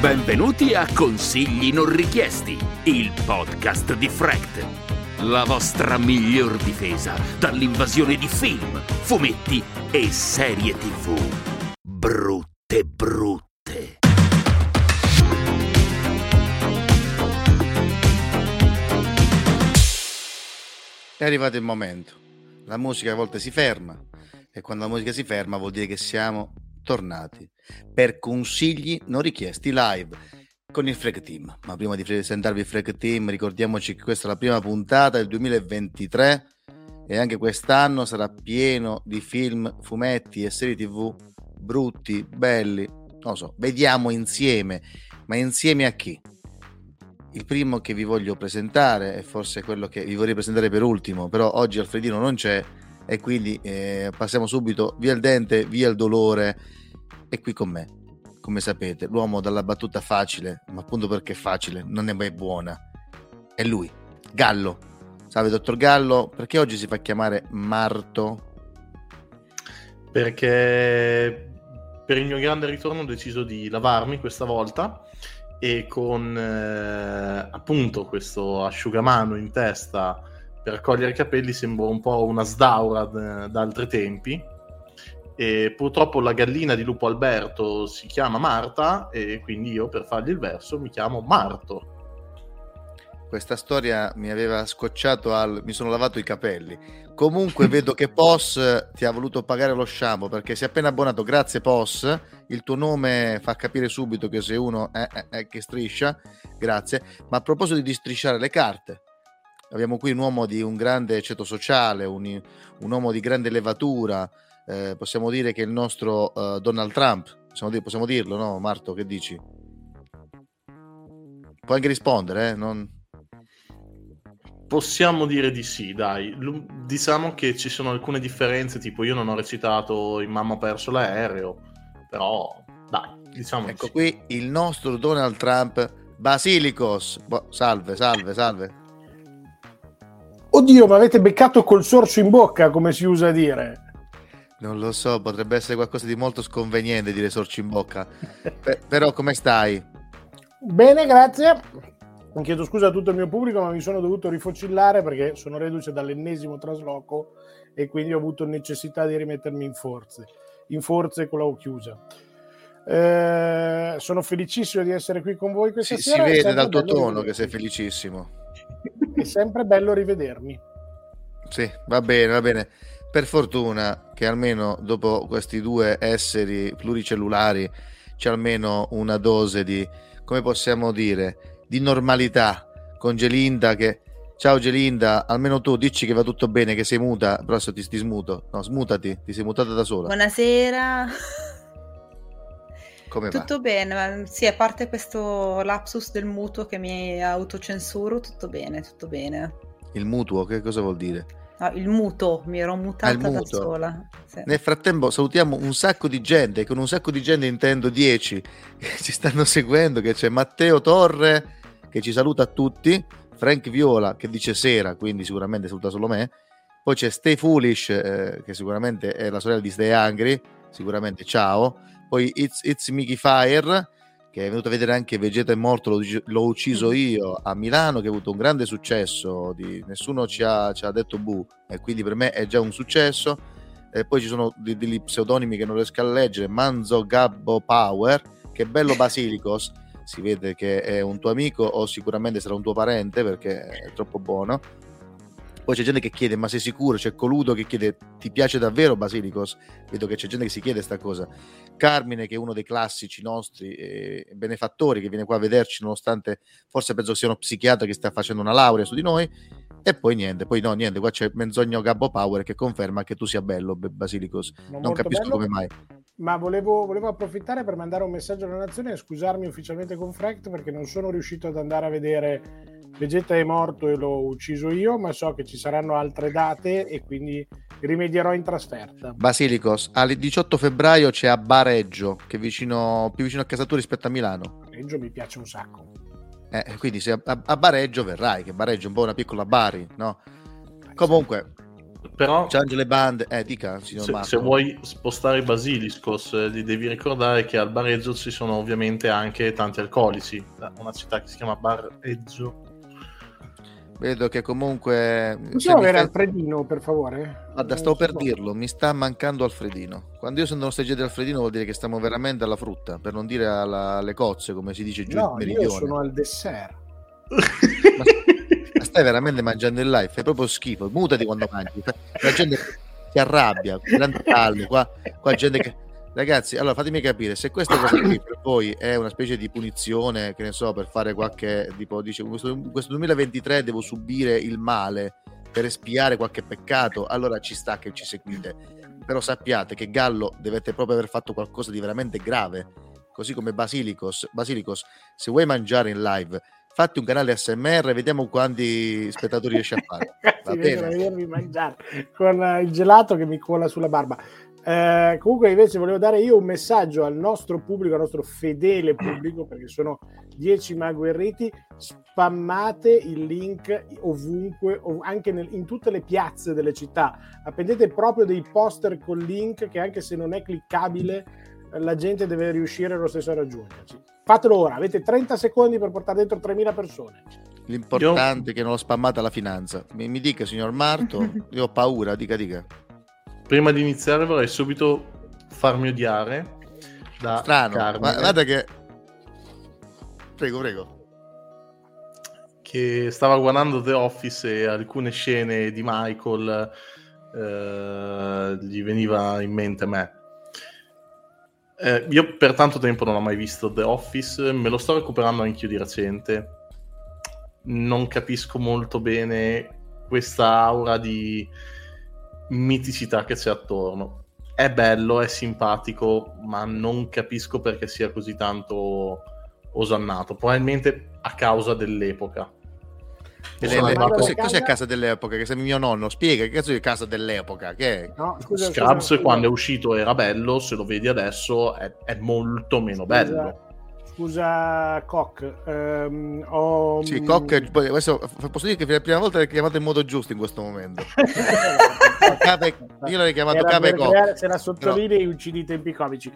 Benvenuti a Consigli non richiesti, il podcast di Fract. La vostra miglior difesa dall'invasione di film, fumetti e serie tv. Brutte brutte. È arrivato il momento. La musica a volte si ferma e quando la musica si ferma vuol dire che siamo tornati per consigli non richiesti live con il Freak Team. Ma prima di presentarvi il Freak Team, ricordiamoci che questa è la prima puntata del 2023 e anche quest'anno sarà pieno di film, fumetti e serie TV brutti, belli, non lo so, vediamo insieme, ma insieme a chi? Il primo che vi voglio presentare è forse quello che vi vorrei presentare per ultimo, però oggi Alfredino non c'è e quindi eh, passiamo subito via il dente, via il dolore e qui con me, come sapete, l'uomo dalla battuta facile, ma appunto perché è facile, non è mai buona, è lui, Gallo. Salve dottor Gallo, perché oggi si fa chiamare Marto? Perché per il mio grande ritorno ho deciso di lavarmi questa volta e con eh, appunto questo asciugamano in testa per raccogliere i capelli sembra un po' una sdaura d- da altri tempi. E purtroppo la gallina di Lupo Alberto si chiama Marta e quindi io per fargli il verso mi chiamo Marto. Questa storia mi aveva scocciato al mi sono lavato i capelli. Comunque vedo che POS ti ha voluto pagare lo shampoo perché si è appena abbonato. Grazie POS il tuo nome fa capire subito che sei uno eh, eh, che striscia. Grazie. Ma a proposito di strisciare le carte abbiamo qui un uomo di un grande ceto sociale un, un uomo di grande levatura eh, possiamo dire che il nostro uh, Donald Trump possiamo, dir- possiamo dirlo no Marto che dici puoi anche rispondere eh? non... Possiamo dire di sì, dai. Lu- diciamo che ci sono alcune differenze, tipo io non ho recitato in Mamma ha perso l'aereo, però dai, diciamo ecco sì. qui il nostro Donald Trump Basilicos Bo- salve salve salve Oddio, ma avete beccato col sorcio in bocca, come si usa a dire. non lo so potrebbe essere qualcosa di molto sconveniente dire sorci in bocca Pe- però come stai? Bene, grazie. Chiedo scusa a tutto il mio pubblico, ma mi sono dovuto rifocillare perché sono reduce dall'ennesimo trasloco e quindi ho avuto necessità di rimettermi in forze, in forze con la O chiusa. Eh, sono felicissimo di essere qui con voi questa Si, si sera. è vede dal tuo tono che sei felicissimo È sempre bello rivedermi. Sì, va bene, va bene. Per fortuna che almeno dopo questi due esseri pluricellulari c'è almeno una dose di, come possiamo dire, di normalità con Gelinda che... Ciao Gelinda, almeno tu dici che va tutto bene, che sei muta, però adesso ti, ti smuto. No, smutati, ti sei mutata da sola. Buonasera, Come va? tutto bene? ma Sì, a parte questo lapsus del mutuo che mi autocensuro, tutto bene, tutto bene. Il mutuo, che cosa vuol dire? No, il muto, mi ero mutata Ah, da sola. Sì. Nel frattempo salutiamo un sacco di gente, con un sacco di gente intendo 10 che ci stanno seguendo, che c'è Matteo Torre che ci saluta a tutti, Frank Viola che dice sera, quindi sicuramente saluta solo me, poi c'è Stay Foolish eh, che sicuramente è la sorella di Stay Hungry, sicuramente ciao, poi It's, It's Mickey Fire che è venuto a vedere anche Vegeta è morto, l'ho, l'ho ucciso io a Milano, che ha avuto un grande successo, di, nessuno ci ha, ci ha detto bu, e quindi per me è già un successo. E poi ci sono de- degli pseudonimi che non riesco a leggere, Manzo Gabbo Power, che bello Basilicos, si vede che è un tuo amico o sicuramente sarà un tuo parente perché è troppo buono. Poi c'è gente che chiede, ma sei sicuro? C'è Coludo che chiede, ti piace davvero Basilicos? Vedo che c'è gente che si chiede sta cosa. Carmine, che è uno dei classici nostri eh, benefattori, che viene qua a vederci, nonostante forse penso sia uno psichiatra che sta facendo una laurea su di noi. E poi niente, poi no, niente, qua c'è Menzogno Gabbo Power che conferma che tu sia bello, Be- Basilicos. Non molto capisco bello. come mai. Ma volevo, volevo approfittare per mandare un messaggio alla nazione e scusarmi ufficialmente con Fract perché non sono riuscito ad andare a vedere Vegeta è morto e l'ho ucciso io, ma so che ci saranno altre date e quindi rimedierò in trasferta. Basilicos, al 18 febbraio c'è a Bareggio, che è vicino, più vicino a casa tua rispetto a Milano. Reggio mi piace un sacco. Eh, quindi se a, a Bareggio verrai, che Bareggio è un po' una piccola Bari, no? Comunque, Però c'è anche le bande. Eh, dica, se, Marco. se vuoi spostare i Basiliscos, eh, li devi ricordare che al Bareggio ci sono ovviamente anche tanti alcolici. Da Una città che si chiama Bareggio. Vedo che comunque... Possiamo mi avere fai- Alfredino, per favore? Guarda, Non stavo per dirlo, mi sta mancando Alfredino. Quando io sento nostalgia di Alfredino vuol dire che stiamo veramente alla frutta, per non dire alla- alle cozze, come si dice giù in No, io meridione. sono al dessert. Ma stai veramente mangiando in live? Fai proprio schifo. Mutati quando mangi. La gente si arrabbia, grande palle. Qua, qua gente che. Ragazzi, allora fatemi capire se questa cosa qui per voi è una specie di punizione, che ne so, per fare qualche tipo, dice, questo, questo 2023 devo subire il male per espiare qualche peccato, allora ci sta che ci seguite. Però sappiate che Gallo dovete proprio aver fatto qualcosa di veramente grave, così come Basilicos. Basilicos, se vuoi mangiare in live, fatti un canale ASMR e vediamo quanti spettatori riesci a fare. Va bene? vedermi mangiare con il gelato che mi cola sulla barba. Eh, comunque invece volevo dare io un messaggio al nostro pubblico, al nostro fedele pubblico, perché sono 10 magguerriti, spammate il link ovunque, ov- anche nel- in tutte le piazze delle città. Appendete proprio dei poster col link che anche se non è cliccabile, la gente deve riuscire lo stesso a raggiungerci. Fatelo ora, avete 30 secondi per portare dentro 3.000 persone. L'importante è che non lo spammate alla finanza. Mi, mi dica, signor Marto, io ho paura, dica, dica. Prima di iniziare vorrei subito farmi odiare da Strano, Carmine, ma guarda che... Prego, prego. che stava guardando The Office e alcune scene di Michael eh, gli veniva in mente me. Eh, io per tanto tempo non ho mai visto The Office, me lo sto recuperando anch'io di recente. Non capisco molto bene questa aura di miticità che c'è attorno. È bello, è simpatico, ma non capisco perché sia così tanto osannato. Probabilmente a causa dell'epoca. Delle- le- arrivato- cos'è, cos'è casa dell'epoca? Che sei mio nonno, spiega che cazzo di casa dell'epoca? Che è? No, scusa, Scrubs scusa, quando è uscito era bello, se lo vedi adesso è, è molto meno Scusa. bello. Scusa, Koch, ehm, ho... Sì, Cock, poi adesso posso dire che per la prima volta l'hai chiamato in modo giusto in questo momento. Io l'ho chiamato Cape creare- se la sottolinei uccidi i tempi comici.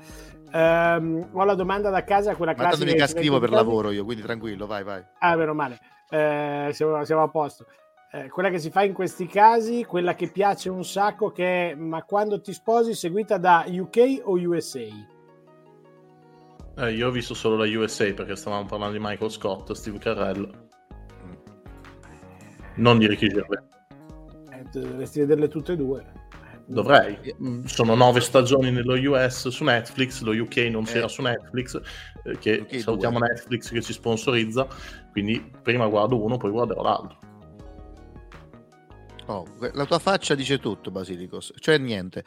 Ehm, ho la domanda da casa, quella Ma classica. mica che ci scrivo per lavoro io, quindi tranquillo, vai, vai. Ah, meno male. Eh, siamo, siamo a posto. Eh, quella che si fa in questi casi, quella che piace un sacco, che è ma quando ti sposi seguita da UK o USA? Eh, io ho visto solo la USA perché stavamo parlando di Michael Scott, Steve Carell. Non di Ricky Gervais. Eh, dovresti vederle tutte e due. Dovrei. Sono nove stagioni nello US su Netflix, lo UK non c'era Eh. su Netflix, eh, che UK salutiamo due. Netflix che ci sponsorizza, quindi prima guardo uno, poi guarderò l'altro. Oh, la tua faccia dice tutto, Basilicos, cioè niente.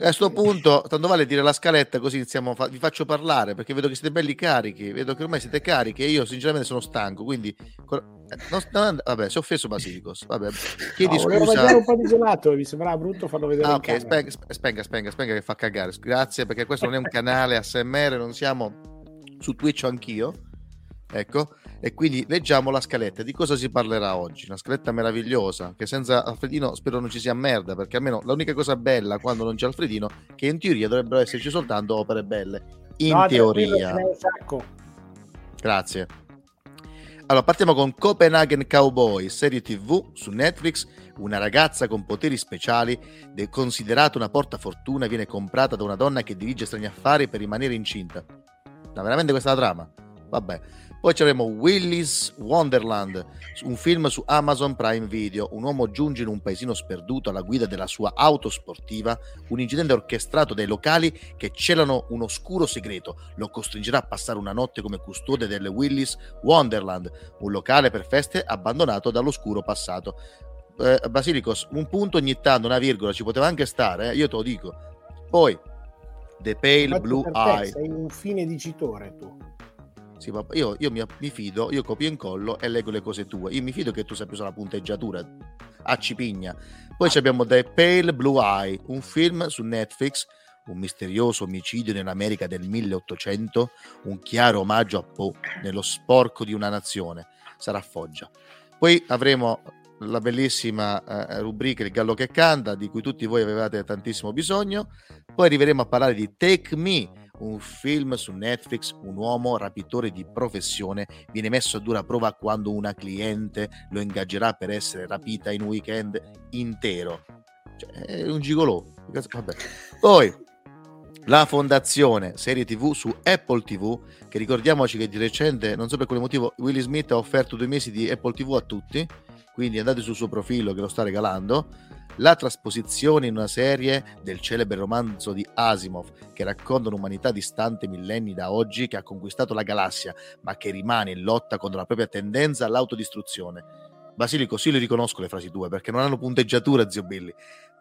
A questo punto, tanto vale dire la scaletta così iniziamo fa- vi faccio parlare perché vedo che siete belli carichi, vedo che ormai siete carichi e io sinceramente sono stanco, quindi eh, non- non- vabbè, si è offeso Basilicos, vabbè, chiedi No, scusa. un po' di gelato, mi sembrava brutto farlo vedere Ah, ok, spenga, spenga, spenga, spenga che fa cagare. Grazie perché questo non è un canale ASMR, non siamo su Twitch anch'io. Ecco, e quindi leggiamo la scaletta. Di cosa si parlerà oggi? Una scaletta meravigliosa che senza Alfredino spero non ci sia merda, perché almeno l'unica cosa bella quando non c'è Alfredino è che in teoria dovrebbero esserci soltanto opere belle. In No, teoria. Grazie. Allora, partiamo con Copenhagen Cowboy, serie TV su Netflix. Una ragazza con poteri speciali, de- considerata una portafortuna, viene comprata da una donna che dirige strani affari per rimanere incinta. Ma veramente questa è la trama? Vabbè. Poi avremo Willy's Wonderland, un film su Amazon Prime Video. Un uomo giunge in un paesino sperduto alla guida della sua auto sportiva. Un incidente orchestrato dai locali che celano un oscuro segreto. Lo costringerà a passare una notte come custode del Willy's Wonderland, un locale per feste abbandonato dall'oscuro passato. eh, Basilicos, un punto ogni tanto, una virgola ci poteva anche stare, eh, io te lo dico. Poi, The Pale Infatti Blue Eye. Sei un fine dicitore tu. Sì, ma io, io mi, mi fido, io copio e incollo e leggo le cose tue. Io mi fido che tu sappia usare la punteggiatura a cipigna. Poi ci abbiamo The Pale Blue Eye, un film su Netflix, un misterioso omicidio nell'America del 1800, un chiaro omaggio a Poe nello sporco di una nazione. Sarà Foggia. Poi avremo la bellissima eh, rubrica Il Gallo che canta, di cui tutti voi avevate tantissimo bisogno. Poi arriveremo a parlare di Take Me, un film su Netflix, un uomo rapitore di professione viene messo a dura prova quando una cliente lo ingaggerà per essere rapita in un weekend intero. Cioè, è un gigolò. Vabbè. Poi la fondazione serie tv su Apple TV che ricordiamoci che di recente non so per quale motivo Willy Smith ha offerto due mesi di Apple TV a tutti quindi andate sul suo profilo che lo sta regalando la trasposizione in una serie del celebre romanzo di Asimov che racconta un'umanità distante millenni da oggi che ha conquistato la galassia ma che rimane in lotta contro la propria tendenza all'autodistruzione. Basilico, sì, le riconosco le frasi tue perché non hanno punteggiatura, zio Billy.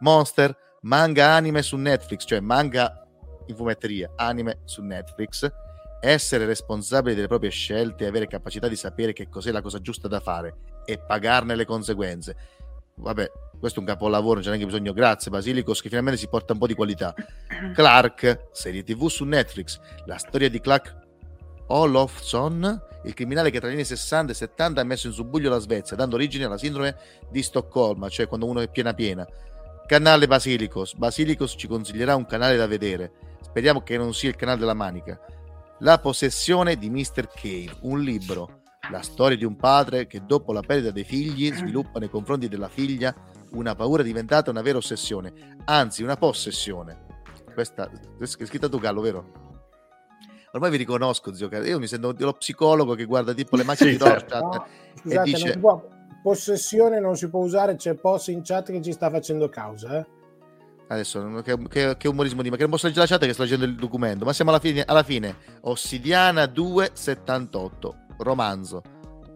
Monster, manga anime su Netflix, cioè manga in fumetteria, anime su Netflix. Essere responsabili delle proprie scelte e avere capacità di sapere che cos'è la cosa giusta da fare e pagarne le conseguenze. Vabbè, questo è un capolavoro, non c'è neanche bisogno. Grazie Basilicos, che finalmente si porta un po' di qualità. Clark, serie TV su Netflix. La storia di Clark Olofsson, il criminale che tra gli anni 60 e 70 ha messo in subbuglio la Svezia, dando origine alla sindrome di Stoccolma, cioè quando uno è piena piena. Canale Basilicos. Basilicos ci consiglierà un canale da vedere. Speriamo che non sia il canale della manica. La possessione di Mr. Cave, un libro. La storia di un padre che dopo la perdita dei figli sviluppa nei confronti della figlia una paura diventata una vera ossessione, anzi una possessione. Questa è scritta tu Gallo, vero? Ormai vi riconosco, zio Carlo. Io mi sento lo psicologo che guarda tipo le macchine Sì, di certo. Rorschach No, e scusate, dice non si può- possessione non si può usare, c'è Poss in chat che ci sta facendo causa. Eh? Adesso, che, che- che umorismo di ma che non posso leggere la chat che sto leggendo il documento, ma siamo alla fine, alla fine. Ossidiana 278, romanzo,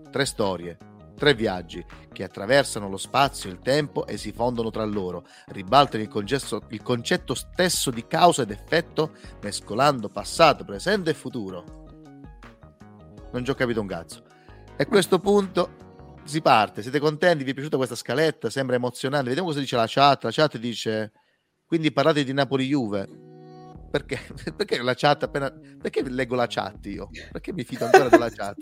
tre storie, tre viaggi che attraversano lo spazio e il tempo e si fondono tra loro, ribaltano il concetto, il concetto stesso di causa ed effetto, mescolando passato, presente e futuro. Non ci ho capito un cazzo. E a questo punto si parte. Siete contenti? Vi è piaciuta questa scaletta? Sembra emozionante. Vediamo cosa dice la chat. La chat dice: Quindi parlate di Napoli-Juve. Perché? Perché la chat appena. Perché leggo la chat io? Perché mi fido ancora della chat?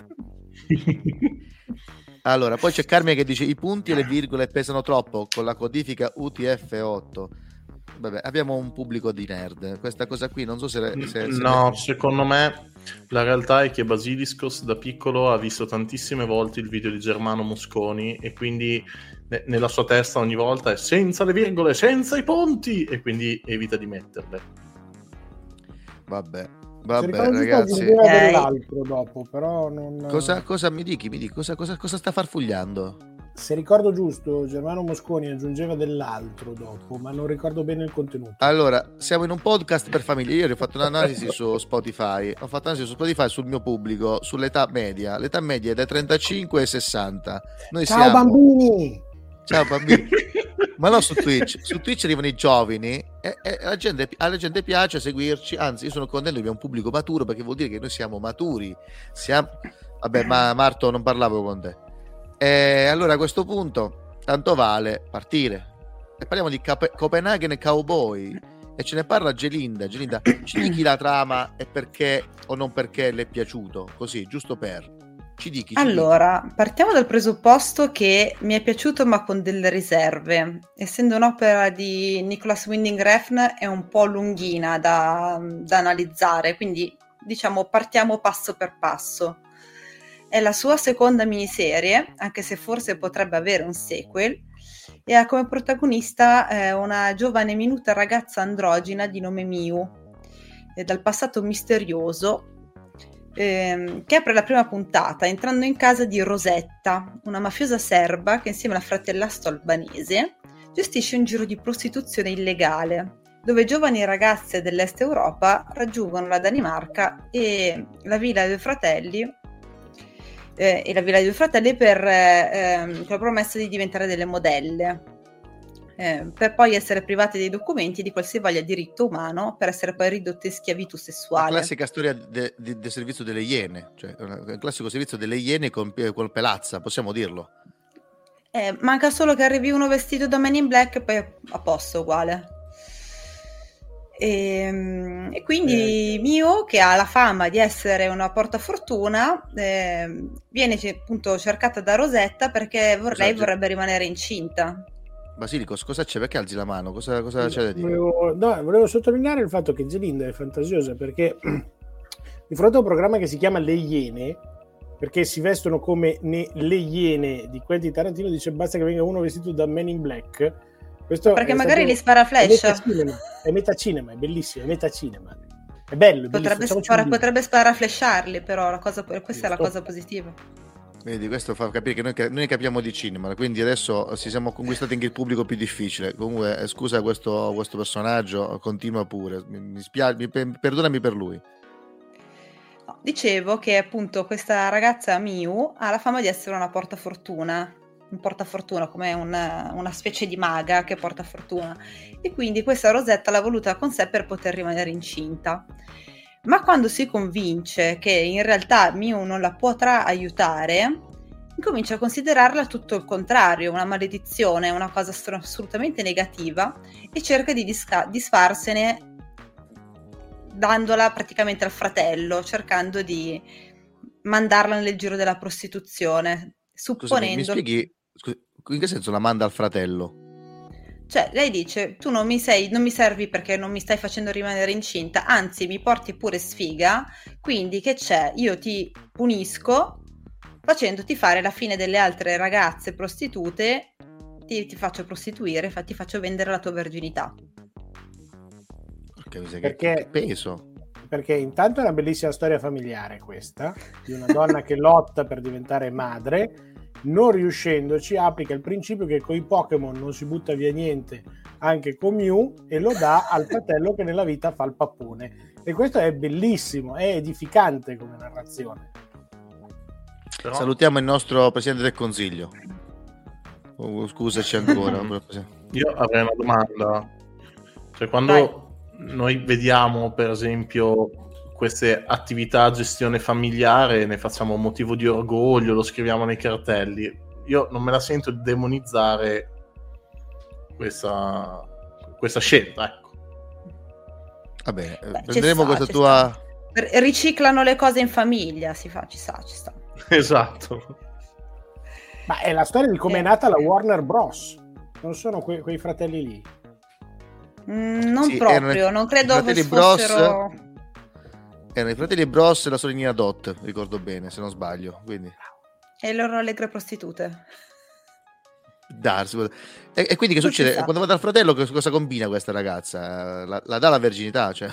Allora, poi c'è Carmine che dice: I punti e le virgole pesano troppo con la codifica UTF-8. Vabbè, abbiamo un pubblico di nerd. Questa cosa qui non so se. se- se- No, secondo me la realtà è che Basiliscos da piccolo ha visto tantissime volte il video di Germano Mosconi e quindi ne- nella sua testa ogni volta è senza le virgole, senza i ponti e quindi evita di metterle. Vabbè, vabbè, ragazzi. dell'altro dopo, però non... Cosa, cosa mi dichi? Mi dici cosa, cosa, cosa sta farfugliando? Se ricordo giusto, Germano Mosconi aggiungeva dell'altro dopo, ma non ricordo bene il contenuto. Allora, siamo in un podcast per famiglie. Ieri ho fatto un'analisi su Spotify. Ho fatto un'analisi su Spotify sul mio pubblico, sull'età media. L'età media è dai 35 ai 60. Noi Ciao siamo. bambini! Ciao bambini. Ma no su Twitch. Su Twitch arrivano i giovani e, e la gente, alla gente piace seguirci. Anzi, io sono contento che abbiamo un pubblico maturo perché vuol dire che noi siamo maturi. Siamo... Vabbè, ma Marto non parlavo con te. E allora a questo punto, tanto vale partire. E parliamo di Cape- Copenaghen Cowboy. E ce ne parla Gelinda. Gelinda, ci dichi la trama e perché o non perché le è piaciuto? Così, giusto per. Ci dichi. ci Allora, partiamo dal presupposto che mi è piaciuto ma con delle riserve. Essendo un'opera di Nicholas Winding Refn è un po' lunghina da, da analizzare, quindi diciamo partiamo passo per passo. È la sua seconda miniserie, anche se forse potrebbe avere un sequel, e ha come protagonista eh, una giovane minuta ragazza androgina di nome Miu, dal passato misterioso, ehm, che apre la prima puntata entrando in casa di Rosetta, una mafiosa serba che insieme alla fratellastro albanese gestisce un giro di prostituzione illegale, dove giovani ragazze dell'est Europa raggiungono la Danimarca e la villa dei fratelli eh, e la Villa dei Due Fratelli per, eh, ehm, con la promessa di diventare delle modelle. Eh, per poi essere private dei documenti di qualsivoglia diritto umano per essere poi ridotte in schiavitù La sessuale. classica storia del de, del servizio delle Iene, cioè il classico servizio delle Iene con, col Pelazza, possiamo dirlo. Eh, manca solo che arrivi uno vestito da Man in Black e poi a posto uguale. Ehm, E, quindi Eh. Mio, che ha la fama di essere una portafortuna, ehm, viene appunto cercata da Rosetta perché vor- lei Esatto. vorrebbe rimanere incinta. Basilicos, cosa c'è? Perché alzi la mano? Cosa, cosa c'è da dire? Volevo, no, volevo sottolineare il fatto che Zelinda è fantasiosa perché di fronte a un programma che si chiama Le Iene, perché si vestono come ne- le Iene di Quentin Tarantino, dice basta che venga uno vestito da Man in Black. Questo Perché è magari gli spara È flash. metacinema, è metacinema, è bellissimo, è metacinema. È bello, è. Potrebbe, spara- potrebbe flasharli, però la cosa, questa è la Giusto. cosa positiva. Vedi, questo fa capire che noi, noi capiamo di cinema, quindi adesso ci siamo conquistati anche il pubblico più difficile. Comunque, eh, scusa questo, questo personaggio, continua pure. Mi, mi spia- mi- pe- perdonami per lui. No, dicevo che appunto questa ragazza Miu ha la fama di essere una portafortuna, un portafortuna come una, una specie di maga che porta fortuna e quindi questa Rosetta l'ha voluta con sé per poter rimanere incinta. Ma quando si convince che in realtà Miu non la potrà aiutare, incomincia a considerarla tutto il contrario, una maledizione, una cosa astro- assolutamente negativa e cerca di disca- disfarsene dandola praticamente al fratello, cercando di mandarla nel giro della prostituzione, Scusami, mi supponendo... spieghi scu- in che senso la manda al fratello? Cioè, lei dice, tu non mi, sei, non mi servi perché non mi stai facendo rimanere incinta, anzi mi porti pure sfiga, quindi che c'è? Io ti punisco facendoti fare la fine delle altre ragazze prostitute, ti, ti faccio prostituire, fa- ti faccio vendere la tua verginità. Miseria, Perché- che peso. Perché intanto è una bellissima storia familiare questa, di una donna che lotta per diventare madre, non riuscendoci applica il principio che con i Pokémon non si butta via niente, anche con Mew, e lo dà al fratello che nella vita fa il pappone. E questo è bellissimo, è edificante come narrazione. Però- Salutiamo il nostro presidente del consiglio. Oh, scusaci ancora. Io avrei una domanda. Cioè, quando Vai. noi vediamo, per esempio, queste attività a gestione familiare, ne facciamo un motivo di orgoglio, lo scriviamo nei cartelli. Io non me la sento di demonizzare questa, questa scelta, ecco. Vabbè, eh, Beh, prenderemo sta, questa tua... R- riciclano le cose in famiglia, si fa, ci sta, ci sta. Esatto. Ma è la storia di come è Eh. nata la Warner Bros. Non sono que- quei fratelli lì. Mm, non Sì, proprio, erano non credo fratelli fossero... Erano i fratelli Bros e la sorellina Dot, ricordo bene, se non sbaglio. Quindi, E loro allegre prostitute. darsi. E, e quindi che Non succede? Quando va dal fratello, che- cosa combina questa ragazza? La, la dà la verginità, cioè.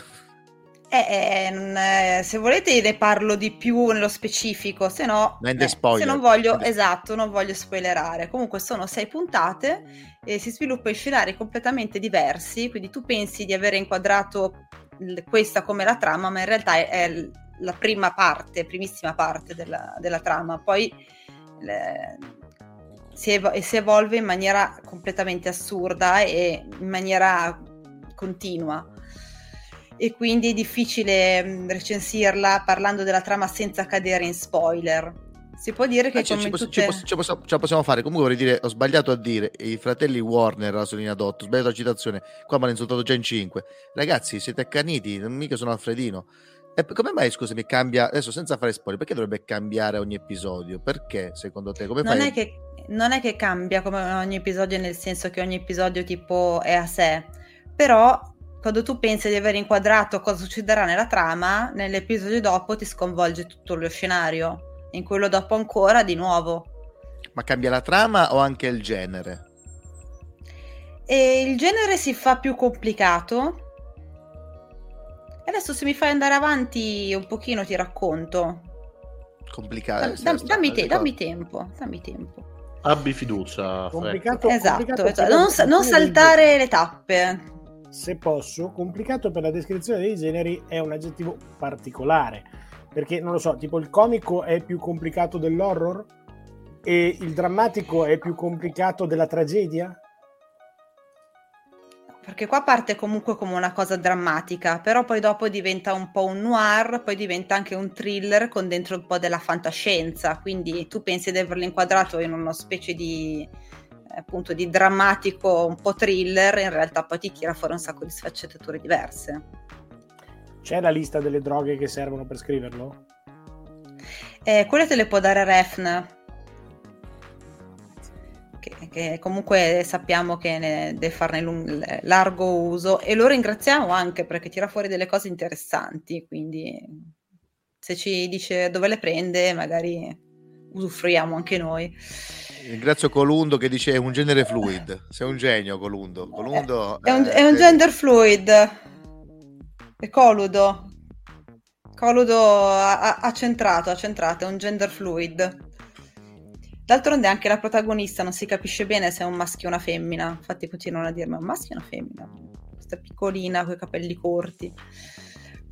Eh, eh, eh, se volete ne parlo di più nello specifico, se no, eh, se non voglio, esatto, non voglio spoilerare. Comunque sono sei puntate e si sviluppa in scenari completamente diversi, quindi tu pensi di avere inquadrato questa come la trama, ma in realtà è, è la prima parte, primissima parte della, della trama. Poi le- si, evo- e si evolve in maniera completamente assurda e in maniera continua e quindi è difficile recensirla parlando della trama senza cadere in spoiler. Si può dire che come ci, poss- tutte- ci poss- ci possiamo, ce la possiamo fare. Comunque vorrei dire, ho sbagliato a dire i fratelli Warner, la sorellina Dot, ho sbagliato la citazione. Qua mi hanno insultato già in cinque. Ragazzi, siete accaniti, non mica sono Alfredino. E come mai, scusami, cambia adesso senza fare spoiler? Perché dovrebbe cambiare ogni episodio? Perché secondo te? Come non fai? è, che, non è che cambia come ogni episodio, nel senso che ogni episodio tipo è a sé, però quando tu pensi di aver inquadrato cosa succederà nella trama, nell'episodio dopo ti sconvolge tutto lo scenario, in quello dopo ancora di nuovo. Ma cambia la trama o anche il genere? E il genere si fa più complicato. E adesso se mi fai andare avanti un pochino ti racconto. Complicato. Dam- dam- dammi, te- dammi tempo, dammi tempo. Abbi fiducia. Complicato, Esatto, complicato esatto. Non, sa- non saltare le tappe. Se posso, complicato per la descrizione dei generi è un aggettivo particolare, Perché non lo so, tipo il comico è più complicato dell'horror e il drammatico è più complicato della tragedia? Perché qua parte comunque come una cosa drammatica, però poi dopo diventa un po' un noir, poi diventa anche un thriller con dentro un po' della fantascienza. Quindi tu pensi di averlo inquadrato in una specie di appunto di drammatico, un po' thriller, in realtà poi ti tira fuori un sacco di sfaccettature diverse. C'è la lista delle droghe che servono per scriverlo? Eh, quelle te le può dare Refn, che, che comunque sappiamo che ne deve farne lung- largo uso e lo ringraziamo anche perché tira fuori delle cose interessanti, quindi se ci dice dove le prende magari usufruiamo anche noi. Ringrazio Colundo che dice è un genere fluid. Sei un genio, Colundo. Colundo è, un, è un gender fluid. È coludo. Coludo ha, centrato, è un gender fluid. D'altronde anche la protagonista non si capisce bene se è un maschio o una femmina. Infatti continuano a dirmi un maschio o una femmina. Questa piccolina con i capelli corti.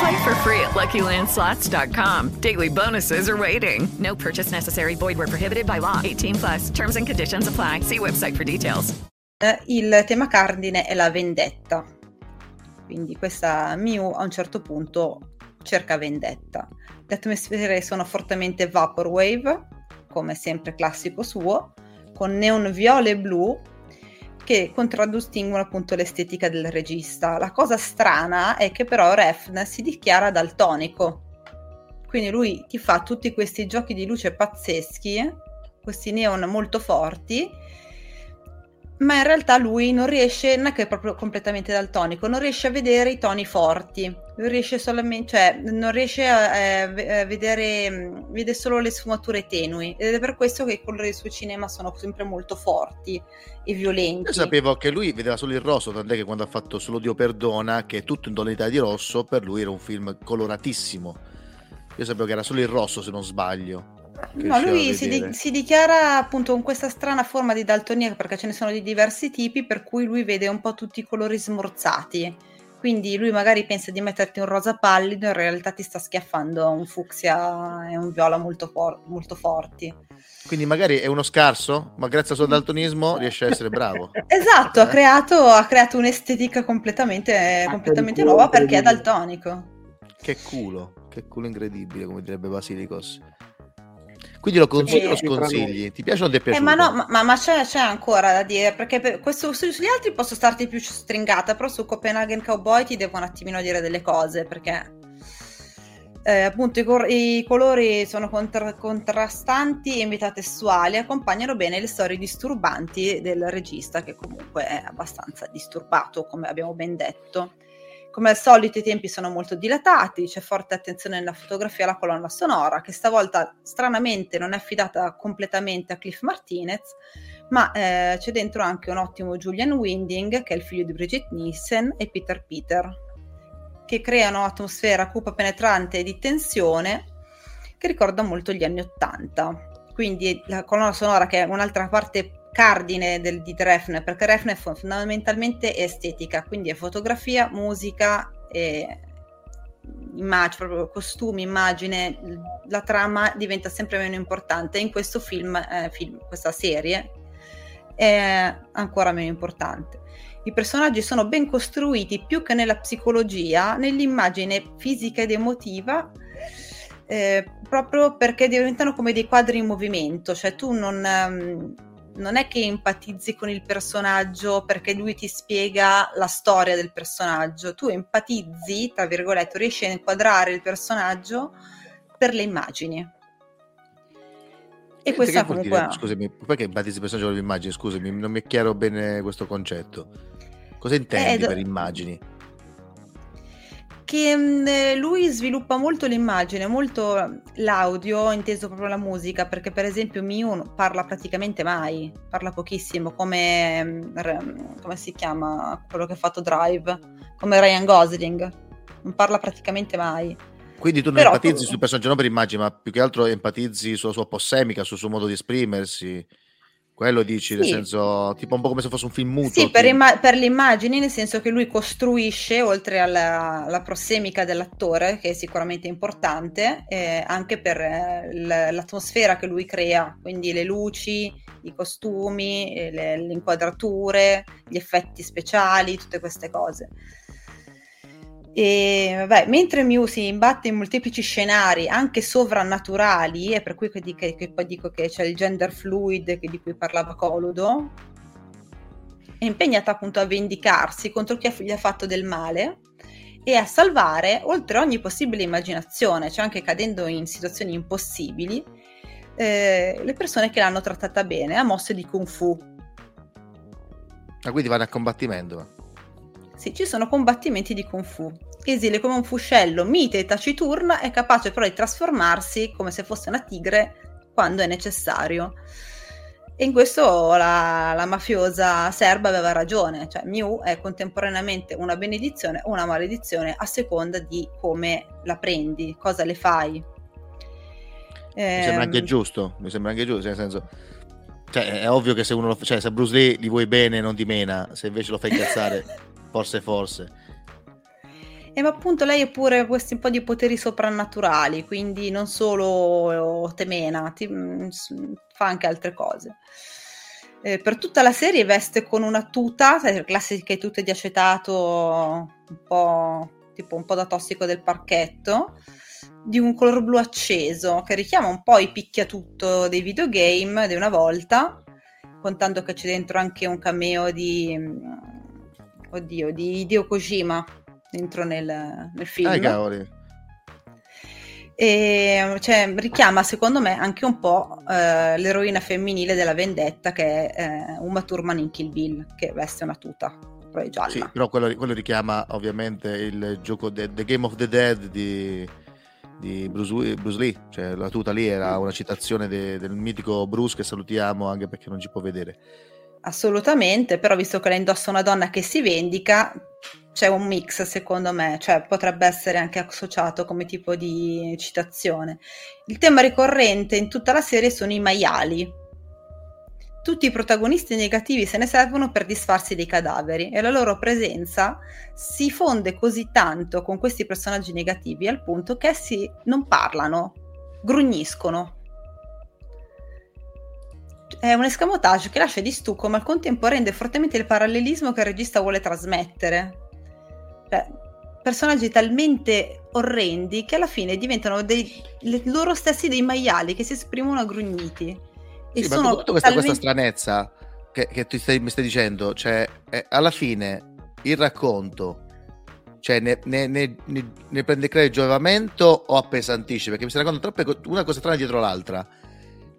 Play for free at LuckyLandSlots.com. Daily bonuses are waiting. No purchase necessary. Void were prohibited by law. 18 plus. Terms and conditions apply. See website for details. Il tema cardine è la vendetta. Quindi questa Mew a un certo punto cerca vendetta. Le atmosfere sono fortemente vaporwave, come sempre classico suo, con neon viola e blu che contraddistinguono appunto l'estetica del regista. La cosa strana è che però Refn si dichiara daltonico. Quindi lui ti fa tutti questi giochi di luce pazzeschi, questi neon molto forti, ma in realtà lui non riesce, non è che è proprio completamente daltonico, non riesce a vedere i toni forti, non riesce solamente, cioè non riesce a, a vedere, vede solo le sfumature tenui ed è per questo che i colori del suo cinema sono sempre molto forti e violenti. Io sapevo che lui vedeva solo il rosso, tant'è che quando ha fatto Solo Dio perdona, che è tutto in tonalità di rosso, per lui era un film coloratissimo. Io sapevo che era solo il rosso se non sbaglio. No, lui si, di- si, dichiara appunto con questa strana forma di daltonia perché ce ne sono di diversi tipi, per cui lui vede un po' tutti i colori smorzati. Quindi lui magari pensa di metterti un rosa pallido, in realtà ti sta schiaffando un fucsia e un viola molto, for- molto forti. Quindi magari è uno scarso, ma grazie al suo daltonismo riesce a essere bravo. esatto, ha creato, ha creato un'estetica completamente, completamente nuova perché è daltonico. Che culo, che culo incredibile, come direbbe Basilicos. Quindi lo consigli o lo sconsigli? Ti piace o non ti è piaciuto? Eh, ma no, ma, ma c'è, c'è, ancora da dire, perché per questo, su, sugli altri posso starti più stringata, però su Copenhagen Cowboy ti devo un attimino dire delle cose, perché eh, appunto i, cor- i, colori sono contra- contrastanti e metatestuali, accompagnano bene le storie disturbanti del regista, che comunque è abbastanza disturbato, come abbiamo ben detto. Come al solito i tempi sono molto dilatati, c'è forte attenzione nella fotografia alla colonna sonora, che stavolta stranamente non è affidata completamente a Cliff Martinez, ma eh, c'è dentro anche un ottimo Julian Winding, che è il figlio di Bridget Nielsen, e Peter Peter, che creano un'atmosfera cupa penetrante e di tensione che ricorda molto gli anni Ottanta. Quindi la colonna sonora, che è un'altra parte cardine del, di Refn, perché Refn è fondamentalmente estetica, quindi è fotografia, musica immagine, proprio costumi, immagine, la trama diventa sempre meno importante. In questo film, eh, film, questa serie, è ancora meno importante. I personaggi sono ben costruiti più che nella psicologia, nell'immagine fisica ed emotiva, eh, proprio perché diventano come dei quadri in movimento, cioè tu non... Um, non è che empatizzi con il personaggio perché lui ti spiega la storia del personaggio, tu empatizzi, tra virgolette, riesci a inquadrare il personaggio per le immagini. E questa comunque... dire? Scusami, perché empatizzi il personaggio con le immagini? Scusami, non mi è chiaro bene questo concetto. Cosa intendi Eh, do- per immagini? Che mh, lui sviluppa molto l'immagine, molto l'audio, inteso proprio la musica, perché per esempio Miu parla praticamente mai, parla pochissimo, come, r- come si chiama quello che ha fatto Drive, come Ryan Gosling, non parla praticamente mai. Quindi tu non Però empatizzi tu- sul personaggio non per immagini, ma più che altro empatizzi sulla sua possemica, sul suo modo di esprimersi. Quello dici, nel Sì. senso, tipo un po' come se fosse un film muto. Sì, per, imma- per le immagini, nel senso che lui costruisce, oltre alla, alla prossemica dell'attore, che è sicuramente importante, eh, anche per eh, l'atmosfera che lui crea, quindi le luci, i costumi, eh, le, le inquadrature, gli effetti speciali, tutte queste cose. E vabbè, mentre Mew si imbatte in molteplici scenari anche sovrannaturali, è per cui che, che- che poi dico che c'è il gender fluid di cui parlava Coludo, è impegnata appunto a vendicarsi contro chi gli ha fatto del male e a salvare oltre ogni possibile immaginazione, cioè anche cadendo in situazioni impossibili, eh, le persone che l'hanno trattata bene a mosse di kung fu. Ah, quindi vanno a combattimento. Sì, ci sono combattimenti di Kung Fu. Esile come un fuscello, mite e taciturna, è capace però di trasformarsi come se fosse una tigre quando è necessario. E in questo la, la mafiosa serba aveva ragione, cioè Mew è contemporaneamente una benedizione o una maledizione a seconda di come la prendi, cosa le fai. Mi sembra anche Ehm, giusto, mi sembra anche giusto, nel senso... Cioè, è ovvio che se uno lo, cioè, se Bruce Lee li vuoi bene non ti mena, se invece lo fai incazzare, forse forse. E ma appunto lei ha pure questi un po' di poteri soprannaturali, quindi non solo temena, ti, mm, fa anche altre cose. Eh, per tutta la serie veste con una tuta, classiche tute di acetato, un po' tipo un po' da tossico del parchetto, di un color blu acceso che richiama un po' i picchiatutto dei videogame di una volta, contando che c'è dentro anche un cameo di, mm, oddio, di Hideo Kojima dentro nel, nel film. Ah, cavoli. E cioè, richiama secondo me anche un po' eh, l'eroina femminile della vendetta che è eh, Uma Thurman in Kill Bill che veste una tuta però è gialla Sì, però quello, quello richiama ovviamente il gioco de- The Game of the Dead di, di Bruce, Bruce Lee, cioè la tuta lì era una citazione de- del mitico Bruce che salutiamo anche perché non ci può vedere. Assolutamente però visto che la indossa una donna che si vendica c'è un mix secondo me cioè potrebbe essere anche associato come tipo di citazione il tema ricorrente in tutta la serie sono i maiali tutti i protagonisti negativi se ne servono per disfarsi dei cadaveri e la loro presenza si fonde così tanto con questi personaggi negativi al punto che essi non parlano, grugniscono. È un escamotage che lascia di stucco ma al contempo rende fortemente il parallelismo che il regista vuole trasmettere. Cioè, personaggi talmente orrendi che alla fine diventano dei, le- loro stessi dei maiali che si esprimono agrugniti. E Sì, ma sono tutta questa, questa talmente- stranezza che, che tu stai- mi stai dicendo, cioè eh, alla fine il racconto cioè, ne, ne- ne- ne- prende credito giovamento o appesantisce? Perché mi stai raccontando troppe una cosa strana dietro l'altra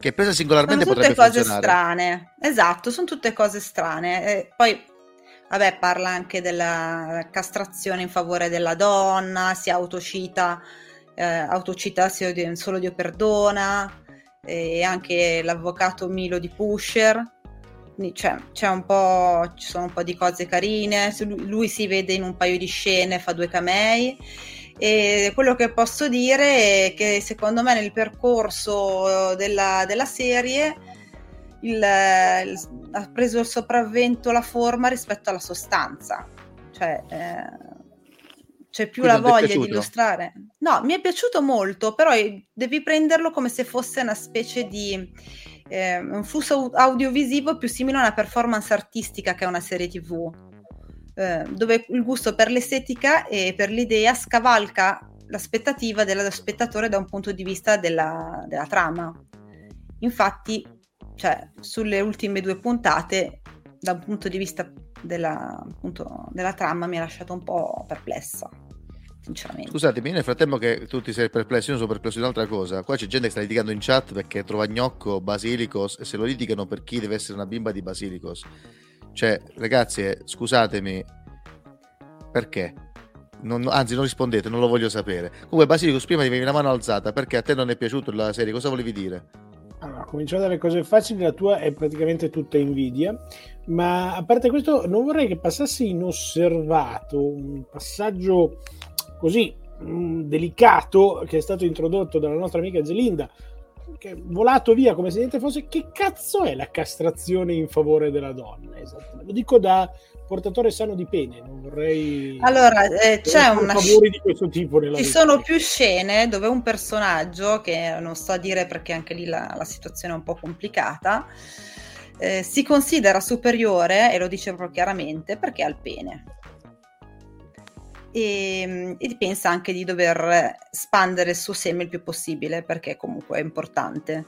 che presa Sono singolarmente tutte potrebbe cose funzionare. strane, esatto, sono tutte cose strane. E poi, vabbè, parla anche della castrazione in favore della donna, si autocita, eh, autocita solo Dio perdona, e anche l'avvocato Milo di Pusher. Quindi C'è, un po', ci sono un po' di cose carine, lui si vede in un paio di scene, fa due camei e quello che posso dire è che secondo me nel percorso della, della serie il- il- ha preso il sopravvento la forma rispetto alla sostanza. Cioè, eh, c'è più Quindi la voglia di illustrare. No, mi è piaciuto molto, però eh, devi prenderlo come se fosse una specie di eh, un flusso au- audiovisivo più simile a una performance artistica che a una serie TV eh, dove il gusto per l'estetica e per l'idea scavalca l'aspettativa dello spettatore da un punto di vista della, della trama. Infatti cioè sulle ultime due puntate, da un punto di vista della, appunto, della trama, mi ha lasciato un po' perplessa. Scusatemi, nel frattempo che tu ti sei perplesso, io sono perplesso di un'altra cosa. Qua c'è gente che sta litigando in chat perché trova gnocco, basilicos e se lo litigano per chi deve essere una bimba di basilicos. Cioè, ragazzi, eh, scusatemi, perché? Non- anzi, non rispondete, non lo voglio sapere. Comunque, Basilicos, prima avevi la mano alzata perché a te non è piaciuta la serie. Cosa volevi dire? Allora, cominciamo dalle cose facili, la tua è praticamente tutta invidia, ma a parte questo non vorrei che passasse inosservato un passaggio così mm, delicato che è stato introdotto dalla nostra amica Zelinda, volato via come se niente fosse. Che cazzo è la castrazione in favore della donna? Esattamente. Lo dico da portatore sano di pene, non vorrei... Allora, eh, c'è una favori di questo tipo nella Ci vita. sono più scene dove un personaggio, che non sto a dire perché anche lì la, la situazione è un po' complicata, eh, si considera superiore, e lo dice proprio chiaramente, perché ha il pene. E, e pensa anche di dover spandere il suo seme il più possibile, perché comunque è importante.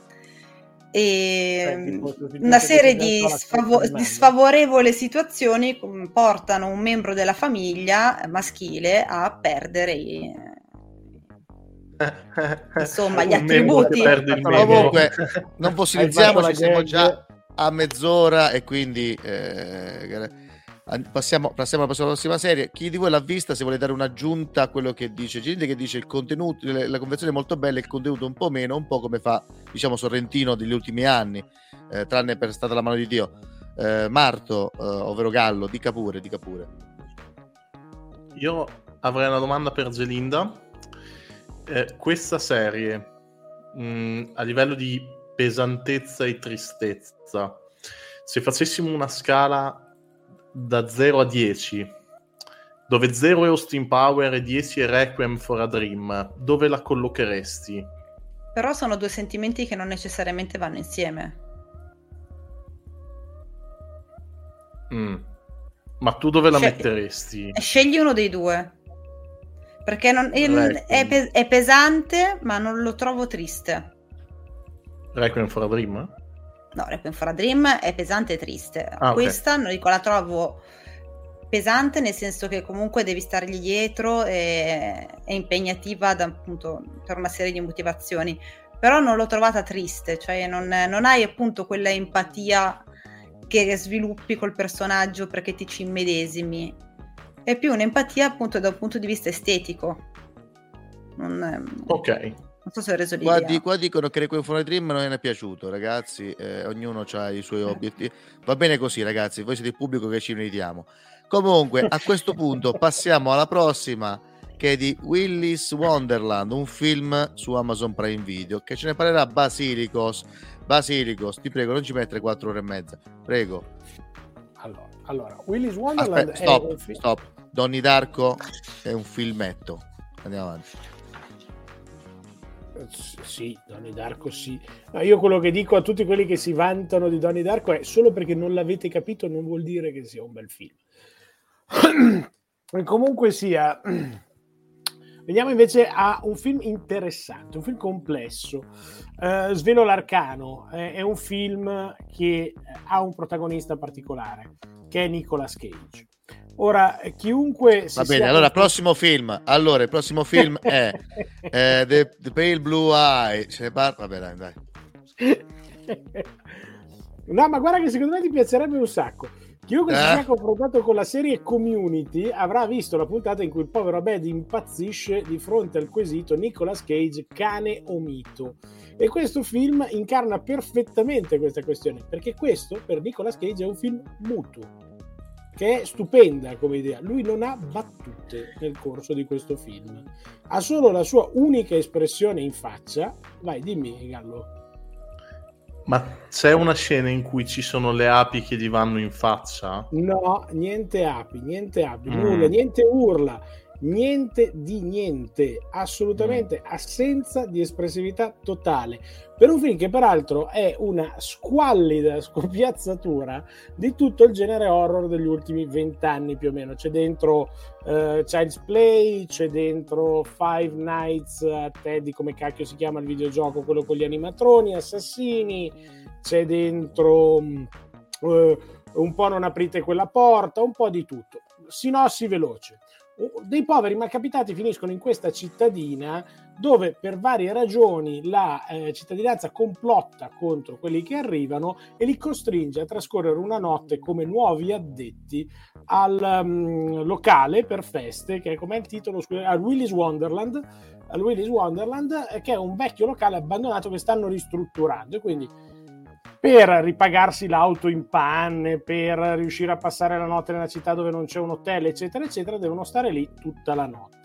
E tipo, ti una serie di, stessa di sfavorevoli situazioni portano un membro della famiglia maschile a perdere i- Insomma, gli attributi. Comunque, non fossilizziamoci, siamo già a mezz'ora e quindi eh, passiamo, passiamo alla prossima serie. Chi di voi l'ha vista, se vuole dare un'aggiunta a quello che dice Gilde, che dice il contenuto, la convenzione è molto bella, il contenuto un po' meno, un po' come fa, diciamo, Sorrentino degli ultimi anni, eh, tranne per stata la mano di Dio. Eh, Marto, eh, ovvero Gallo, dica pure, dica pure. Io avrei una domanda per Gelinda. Eh, questa serie, mh, a livello di pesantezza e tristezza, se facessimo una scala da 0 a 10, dove 0 è Austin Power e 10 è Requiem for a Dream, dove la collocheresti? Però sono due sentimenti che non necessariamente vanno insieme. Mm. Ma tu dove la Cioè- metteresti? E Scegli uno dei due. Perché non- Requiem. è, pe- è pesante, ma non lo trovo triste. Requiem for a Dream? No, Requiem for a Dream è pesante e triste. Ah. Questa non dico, la trovo pesante nel senso che comunque devi stargli dietro e è impegnativa da, appunto, per una serie di motivazioni. Però non l'ho trovata triste, cioè non, non hai appunto quella empatia che sviluppi col personaggio perché ti ci immedesimi. È più un'empatia appunto da un punto di vista estetico. Non, ehm, Ok. Non so se ho reso l'idea. Qua, di- qua dicono che Requiem for a Dream non è piaciuto, ragazzi. eh, ognuno ha i suoi obiettivi. Va bene così, ragazzi. Voi siete il pubblico che ci meritiamo. Comunque, a questo punto passiamo alla prossima, che è di Willis Wonderland, un film su Amazon Prime Video, che ce ne parlerà Basilicos. Basilicos, ti prego, non ci mettere 4 ore e mezza. Prego. Allora, allora, Willis Wonderland Aspetta, è stop, fi- stop. Donnie Darko è un filmetto. Andiamo avanti. Sì, Donnie Darko sì. No, io quello che dico a tutti quelli che si vantano di Donnie Darko è solo perché non l'avete capito non vuol dire che sia un bel film. Comunque sia, veniamo invece a un film interessante, un film complesso. Eh, Svelo l'arcano, eh, è un film che ha un protagonista particolare, che è Nicolas Cage. Ora, chiunque si Va bene, allora, prossimo film. Allora, il prossimo film è eh, The, The Pale Blue Eye. Ce ne parla? Vabbè, dai, dai. No, ma guarda che secondo me ti piacerebbe un sacco. Chiunque si Eh? sia confrontato con la serie Community avrà visto la puntata in cui il povero Abed impazzisce di fronte al quesito Nicolas Cage, cane o mito. E questo film incarna perfettamente questa questione, perché questo per Nicolas Cage è un film muto, che è stupenda come idea. Lui non ha battute nel corso di questo film, ha solo la sua unica espressione in faccia. Vai, dimmi, Gallo. Ma c'è una scena in cui ci sono le api che gli vanno in faccia? No, niente api, niente api, Mm. nulla, niente urla, niente di niente, assolutamente assenza di espressività totale. Per un film che peraltro è una squallida scopiazzatura di tutto il genere horror degli ultimi vent'anni più o meno. C'è dentro eh, Child's Play, c'è dentro Five Nights at Teddy, come cacchio si chiama il videogioco, quello con gli animatroni, assassini, c'è dentro mm, eh, un po' non aprite quella porta, un po' di tutto. Sinossi veloce. Dei poveri malcapitati finiscono in questa cittadina dove per varie ragioni la eh, cittadinanza complotta contro quelli che arrivano e li costringe a trascorrere una notte come nuovi addetti al um, locale per feste, che è come il titolo, al Willy's Wonderland, al Willy's Wonderland, eh, che è un vecchio locale abbandonato che stanno ristrutturando. E quindi per ripagarsi l'auto in panne, per riuscire a passare la notte nella città dove non c'è un hotel, eccetera, eccetera, devono stare lì tutta la notte.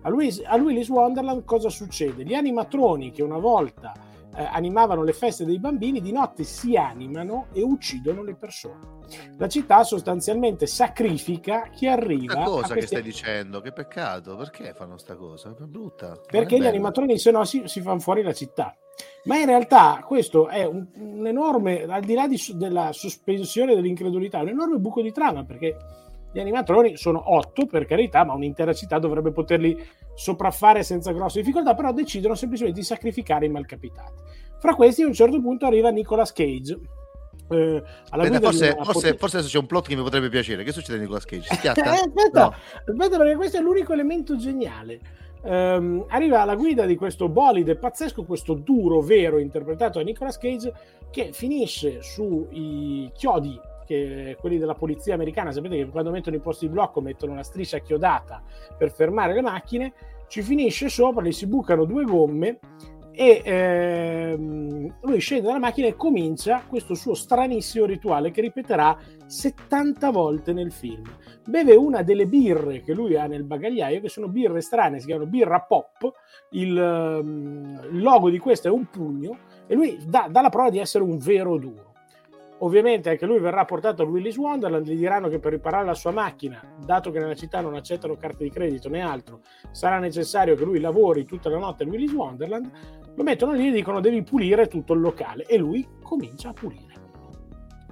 A, Luis, a Willy's Wonderland cosa succede? Gli animatroni che una volta eh, animavano le feste dei bambini, di notte si animano e uccidono le persone. La città sostanzialmente sacrifica chi arriva. Che cosa questi... che stai dicendo? Che peccato, perché fanno sta cosa? È brutta. Perché gli animatroni se no si, si fanno fuori la città. Ma in realtà questo è un, un enorme, al di là di, della sospensione dell'incredulità, un enorme buco di trama perché gli animatroni sono otto per carità, ma un'intera città dovrebbe poterli sopraffare senza grosse difficoltà, però decidono semplicemente di sacrificare i malcapitati. Fra questi a un certo punto arriva Nicolas Cage. Eh, Aspetta, forse, forse, pot- forse, adesso c'è un plot che mi potrebbe piacere. Che succede a Nicolas Cage? Eh, aspetta, no. aspetta, perché questo è l'unico elemento geniale ehm, arriva alla guida di questo bolide pazzesco, questo duro vero interpretato da Nicolas Cage, che finisce sui chiodi che quelli della polizia americana, sapete che quando mettono i posti di blocco mettono una striscia chiodata per fermare le macchine, ci finisce sopra, gli si bucano due gomme e ehm, lui scende dalla macchina e comincia questo suo stranissimo rituale che ripeterà 70 volte nel film. Beve una delle birre che lui ha nel bagagliaio, che sono birre strane, si chiamano birra pop, il, ehm, logo di questo è un pugno e lui dà, dà la prova di essere un vero duro. Ovviamente anche lui verrà portato a Willy's Wonderland, gli diranno che per riparare la sua macchina, dato che nella città non accettano carte di credito né altro, sarà necessario che lui lavori tutta la notte a Willy's Wonderland, lo mettono lì e dicono devi pulire tutto il locale e lui comincia a pulire.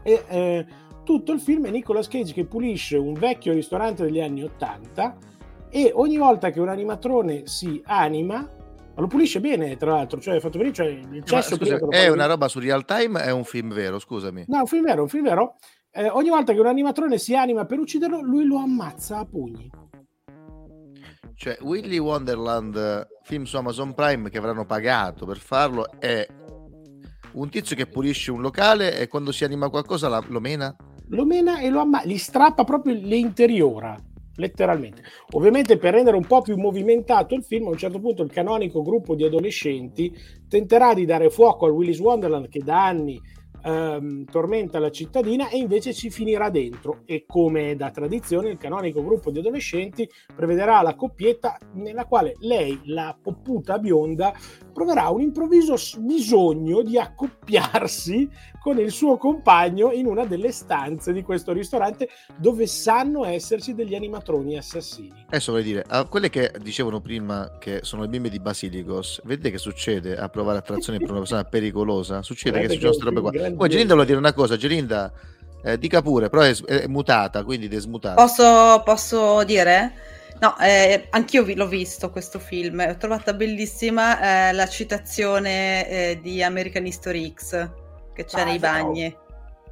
E eh, tutto il film è Nicolas Cage che pulisce un vecchio ristorante degli anni 80 e ogni volta che un animatrone si anima ma lo pulisce bene, tra l'altro, cioè fatto venire cioè, il cesso. Scusa, è una roba su real time? È un film vero? Scusami. No, un film vero, un film vero. Eh, ogni volta che un animatrone si anima per ucciderlo, lui lo ammazza a pugni. Cioè, Willy Wonderland, film su Amazon Prime che avranno pagato per farlo, è un tizio che pulisce un locale e quando si anima qualcosa la, lo mena? Lo mena e lo ammazza, gli strappa proprio le interiora letteralmente. Ovviamente per rendere un po' più movimentato il film, a un certo punto il canonico gruppo di adolescenti tenterà di dare fuoco al Willis Wonderland che da anni ehm, tormenta la cittadina e invece ci finirà dentro e come da tradizione il canonico gruppo di adolescenti prevederà la coppietta nella quale lei, la popputa bionda, proverà un improvviso bisogno di accoppiarsi con il suo compagno in una delle stanze di questo ristorante dove sanno esserci degli animatroni assassini. Adesso vorrei dire, a quelle che dicevano prima che sono le bimbe di Basilicos, vedete che succede a provare attrazione per una persona pericolosa? Succede Guarda che succedono queste robe qua. Poi Gerinda vuole dire una cosa, Gerinda eh, dica pure, però è, è mutata, quindi è smutata. Posso, posso dire? No, eh, anch'io l'ho visto questo film, ho trovata bellissima eh, la citazione eh, di American History X che c'è ah, nei bagni. No.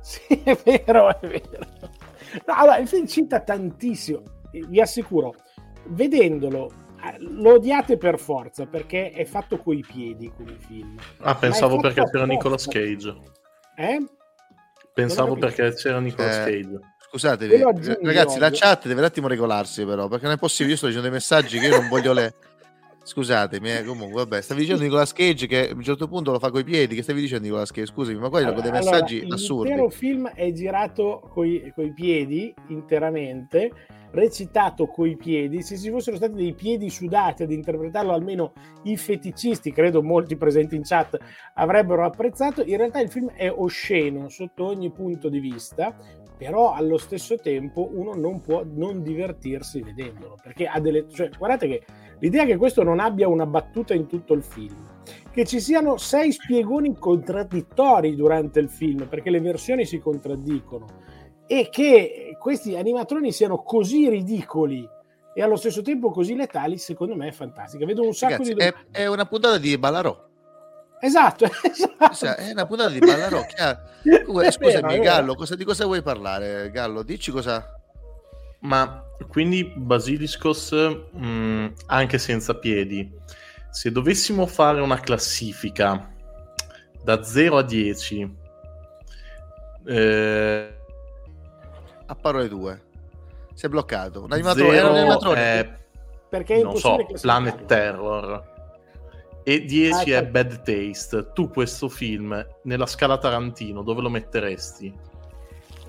Sì, è vero, è vero. No, allora, il film cita tantissimo, vi assicuro, vedendolo eh, lo odiate per forza perché è fatto coi piedi come film. Ah, pensavo perché c'era Nicolas Cage. Eh? Pensavo perché c'era Nicolas eh, Cage. Scusate, ragazzi, la chat deve un attimo regolarsi, però, perché non è possibile. Io sto dicendo dei messaggi che io non voglio le. Scusatemi, eh, comunque, vabbè, stavi dicendo Nicolas Cage che a un certo punto lo fa coi piedi. Che stavi dicendo Nicolas Cage? Scusami, ma poi allora, dei messaggi allora, assurdi. L'intero film è girato coi, coi piedi interamente recitato coi piedi, se ci fossero stati dei piedi sudati ad interpretarlo, almeno i feticisti, credo molti presenti in chat, avrebbero apprezzato. In realtà il film è osceno sotto ogni punto di vista, però allo stesso tempo uno non può non divertirsi vedendolo, perché ha delle... Cioè, guardate che l'idea che questo non abbia una battuta in tutto il film, che ci siano sei spiegoni contraddittori durante il film, perché le versioni si contraddicono, e che questi animatroni siano così ridicoli e allo stesso tempo così letali, secondo me è fantastica. Vedo un sacco Ragazzi, di... è, è una puntata di Ballarò. Esatto, esatto. È una puntata di È Scusami, vero. Gallo, cosa- di cosa vuoi parlare? Gallo, dici cosa. Ma quindi Basiliscos, mh, anche senza piedi, se dovessimo fare una classifica da 0 a 10, eh, A parole tue. Si è bloccato. Un animatore, era un zero animatore. è, Perché è non so. Planet Terror e 10 Ah, è ecco. Bad Taste. Tu questo film, nella scala Tarantino, dove lo metteresti?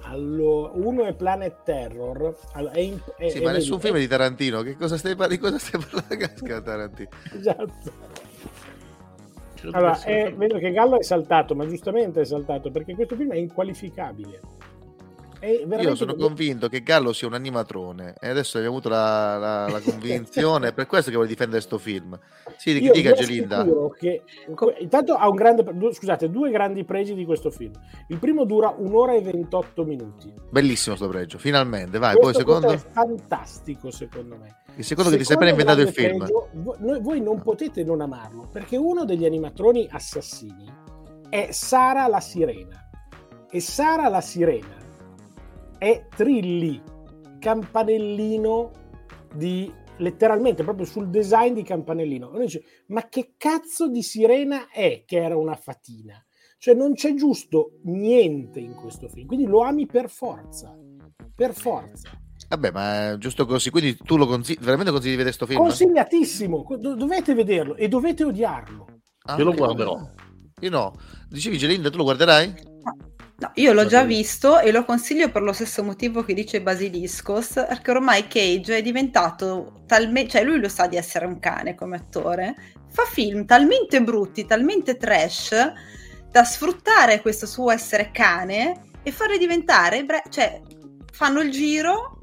Allora, uno è Planet Terror. Allora, è in- è- Sì, è- ma nessun è- film è di Tarantino. Che cosa stai, par- di cosa stai parlando? Casca, Tarantino. Esatto. Allora, eh, vedo che Gallo è saltato, ma giustamente è saltato perché questo film è inqualificabile. Io sono convinto che Gallo sia un animatrone e adesso abbiamo avuto la, la- la convinzione. è per questo che vuole difendere sto film. Sì, Io dica Gelinda. Che, intanto ha un grande, scusate, due grandi pregi di questo film. Il primo dura un'ora e 28 minuti. Bellissimo sto pregio, finalmente. Vai, poi Questo secondo. è fantastico, secondo me. Il secondo che ti sei appena inventato il film. pregio, vo- noi- voi non potete non amarlo perché uno degli animatroni assassini è Sara la sirena. E Sara la sirena è Trilli, campanellino di letteralmente proprio sul design di campanellino. Uno dice, ma che cazzo di sirena è che era una fatina? Cioè non c'è giusto niente in questo film, quindi lo ami per forza. Per forza. Vabbè, ma è giusto così. Quindi tu lo consigli, veramente consigli di vedere sto film? Consigliatissimo, do- dovete vederlo e dovete odiarlo. Ah, Io lo guarderò. Io no. Dicevi Gelinda, tu lo guarderai? No, io l'ho già visto e lo consiglio per lo stesso motivo che dice Basiliscos, perché ormai Cage è diventato talmente, cioè lui lo sa di essere un cane come attore, fa film talmente brutti, talmente trash, da sfruttare questo suo essere cane e farli diventare, bre- cioè fanno il giro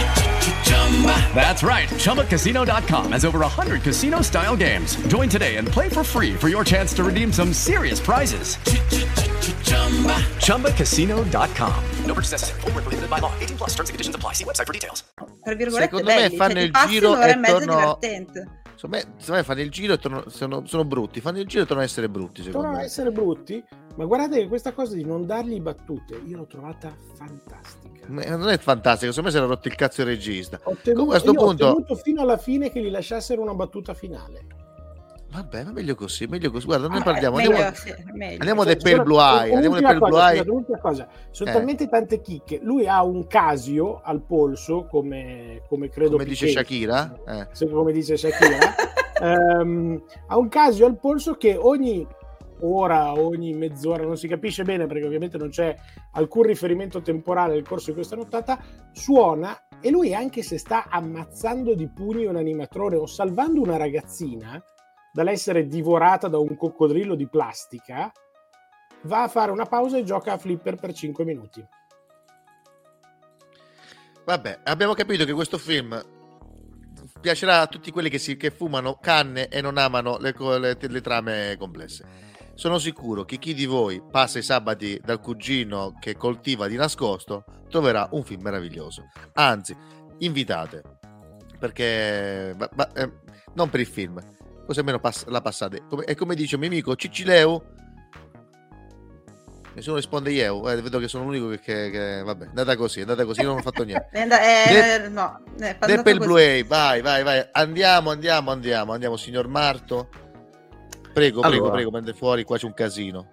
That's right. ChumbaCasino.com has over 100 casino style games. Join today and play for free for your chance to redeem some serious prizes. ChumbaCasino.com. No purchase necessary. Void were prohibited by law. 18 plus. Terms and conditions apply. See website for details. tra virgolette Secondo me belli, fanno cioè, ti il giro e mezza tornano- divertente. Secondo me, secondo me fanno il giro e tornano- sono, sono brutti. Fanno il giro e tornano a essere brutti, Tornano a essere brutti, ma guardate che questa cosa di non dargli battute, io l'ho trovata fantastica. Ma Non è fantastico, secondo me si era rotto il cazzo il regista. Ho tenuto, Comunque a sto io ho punto... tenuto fino alla fine che gli lasciassero una battuta finale. Vabbè, ma meglio così, meglio così. Guarda, noi Ah, parliamo. meglio, Andiamo, sì, andiamo del Pale Blue Eye. Andiamo del Pale Blue cosa, Eye. cosa. Sono Eh. talmente tante chicche. Lui ha un casio al polso, come, come credo Come dice Piquet, Shakira. Eh. se- come dice Shakira. Ehm, ha un casio al polso che ogni ora, ogni mezz'ora, non si capisce bene perché ovviamente non c'è alcun riferimento temporale nel corso di questa nottata, suona e lui anche se sta ammazzando di pugni un animatrone o salvando una ragazzina dall'essere divorata da un coccodrillo di plastica, va a fare una pausa e gioca a flipper per 5 minuti. Vabbè, abbiamo capito che questo film piacerà a tutti quelli che, si, che fumano canne e non amano le, le- le trame complesse. sono sicuro che chi di voi passa i sabati dal cugino che coltiva di nascosto troverà un film meraviglioso. Anzi, invitate, perché ma- ma- eh, non per il film, così almeno pass- la passate. Come- e come dice il mio amico Cicileu, nessuno risponde io, eh, vedo che sono l'unico che, che, che- vabbè, è andata così, è andata così, io non ho fatto niente. È and- eh, no, è andato Deppel così. Blue Ray, vai, vai, vai. Andiamo, andiamo, andiamo, andiamo, signor Marto. Prego, prego, Allora. prego, prende fuori, qua c'è un casino.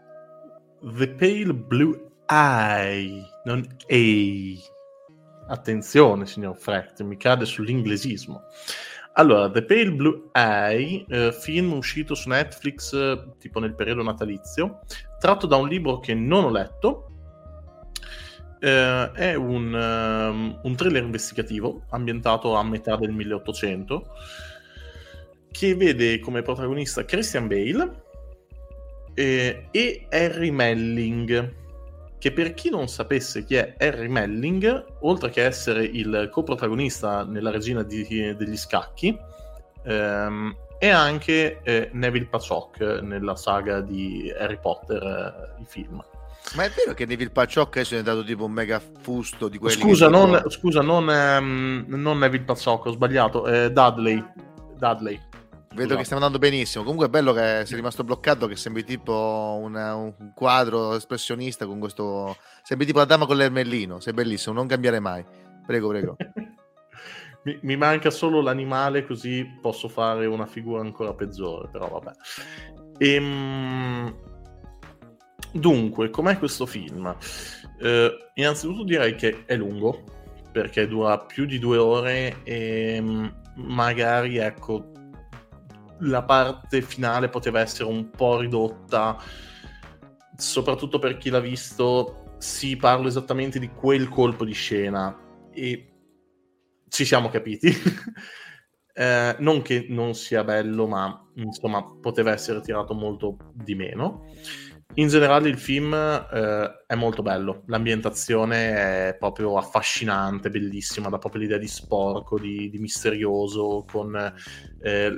The Pale Blue Eye, non A. Attenzione, signor Frecht, mi cade sull'inglesismo. Allora, The Pale Blue Eye, eh, film uscito su Netflix eh, tipo nel periodo natalizio, tratto da un libro che non ho letto. Eh, è un, ehm, un thriller investigativo ambientato a metà del 1800 che vede come protagonista Christian Bale eh, e Harry Melling che per chi non sapesse chi è Harry Melling oltre che essere il coprotagonista nella regina di- degli scacchi ehm, è anche eh, Neville Paciok nella saga di Harry Potter eh, i film. Ma è vero che Neville adesso è diventato tipo un mega fusto di quelli scusa che non, scusa non, ehm, non Neville Paciok ho sbagliato eh, Dudley Dudley Vedo che stiamo andando benissimo. Comunque è bello che sei rimasto bloccato, che sembri tipo una- un quadro espressionista con questo... Sembri tipo la dama con l'ermellino, sei bellissimo, non cambiare mai. Prego, prego. Mi, mi manca solo l'animale, così posso fare una figura ancora peggiore, però vabbè. Ehm, Dunque, com'è questo film? Eh, innanzitutto direi che è lungo, perché dura più di due ore e mm, magari, ecco, la parte finale poteva essere un po' ridotta, soprattutto per chi l'ha visto, sì, parlo esattamente di quel colpo di scena e ci siamo capiti. Eh, non che non sia bello, ma insomma poteva essere tirato molto di meno. In generale il film eh, è molto bello, l'ambientazione è proprio affascinante, bellissima, dà proprio l'idea di sporco, di, di misterioso, con eh,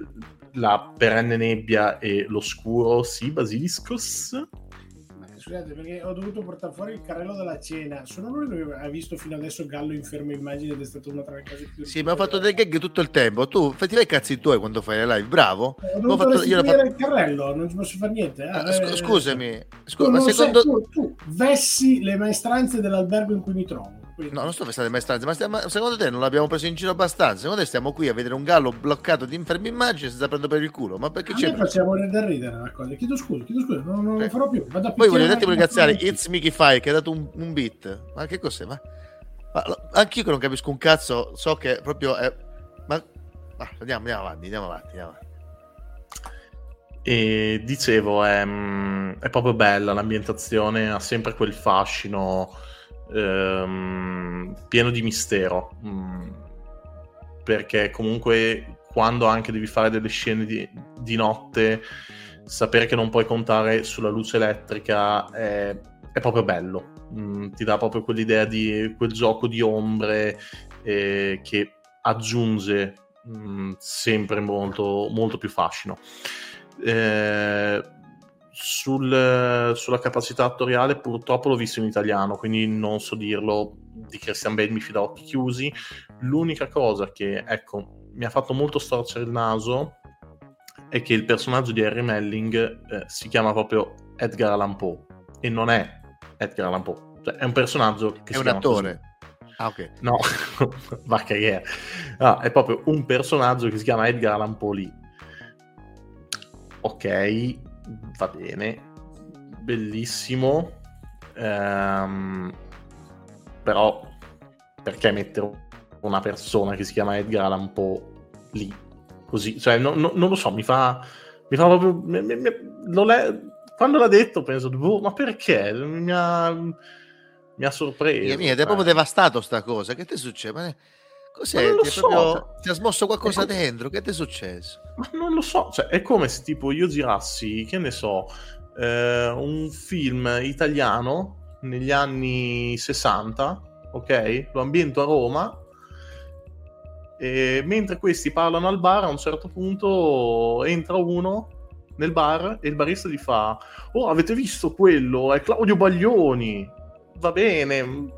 la perenne nebbia e l'oscuro, sì, basiliscos. Scusate, perché ho dovuto portare fuori il carrello della cena. Sono l'unico che ha visto fino adesso Gallo in ferma immagine ed è stata una tra le cose più Sì, ma ho fatto dei gag tutto il tempo. Tu fai ti fai i cazzi tuoi quando fai le live, bravo. Ho Ho dovuto fatto- io fatto- il carrello, non ci posso fare niente. Ah, Ah, eh, scusami, tu scu- ma secondo- sei- tu, tu vessi le maestranze dell'albergo in cui mi trovo. Quindi- No, non sto festando maestranze, ma stiamo- secondo te non l'abbiamo preso in giro abbastanza? Secondo te stiamo qui a vedere un gallo bloccato di infermi immagini senza prendere per il culo? Ma perché A c'è? me faceva morire da ridere la cosa. Chiedo scusa, chiedo scusa, non, non lo farò più. Vado a Poi voglio una- cazzare, It's Mickey Fire che ha dato un, un beat. Ma che cos'è? Ma, ma anch'io che non capisco un cazzo, so che proprio è... Ma... ah, andiamo, andiamo avanti, andiamo avanti, andiamo avanti. E dicevo, è, mm, è proprio bella l'ambientazione, ha sempre quel fascino ehm, pieno di mistero. mm, perché comunque quando anche devi fare delle scene di, di notte, sapere che non puoi contare sulla luce elettrica è, è proprio bello. Mm, ti dà proprio quell'idea di quel gioco di ombre eh, che aggiunge mm, sempre molto, molto più fascino. Eh, sul- sulla capacità attoriale purtroppo l'ho visto in italiano quindi non so dirlo di Christian Bale mi fido a occhi chiusi l'unica cosa che ecco mi ha fatto molto storcere il naso è che il personaggio di Harry Melling eh, si chiama proprio Edgar Allan Poe e non è Edgar Allan Poe cioè, è un personaggio che È un attore. così. Ah, ok. No, va a cagare. No, è proprio un personaggio che si chiama Edgar Allan Poe lì. Ok, va bene. Bellissimo. Ehm, però, perché mettere una persona che si chiama Edgar Allan Poe lì? Così, cioè, no- no- non lo so, mi fa... Mi fa proprio... mi- mi- le- quando l'ha detto penso, boh, ma perché? Mi ha, mi ha sorpreso. Mia mia, ed è cioè. proprio devastato sta cosa. Che ti succede? Ma cos'è? Ma non lo Ti è so, proprio- cioè- Ti ha smosso qualcosa È co- dentro? Che ti è successo? Ma non lo so, cioè, è come se tipo io girassi, che ne so, eh, un film italiano negli anni 60, ok? Lo ambiento a Roma, e mentre questi parlano al bar, a un certo punto entra uno, nel bar e il barista gli fa oh avete visto quello? È Claudio Baglioni va bene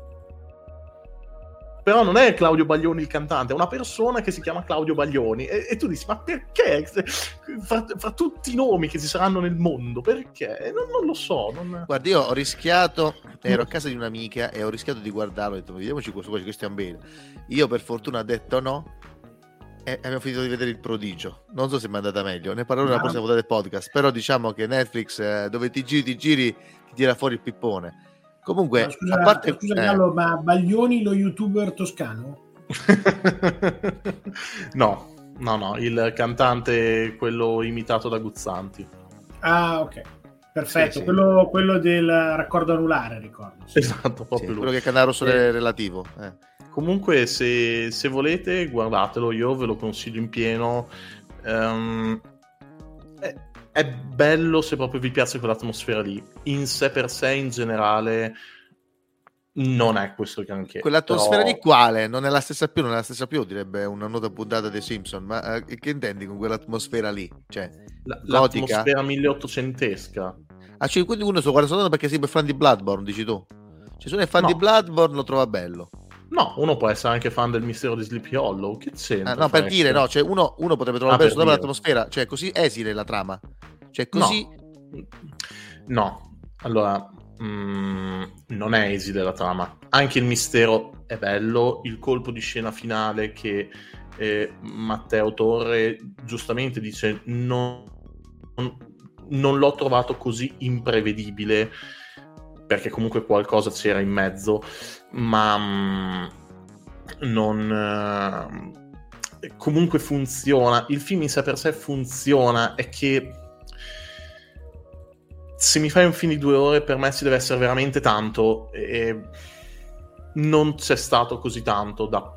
però non è Claudio Baglioni il cantante, è una persona che si chiama Claudio Baglioni. E, e tu dici, ma perché? Fra, fra, tutti i nomi che ci saranno nel mondo, perché? Non, non lo so. Non... Guarda, io ho rischiato, ero a casa di un'amica e ho rischiato di guardarlo, ho detto, vediamoci questo qua, che stiamo bene. Io per fortuna ho detto no, e abbiamo finito di vedere il prodigio. Non so se mi è andata meglio, ne parlerò nella prossima puntata del podcast, però diciamo che Netflix, eh, dove ti giri, ti giri, ti tira fuori il pippone Comunque, scusa, a parte... scusa eh... Gallo, ma Baglioni lo youtuber toscano? no, no, no, il cantante, quello imitato da Guzzanti. Ah, ok. Perfetto, sì, sì. Quello, quello, del raccordo anulare, ricordo. Sì. Esatto, proprio sì, quello che canta rosso eh. relativo. Eh. Comunque, se, se, volete, guardatelo, io ve lo consiglio in pieno. Um, è bello se proprio vi piace quell'atmosfera lì. In sé per sé, in generale, non è questo granché. Quell'atmosfera però... di quale? Non è la stessa più, non è la stessa più, direbbe una nota puntata dei Simpson. Ma eh, che intendi con quell'atmosfera lì? Cioè, la, l'atmosfera 1800esca. Ah, cioè, quindi uno sto guardando perché sei fan di Bloodborne, dici tu? Cioè, se uno è fan no. di Bloodborne lo trova bello. No, uno può essere anche fan del mistero di Sleepy Hollow. Che c'entra? Ah, no, per dire, no, cioè uno, uno potrebbe trovare ah, bello solo l'atmosfera, cioè così esile la trama. Cioè così... No, no. allora, mm, non è esile la trama. Anche il mistero è bello, il colpo di scena finale che eh, Matteo Torre giustamente dice non, non l'ho trovato così imprevedibile perché comunque qualcosa c'era in mezzo, ma mh, mm, non... Uh, comunque funziona, il film in sé per sé funziona, è che se mi fai un film di due ore per me ci deve essere veramente tanto e non c'è stato così tanto da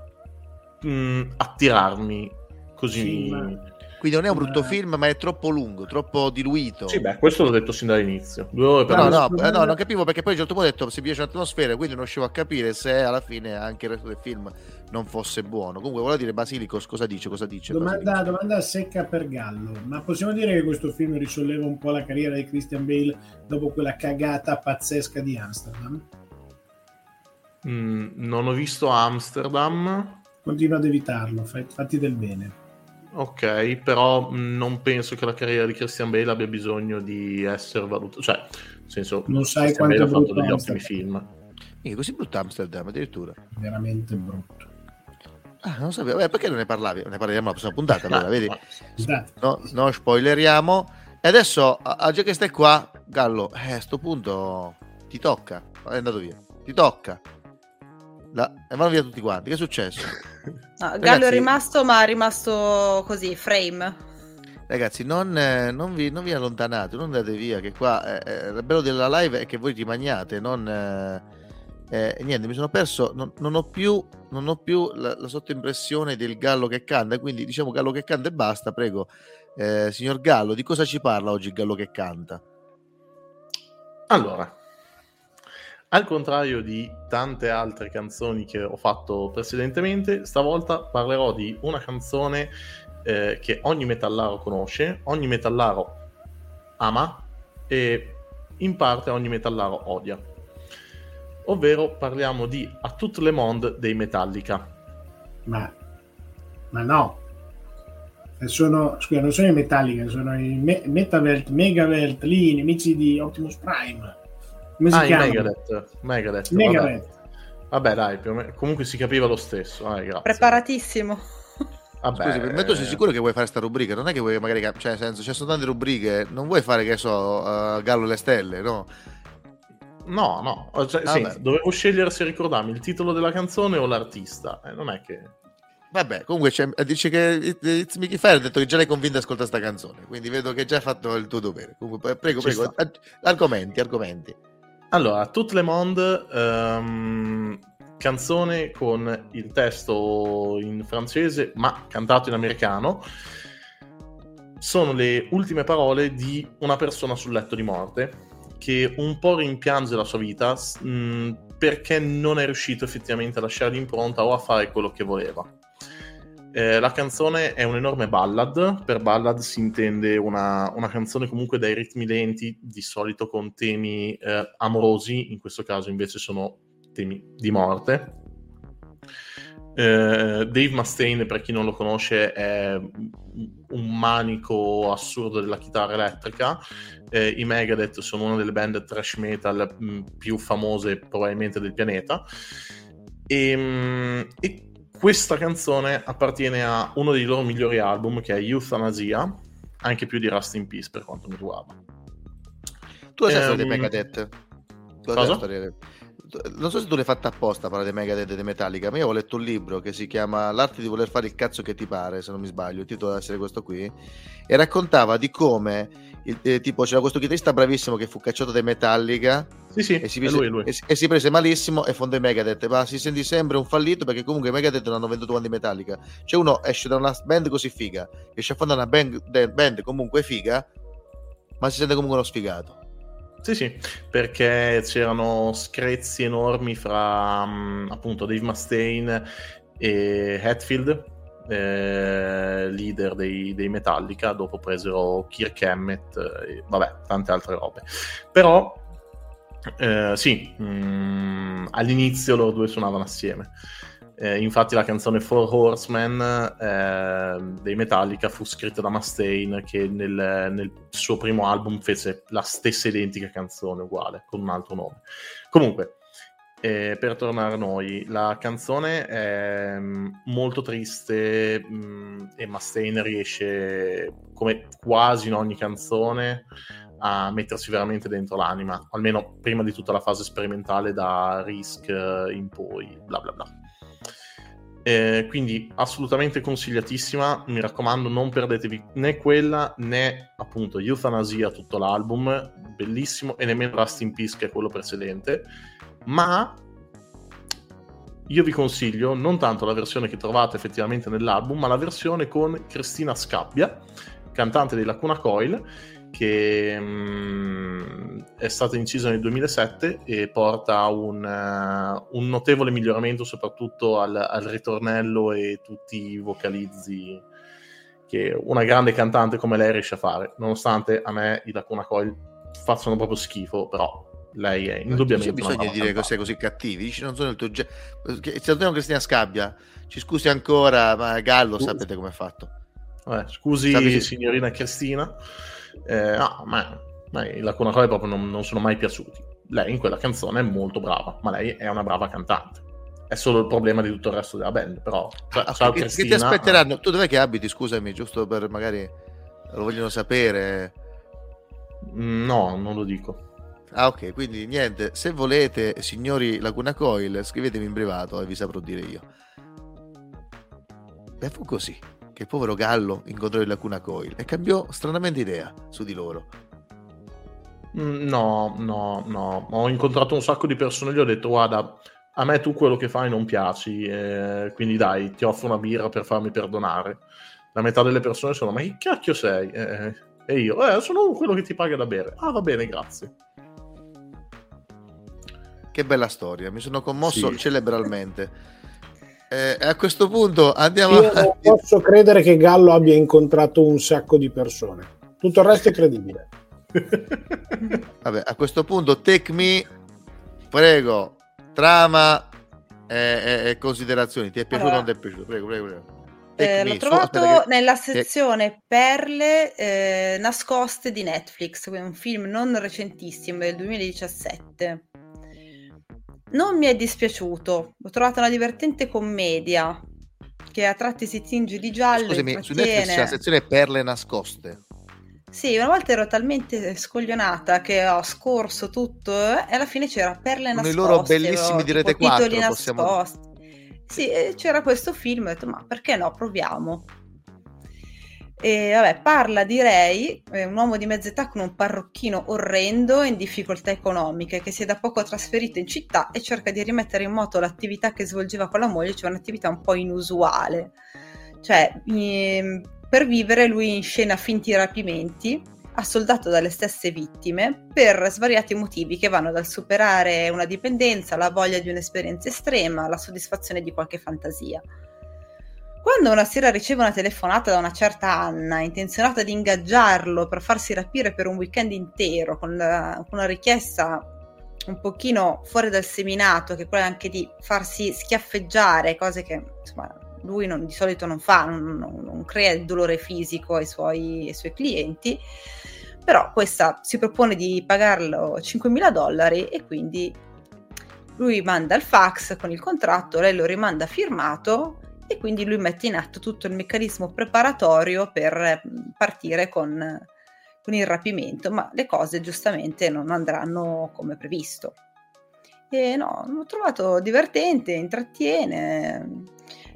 mh, mm, attirarmi così... Sì, ma quindi non è un brutto film, ma è troppo lungo, troppo diluito. Sì, beh, questo l'ho detto sin dall'inizio. Due ore per no, no, no, no, non capivo perché poi a un certo punto ho detto si piace l'atmosfera, quindi non riuscivo a capire se alla fine anche il resto del film non fosse buono. Comunque, volevo dire, Basilicos cosa dice? Cosa dice? Domanda, domanda secca per Gallo, ma possiamo dire che questo film risolleva un po' la carriera di Christian Bale dopo quella cagata pazzesca di Amsterdam? Mm, non ho visto Amsterdam. Continua ad evitarlo, fatti del bene. Ok, però non penso che la carriera di Christian Bale abbia bisogno di essere valutata. Cioè, nel senso, non sai Christian Bale ha fatto degli ottimi film. è così brutto Amsterdam addirittura. Veramente brutto. Ah, non sapevo. Beh, perché non ne parlavi? Ne parleremo la prossima puntata. Allora, vedi? No, no, spoileriamo. E adesso, già che stai qua, Gallo, eh, a sto punto ti tocca. È andato via. Ti tocca. La... E vanno via tutti quanti. Che è successo? No, Gallo Ragazzi... è rimasto, ma è rimasto così, frame. Ragazzi, non, eh, non, vi, non, vi, allontanate, non andate via, che qua eh, eh, il bello della live è che voi rimaniate, non... Eh, eh, niente, mi sono perso, non, non ho più, non ho più la, la, sottoimpressione del gallo che canta, quindi diciamo gallo che canta e basta, prego. Eh, signor Gallo, di cosa ci parla oggi il gallo che canta? Allora, al contrario di tante altre canzoni che ho fatto precedentemente, stavolta parlerò di una canzone eh, che ogni metallaro conosce, ogni metallaro ama e in parte ogni metallaro odia. Ovvero parliamo di A tout le monde dei Metallica. Ma, ma no, sono, scusa, non sono i Metallica, sono i Me- Metavelt, Megavelt, lì, nemici di Optimus Prime. Come si ah, chiama? Megadeth. Megadeth. Megadeth. Vabbè. vabbè, dai, meno, comunque si capiva lo stesso. Dai, Preparatissimo. Vabbè, Scusi, per me tu sei sicuro che vuoi fare sta rubrica? Non è che vuoi magari, cioè, nel senso, ci sono tante rubriche, non vuoi fare, che so, uh, Gallo le stelle, no? No, no, cioè, senti, dovevo scegliere se ricordarmi il titolo della canzone o l'artista, eh, non è che... Vabbè, comunque dice che It's Mickey Fire ha detto che già l'hai convinto ad ascoltare questa canzone, quindi vedo che hai già fatto il tuo dovere. Comunque, prego, prego, argomenti, argomenti. Allora, Tout le monde, um, canzone con il testo in francese ma cantato in americano, sono le ultime parole di una persona sul letto di morte che un po' rimpiange la sua vita mh, perché non è riuscito effettivamente a lasciare l'impronta o a fare quello che voleva. Eh, la canzone è un'enorme ballad, per ballad si intende una, una canzone comunque dai ritmi lenti, di solito con temi eh, amorosi, in questo caso invece sono temi di morte. Eh, Dave Mustaine, per chi non lo conosce, è un manico assurdo della chitarra elettrica. Eh, I Megadeth sono una delle band trash metal mh, più famose probabilmente del pianeta. E, mh, e, questa canzone appartiene a uno dei loro migliori album, che è Euthanasia, anche più di Rust in Peace per quanto mi riguarda. Tu hai Ehm, um, dei Megadeth? Tu cosa? Non so se tu l'hai fatta apposta parlare dei Megadeth e dei Metallica, ma io ho letto un libro che si chiama L'arte di voler fare il cazzo che ti pare, se non mi sbaglio, il titolo deve essere questo qui, e raccontava di come, il- eh, tipo, c'era questo chitarrista bravissimo che fu cacciato dai Metallica Sì, sì, e si, prese, lui, lui. e e si prese malissimo e fondò i Megadeth, ma si sentì sempre un fallito perché comunque i Megadeth non hanno venduto quanti Metallica. Cioè uno esce da una band così figa, riesce a fondare una band, band comunque figa, ma si sente comunque uno sfigato. Sì, sì, perché c'erano screzi enormi fra mm, appunto Dave Mustaine e Hatfield, eh, leader dei, dei Metallica, dopo presero Kirk Hammett e vabbè, tante altre robe. Però eh, sì, mm, all'inizio loro due suonavano assieme. Eh, infatti la canzone Four Horsemen eh, dei Metallica fu scritta da Mustaine che nel, nel suo primo album fece la stessa identica canzone uguale con un altro nome. Comunque, eh, per tornare a noi, la canzone è mm, molto triste mm, e Mustaine riesce, come quasi in ogni canzone, a mettersi veramente dentro l'anima, almeno prima di tutta la fase sperimentale da Risk eh, in poi, bla bla bla. Eh, quindi assolutamente consigliatissima, mi raccomando non perdetevi né quella né appunto Euthanasia tutto l'album, bellissimo e nemmeno Rust in Peace che è quello precedente, ma io vi consiglio non tanto la versione che trovate effettivamente nell'album, ma la versione con Cristina Scabbia, cantante dei Lacuna Coil, che mm, è stata incisa nel 2007 e porta un, eh, un notevole miglioramento soprattutto al, al ritornello e tutti i vocalizzi che una grande cantante come lei riesce a fare, nonostante a me i Lacuna Coil facciano proprio schifo, però lei è Non c'è indubbiamente brava di dire cantante. cose così cattivi. Dici, non sono il tuo genere. Se torniamo Cristina Scabbia, ci scusi ancora, ma Gallo Scusi. sapete com'è fatto. Eh, scusi, Sapete- signorina Cristina. Eh, no, ma, ma Lacuna Coil proprio non, non sono mai piaciuti. Lei in quella canzone è molto brava, ma lei è una brava cantante. È solo il problema di tutto il resto della band, però. Cioè, Ah, ciao che, che ti aspetteranno? Tu dov'è che abiti? Scusami, giusto per magari lo vogliono sapere. Mm, No, non lo dico. Ah, ok, quindi niente. Se volete, signori Laguna Coil, scrivetemi in privato e vi saprò dire io. E fu così che il povero Gallo incontrò il Laguna Coil e cambiò stranamente idea su di loro. Mm, No, no, no. Ho incontrato un sacco di persone e gli ho detto: Guarda, a me tu quello che fai non piaci, eh, quindi dai, ti offro una birra per farmi perdonare. La metà delle persone sono: Ma che cacchio sei? Eh, e io, eh, sono quello che ti paga da bere. Ah, va bene, grazie. Che bella storia, mi sono commosso Sì. cerebralmente. Eh, a questo punto andiamo Io non avanti. posso credere che Gallo abbia incontrato un sacco di persone. Tutto il resto è credibile. Vabbè, a questo punto, take me, prego, trama e, e- e considerazioni. Ti è piaciuto o Allora, non ti è piaciuto? Prego, prego, prego. Eh, l'ho trovato che- nella sezione perle eh, nascoste di Netflix, quindi un film non recentissimo del 2017. Non mi è dispiaciuto, l'ho trovata una divertente commedia che a tratti si tinge di giallo, Scusami, su. Netflix c'è la sezione perle nascoste. Sì, una volta ero talmente scoglionata che ho scorso tutto e alla fine c'era Perle Con i nascoste. loro bellissimi di Rete tipo titoli 4, possiamo- nascosti. Sì, c'era questo film, ho detto ma perché no, proviamo. E vabbè, parla di Ray, eh, un uomo di mezza età con un parrocchino orrendo in difficoltà economiche che si è da poco trasferito in città e cerca di rimettere in moto l'attività che svolgeva con la moglie, cioè un'attività un po' inusuale. Cioè, ehm, per vivere lui inscena finti rapimenti assoldato dalle stesse vittime per svariati motivi che vanno dal superare una dipendenza, la voglia di un'esperienza estrema, la soddisfazione di qualche fantasia. Quando una sera riceve una telefonata da una certa Anna, intenzionata ad ingaggiarlo per farsi rapire per un weekend intero, con, la- con una richiesta un pochino fuori dal seminato, che è quella anche di farsi schiaffeggiare, cose che insomma, lui non- di solito non fa, non, non- non crea il dolore fisico ai suoi, ai suoi clienti, però questa si propone di pagarlo 5.000 dollari e quindi lui manda il fax con il contratto, lei lo rimanda firmato e quindi lui mette in atto tutto il meccanismo preparatorio per eh, partire con, con il rapimento, ma le cose giustamente non andranno come previsto. E no, l'ho trovato divertente, intrattiene.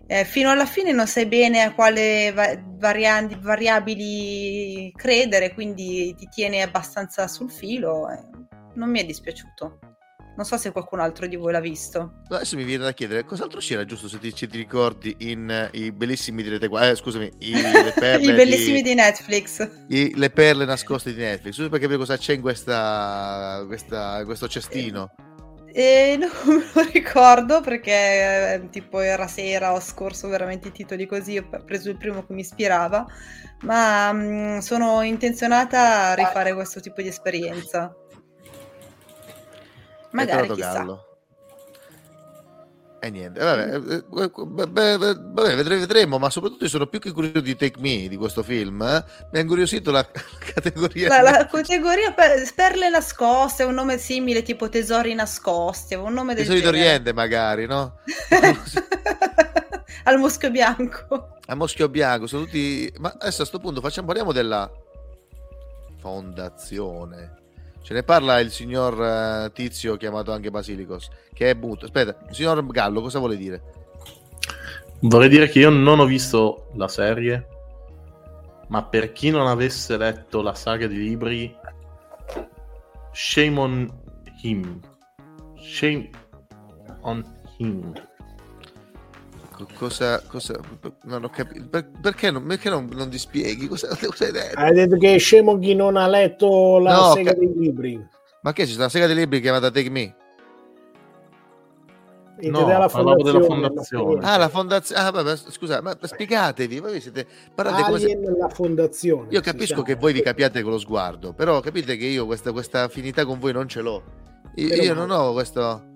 Eh, fino alla fine non sai bene a quale va- variabili credere, quindi ti tiene abbastanza sul filo. eh. Non mi è dispiaciuto. Non so se qualcun altro di voi l'ha visto. Adesso mi viene da chiedere cos'altro c'era, giusto se ti, se ti ricordi, in eh, i bellissimi di Rete 4, eh, scusami, i, le perle I bellissimi di Netflix. i- le perle nascoste di Netflix. Giusto per capire cosa c'è in questa, questa- questo cestino. E non me lo ricordo perché eh, tipo era sera, ho scorso veramente i titoli così, ho preso il primo che mi ispirava, ma mm, sono intenzionata a rifare questo tipo di esperienza. Magari. Gallo. E niente, vabbè, eh, eh, beh, beh, vabbè, vedre- vedremo, ma soprattutto sono più che curioso di Take Me, di questo film. eh. Mi ha incuriosito la categoria. La, la categoria per- perle nascoste, un nome simile tipo tesori nascosti, un nome del Tesori genere. d'Oriente magari, no? Al muschio bianco. A Moschio Bianco, sono tutti... Ma adesso a sto punto facciamo, parliamo della fondazione. Ce ne parla il signor eh, Tizio, chiamato anche Basilicos, che è muto. Aspetta, signor Gallo, cosa vuole dire? Vorrei dire che io non ho visto la serie, ma per chi non avesse letto la saga di libri, shame on him. Shame on him. Co- Cosa, cosa, non ho capito. Per- perché non, perché non, non ti spieghi? Cosa, cosa hai detto? Hai detto che è scemo chi non ha letto la No, sega ca- dei libri. Ma che c'è una sega dei libri chiamata Take Me? E No, della parlavo della fondazione. Ah, la fondazione. Ah, vabbè, scusa, ma spiegatevi, voi siete parlate come se... La fondazione. Io capisco che voi vi capiate con lo sguardo, però capite che io questa, questa affinità con voi non ce l'ho. Io, io non ho questo.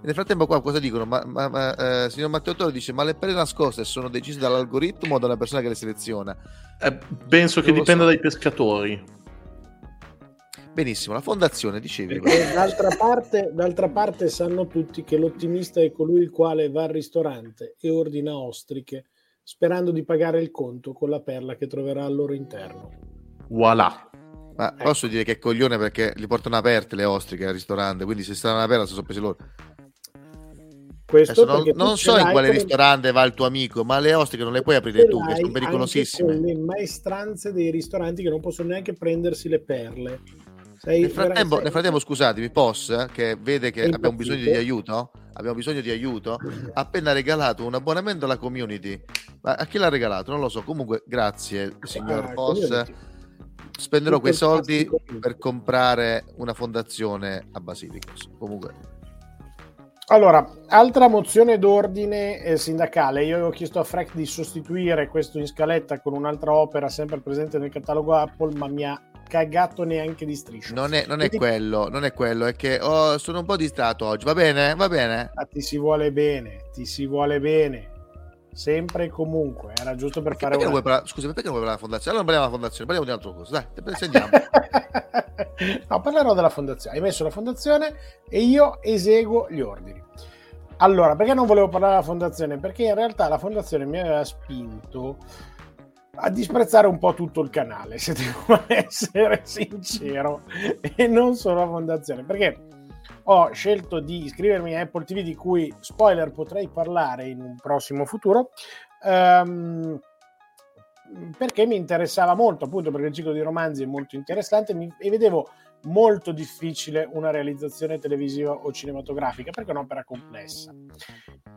Nel frattempo, qua cosa dicono? Ma, ma- ma, eh, signor Matteo Toro dice: Ma le pelle nascoste sono decise dall'algoritmo o dalla persona che le seleziona? Eh, penso che dipenda so. dai pescatori. Benissimo, la fondazione, dicevi. D'altra parte, d'altra parte sanno tutti che l'ottimista è colui il quale va al ristorante e ordina ostriche sperando di pagare il conto con la perla che troverà al loro interno. Voilà. Ma posso dire che è coglione perché li portano aperte le ostriche al ristorante, quindi se stanno aperte se sono presi loro. Questo non, non so in quale come- ristorante va il tuo amico, ma le ostriche non le puoi aprire tu, che sono pericolosissime. con le maestranze dei ristoranti che non possono neanche prendersi le perle. Sei Nel frattempo, sei- nel frattempo, scusatemi, POS, eh, che vede che abbiamo bisogno di aiuto, abbiamo bisogno di aiuto, ha appena regalato un abbonamento alla community. Ma a chi l'ha regalato? Non lo so. Comunque, grazie, signor Ah, POS. community. Spenderò Tutto quei soldi per comprare una fondazione a Basilicos. Comunque, Allora, altra mozione d'ordine eh, sindacale. Io avevo chiesto a Freck di sostituire questo in scaletta con un'altra opera sempre presente nel catalogo Apple, ma mi ha cagato neanche di striscio. non è, non è Quindi- quello, non è quello, è che oh, sono un po' distratto oggi. Va bene? Va bene? Ah, ti si vuole bene, ti si vuole bene. Sempre e comunque. Era giusto per fare Perché una... vuoi parlare- Scusa, ma perché non vuoi parlare della fondazione? Allora non parliamo della fondazione, parliamo di un'altra cosa. Dai, sentiamo. no, parlerò della fondazione. Hai messo la fondazione e io eseguo gli ordini. Allora, perché non volevo parlare della fondazione? Perché in realtà la fondazione mi aveva spinto a disprezzare un po' tutto il canale, se devo essere sincero, e non solo la fondazione, perché ho scelto di iscrivermi a Apple TV, di cui, spoiler, potrei parlare in un prossimo futuro, ehm, perché mi interessava molto, appunto perché il ciclo di romanzi è molto interessante mi- e vedevo molto difficile una realizzazione televisiva o cinematografica perché è un'opera complessa.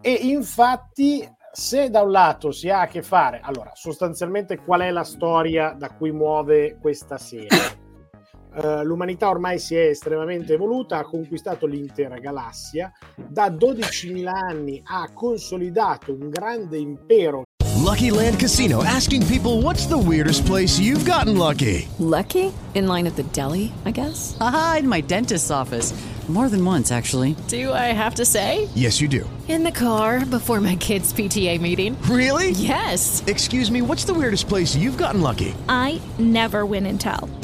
E infatti, se da un lato si ha a che fare, allora, sostanzialmente qual è la storia da cui muove questa serie? Eh, l'umanità ormai si è estremamente evoluta, ha conquistato l'intera galassia, da 12.000 anni ha consolidato un grande impero Lucky Land Casino asking people what's the weirdest place you've gotten lucky? Lucky? In line at the deli, I guess? Aha, in my dentist's office. More than once, actually. Do I have to say? Yes, you do. In the car before my kids' PTA meeting. Really? Yes. Excuse me, what's the weirdest place you've gotten lucky? I never win and tell.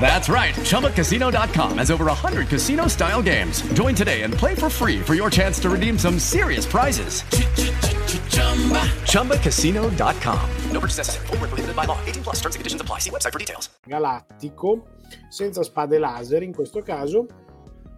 That's right. ChumbaCasino.com has over 100 casino style games. Join today and play for free for your chance to redeem some serious prizes. ChumbaCasino.com. No purchase necessary. Void prohibited by law. 18 plus terms and conditions apply. See website for details. galattico, senza spade laser in questo caso,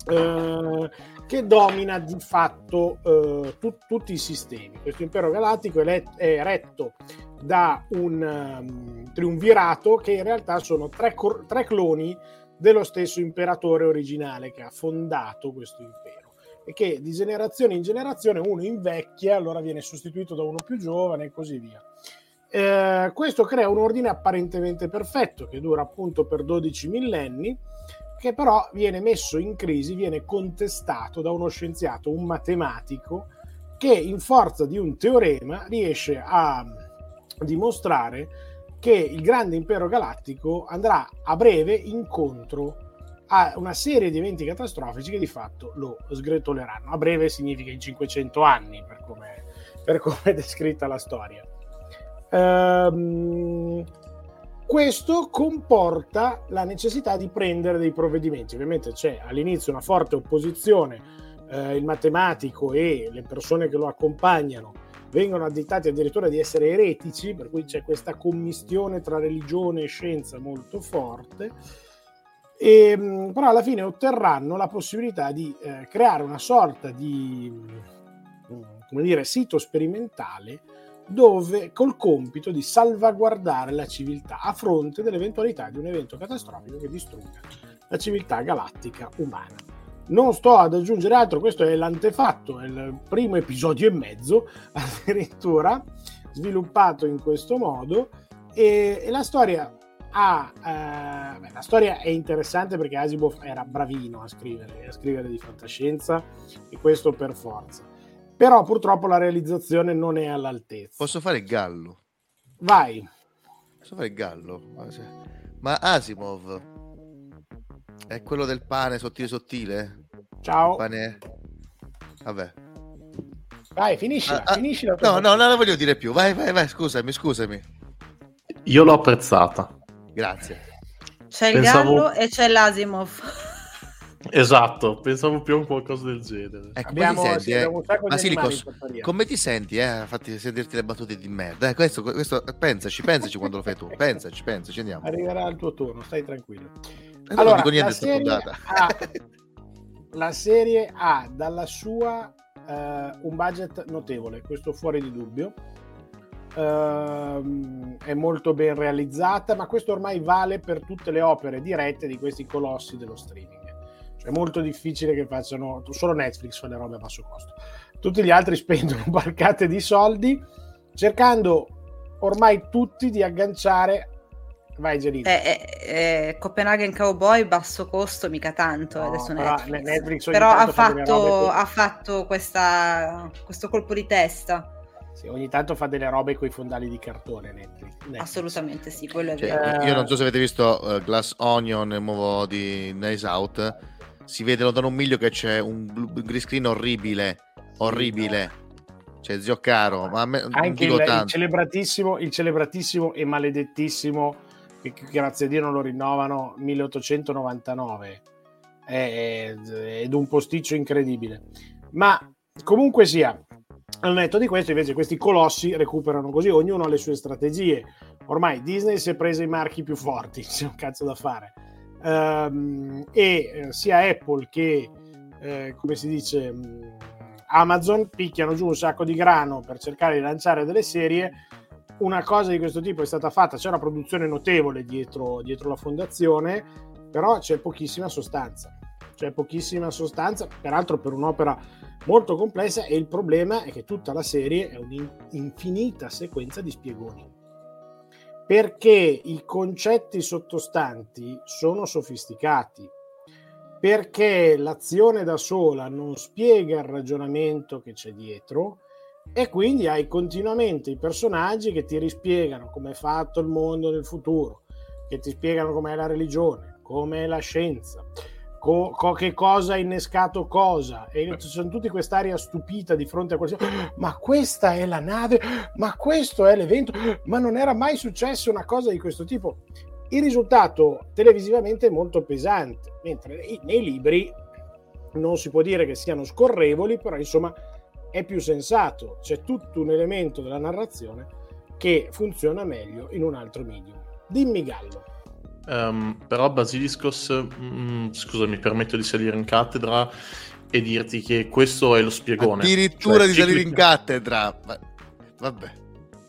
eh, che domina di fatto eh, tu- tutti i sistemi. Questo impero galattico è, let- è retto da un um, triumvirato che in realtà sono tre, cor- tre cloni dello stesso imperatore originale che ha fondato questo impero e che di generazione in generazione uno invecchia, allora viene sostituito da uno più giovane e così via. Eh, questo crea un ordine apparentemente perfetto che dura appunto per 12 millenni, che però viene messo in crisi, viene contestato da uno scienziato, un matematico, che in forza di un teorema riesce a dimostrare che il grande impero galattico andrà a breve incontro a una serie di eventi catastrofici che di fatto lo sgretoleranno. A breve significa in 500 anni, per come, per come è descritta la storia. Ehm, questo comporta la necessità di prendere dei provvedimenti. Ovviamente c'è all'inizio una forte opposizione, eh, il matematico e le persone che lo accompagnano vengono additati addirittura di essere eretici, per cui c'è questa commistione tra religione e scienza molto forte. E, mh, però alla fine otterranno la possibilità di eh, creare una sorta di mh, come dire, sito sperimentale dove col compito di salvaguardare la civiltà a fronte dell'eventualità di un evento catastrofico che distrugga la civiltà galattica umana. Non sto ad aggiungere altro, questo è l'antefatto, è il primo episodio e mezzo addirittura sviluppato in questo modo e, e la storia ha, eh, beh, la storia è interessante perché Asimov era bravino a scrivere, a scrivere di fantascienza e questo per forza. Però purtroppo la realizzazione non è all'altezza. Posso fare il gallo? Vai. Posso fare il gallo? Ma, Asimov è quello del pane sottile sottile? Ciao. Pane... Vabbè. Vai, finiscila, Ah, ah, finiscila. No, no, non la voglio dire più. Vai, vai, vai, scusami, scusami. Io l'ho apprezzata. Grazie. C'è il Pensavo- gallo e c'è l'Asimov. Esatto, pensavo più a un qualcosa del genere. Eh, come Abbiamo- ti senti, eh? abbiamo un sacco di Basilicos, come ti senti, eh? Fatti sentirti le battute di merda. Eh, questo, questo, pensaci, pensaci quando lo fai tu. Pensaci, pensaci, andiamo. Arriverà il tuo turno, stai tranquillo. Eh, non Allora, dico niente la sta serie, puntata. ha, la serie ha dalla sua eh, un budget notevole, questo fuori di dubbio. Ehm, è molto ben realizzata, ma questo ormai vale per tutte le opere dirette di questi colossi dello streaming. Cioè, è molto difficile che facciano solo Netflix fa le robe a basso costo. Tutti gli altri spendono barcate di soldi cercando ormai tutti di agganciare. Vai, Gerino. Eh, eh, eh, Copenaghen Cowboy basso costo mica tanto No, adesso però Netflix. Netflix ogni Però ha fatto, ha fatto questa, questo colpo di testa Sì, ogni tanto fa delle robe con i fondali di cartone Netflix. Netflix. assolutamente sì quello è Cioè, vero io non so se avete visto eh, Glass Onion, il nuovo di Nice Out. Si vede lontano un miglio che c'è un blu- green screen orribile. Orribile. C'è zio caro, ma a me Anche il, il celebratissimo, il celebratissimo e maledettissimo, che, grazie a Dio non lo rinnovano, 1899. È, è un posticcio incredibile. Ma comunque sia, al netto di questo, invece, questi colossi recuperano così, ognuno ha le sue strategie. Ormai Disney si è presa i marchi più forti, c'è un cazzo da fare. Ehm, e eh, sia Apple che, eh, come si dice, mh, Amazon picchiano giù un sacco di grano per cercare di lanciare delle serie una cosa di questo tipo è stata fatta, c'è una produzione notevole dietro, dietro la fondazione, però c'è pochissima sostanza. C'è pochissima sostanza, peraltro per un'opera molto complessa e il problema è che tutta la serie è un'infinita sequenza di spiegoni. Perché i concetti sottostanti sono sofisticati, perché l'azione da sola non spiega il ragionamento che c'è dietro e quindi hai continuamente i personaggi che ti rispiegano come è fatto il mondo nel futuro, che ti spiegano com'è la religione, com'è la scienza, co- co- che cosa ha innescato cosa. E ci sono tutti quest'aria stupita di fronte a qualsiasi ma questa è la nave? Ma questo è l'evento? Ma non era mai successo una cosa di questo tipo? Il risultato televisivamente è molto pesante mentre nei libri non si può dire che siano scorrevoli però insomma è più sensato. C'è tutto un elemento della narrazione che funziona meglio in un altro medium. Dimmi Gallo Um, però Basiliscos, mm, scusa, mi permetto di salire in cattedra e dirti che questo è lo spiegone. Addirittura Cioè, di salire ciclica- in cattedra. Vabbè.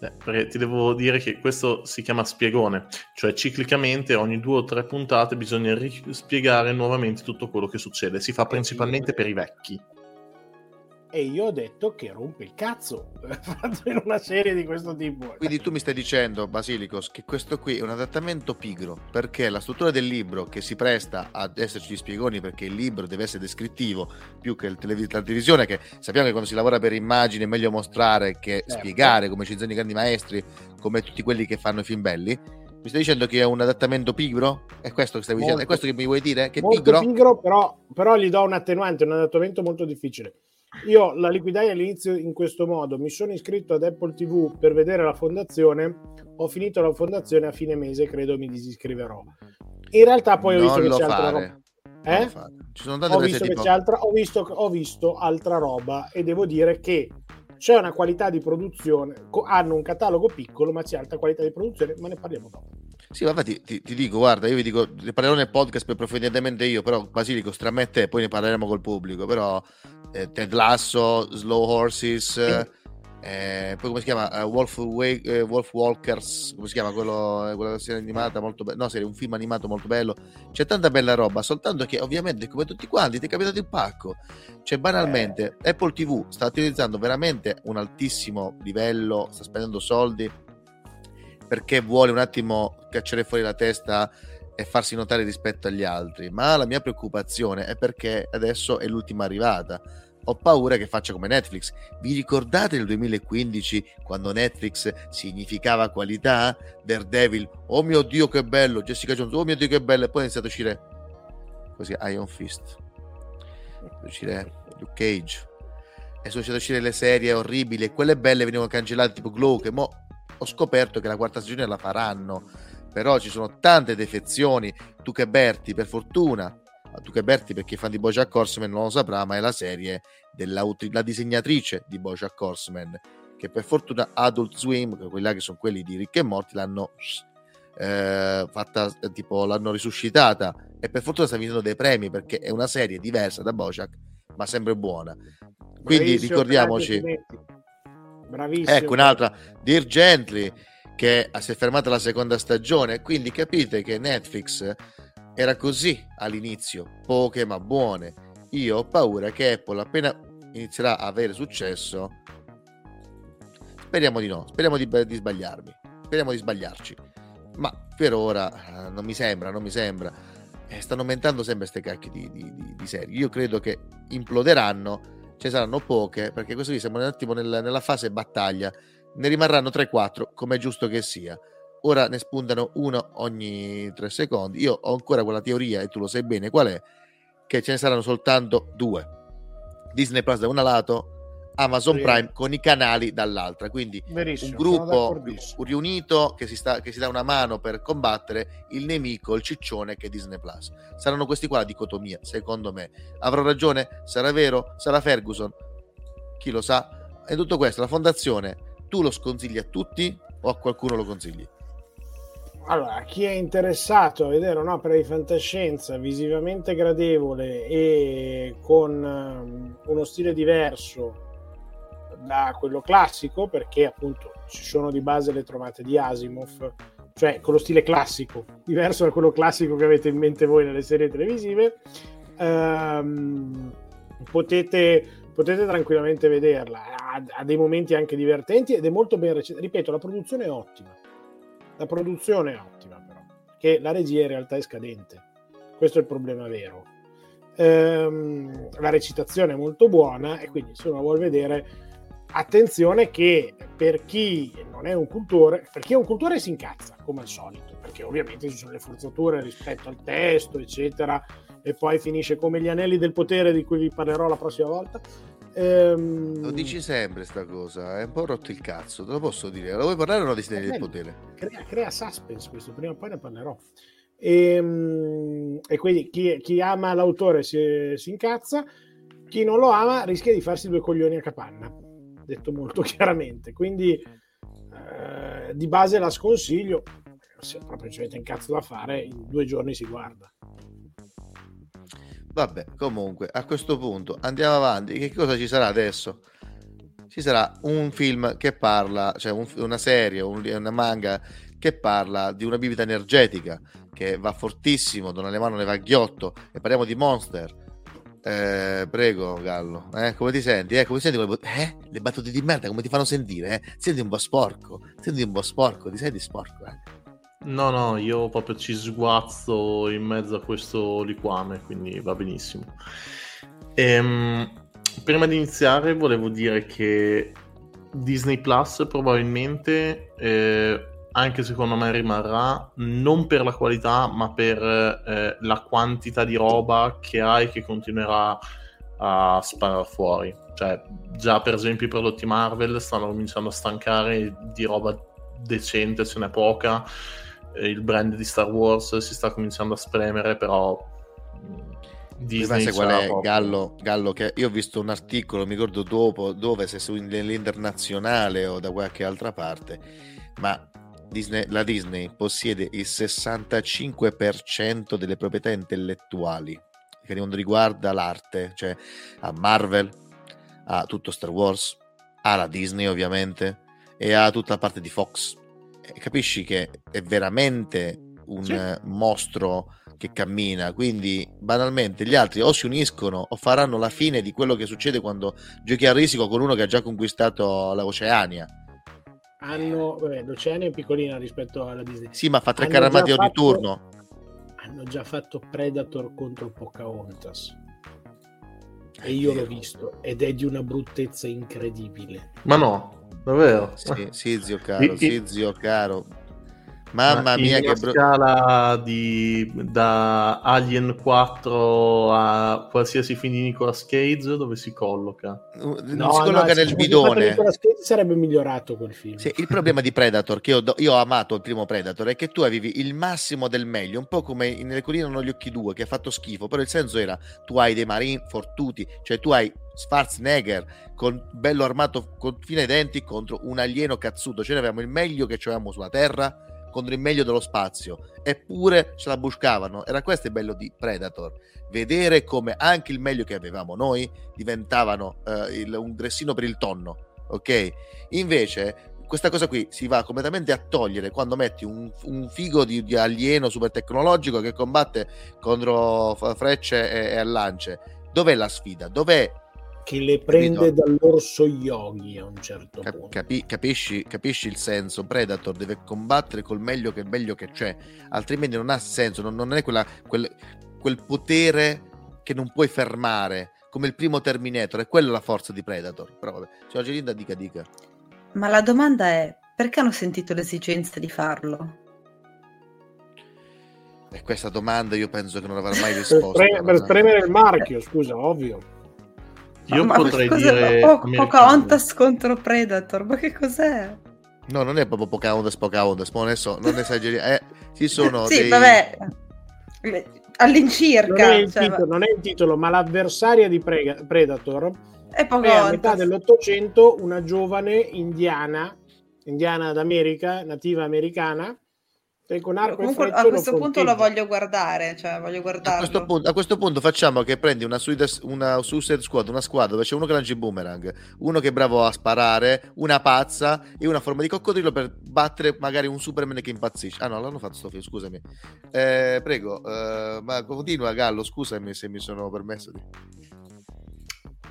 Eh, perché ti devo dire che questo si chiama spiegone, cioè ciclicamente ogni due o tre puntate bisogna rispiegare nuovamente tutto quello che succede. Si fa principalmente per i vecchi. E io ho detto che rompe il cazzo in una serie di questo tipo Quindi tu mi stai dicendo, Basilicos, che questo qui è un adattamento pigro, perché la struttura del libro che si presta ad esserci gli spiegoni, perché il libro deve essere descrittivo più che televis- la televisione, che sappiamo che quando si lavora per immagini è meglio mostrare che Certo. spiegare, come ci insegnano i grandi maestri, come tutti quelli che fanno i film belli. Mi stai dicendo che è un adattamento pigro? È questo che stavi dicendo? È Molto. questo che mi vuoi dire? Che è molto pigro? pigro, però, però gli do un attenuante, un adattamento molto difficile. Io la liquidai all'inizio in questo modo, mi sono iscritto ad Apple TV per vedere la fondazione, ho finito la fondazione a fine mese, credo mi disiscriverò. In realtà poi ho Non visto che c'è altra fare. roba. Eh? Ci sono tante Ho visto, tipo... altra, ho, visto, ho visto altra roba e devo dire che c'è una qualità di produzione, hanno un catalogo piccolo ma c'è alta qualità di produzione, ma ne parliamo dopo. Sì, ma infatti ti, ti dico, guarda, io vi dico, ne parlerò nel podcast più approfonditamente io, però Basilico, tra me e te, poi ne parleremo col pubblico, però eh, Ted Lasso, Slow Horses, eh, poi come si chiama? Eh, Wolf, Wa- eh, Wolf Walkers, come si chiama quello, eh, quella serie animata molto bella, no, serie, un film animato molto bello, c'è tanta bella roba, soltanto che ovviamente come tutti quanti ti è capitato il pacco, cioè banalmente Apple TV sta utilizzando veramente un altissimo livello, sta spendendo soldi perché vuole un attimo cacciare fuori la testa e farsi notare rispetto agli altri, ma la mia preoccupazione è perché adesso è l'ultima arrivata. Ho paura che faccia come Netflix. Vi ricordate nel 2015 quando Netflix significava qualità? Daredevil, oh mio dio che bello, Jessica Jones, oh mio dio che bello, e poi è iniziato a uscire così Iron Fist, è uscire Luke Cage, e sono iniziate a uscire le serie orribili e quelle belle venivano cancellate tipo Glow, che mo ho scoperto che la quarta stagione la faranno. Però ci sono tante defezioni. Tu che Berti per fortuna tu che Berti perché i fan di Bojack Horseman non lo saprà ma è la serie della la disegnatrice di Bojack Horseman che per fortuna Adult Swim là che sono quelli di Rick e Morty l'hanno eh, fatta eh, tipo l'hanno risuscitata e per fortuna sta vincendo dei premi perché è una serie diversa da Bojack ma sempre buona quindi Bravissimo, ricordiamoci. Bravissimo. Ecco un'altra, Dear Gently, che si è fermata la seconda stagione. Quindi capite che Netflix era così all'inizio, poche ma buone. Io ho paura che Apple, appena inizierà a avere successo, speriamo di no, speriamo di, di sbagliarmi, speriamo di sbagliarci. Ma per ora eh, non mi sembra, non mi sembra. Eh, stanno aumentando sempre queste cacchie di, di, di, serie. Io credo che imploderanno ce ne saranno poche perché qui siamo un attimo nel, nella fase battaglia ne rimarranno 3-4 come è giusto che sia ora ne spuntano uno ogni 3 secondi io ho ancora quella teoria e tu lo sai bene qual è che ce ne saranno soltanto due Disney Plus da un lato Amazon Sì. Prime con i canali dall'altra quindi Verissimo, un gruppo riunito che si, sta, che si dà una mano per combattere il nemico, il ciccione che è Disney Plus. Saranno questi qua la dicotomia, secondo me. Avrò ragione? Sarà vero? Sarà Ferguson? Chi lo sa? E tutto questo, la fondazione, tu lo sconsigli a tutti o a qualcuno lo consigli? Allora, chi è interessato a vedere un'opera di fantascienza visivamente gradevole e con ehm, uno stile diverso da quello classico, perché appunto ci sono di base le trovate di Asimov, cioè con lo stile classico, diverso da quello classico che avete in mente voi nelle serie televisive. Ehm, potete, potete tranquillamente vederla, ha, ha dei momenti anche divertenti ed è molto ben recita. Ripeto, la produzione è ottima. La produzione è ottima, però, che la regia in realtà è scadente. Questo è il problema vero. Ehm, la recitazione è molto buona e quindi se uno vuole vedere attenzione che per chi non è un cultore, per chi è un cultore si incazza come al solito, perché ovviamente ci sono le forzature rispetto al testo, eccetera, e poi finisce come gli anelli del potere di cui vi parlerò la prossima volta. Ehm, Lo dici sempre sta cosa, è un po' rotto il cazzo, te lo posso dire. Lo vuoi parlare o no di Stelle del bello. Potere? crea, crea suspense questo, prima o poi ne parlerò. E, e quindi chi, chi ama l'autore si, si incazza, chi non lo ama rischia di farsi due coglioni a capanna, detto molto chiaramente. Quindi eh, di base la sconsiglio, se proprio ci avete un cazzo da fare, in due giorni si guarda. Vabbè, comunque, a questo punto andiamo avanti. Che cosa ci sarà adesso? Ci sarà un film che parla, cioè un- una serie, un- una manga che parla di una bibita energetica che va fortissimo, Don Alemano ne va ghiotto e parliamo di Monster. Eh, prego, Gallo, eh, come ti senti? Eh, come ti senti? bat- Eh? Le battute di merda, come ti fanno sentire? Eh? Senti un po' sporco, senti un po' sporco, ti senti sporco? Eh? No, no, io proprio ci sguazzo in mezzo a questo liquame, quindi va benissimo. Ehm, prima di iniziare volevo dire che Disney Plus probabilmente, eh, anche secondo me rimarrà, non per la qualità, ma per eh, la quantità di roba che ha e che continuerà a sparare fuori. Cioè, già per esempio i prodotti Marvel stanno cominciando a stancare di roba decente, ce n'è poca. Eh, Il brand di Star Wars si sta cominciando a spremere, però mh, Disney qual è proprio- Gallo, Gallo che io ho visto un articolo mi ricordo dopo dove se su nell'internazionale o da qualche altra parte ma Disney- la Disney possiede il 65% delle proprietà intellettuali che non riguarda l'arte cioè a Marvel a tutto Star Wars ha la Disney ovviamente e ha tutta la parte di Fox capisci che è veramente un Sì. mostro che cammina, quindi banalmente gli altri o si uniscono o faranno la fine di quello che succede quando giochi a risico con uno che ha già conquistato l'Oceania. Hanno, vabbè, l'Oceania è piccolina rispetto alla Disney. Sì, ma fa tre carri armati ogni fatto- turno. hanno già fatto Predator contro Pocahontas e io l'ho visto ed è di una bruttezza incredibile Ma no, davvero? Sì, sì, zio caro, i- sì, zio caro. Mamma Ma mia, in che una brutto. scala di, da Alien 4 a qualsiasi film di Nicolas Cage dove si colloca? No, si no, colloca se nel bidone. Nicolas Cage sarebbe migliorato quel film Sì, il problema di Predator, che io, do- io ho amato il primo Predator, è che tu avevi il massimo del meglio, un po' come in nelle colline hanno gli occhi due, che ha fatto schifo, però il senso era, tu hai dei marine fortuti, cioè tu hai Schwarzenegger con bello armato con fine ai denti contro un alieno cazzuto, cioè avevamo il meglio che avevamo sulla Terra contro il meglio dello spazio, eppure ce la buscavano, era questo il bello di Predator, vedere come anche il meglio che avevamo noi diventavano eh, il- un dressino per il tonno, ok? Invece questa cosa qui si va completamente a togliere quando metti un, un figo di, di alieno super tecnologico che combatte contro frecce e, e lance. Dov'è la sfida? Dov'è che le prende Capito? dall'orso yogi a un certo Cap- punto capi- capisci, capisci il senso? Predator deve combattere col meglio che meglio che c'è, altrimenti non ha senso, non, non è quella- quel, quel potere che non puoi fermare, come il primo Terminator, è quella la forza di Predator. Però vabbè, signora Gelinda dica dica. Ma la domanda è, perché hanno sentito l'esigenza di farlo? E questa domanda io penso che non avrà mai per, pre- per guarda. spremere il marchio scusa ovvio Io ma potrei cosa- dire Po-. Pocahontas contro Predator, ma che cos'è? No, non è proprio Pocahontas, Pocahontas, ma non ne so, non esageriamo. Eh, ci sono sì, dei... vabbè, all'incirca. non è, il cioè, titolo, non è il titolo ma l'avversaria di Prega- Predator è è a metà dell'Ottocento una giovane indiana, indiana d'America, nativa americana, E con arco Comunque a questo lo punto lo fronteggia. voglio guardare, cioè voglio A guardarlo. questo, punto, a questo punto facciamo che prendi una, Suicide- una Suicide Squad, una squadra dove c'è uno che lancia i boomerang, uno che è bravo a sparare, una pazza e una forma di coccodrillo per battere magari un Superman che impazzisce. Ah no, l'hanno fatto sto film, scusami. Eh, prego, eh, ma continua Gallo, scusami se mi sono permesso di...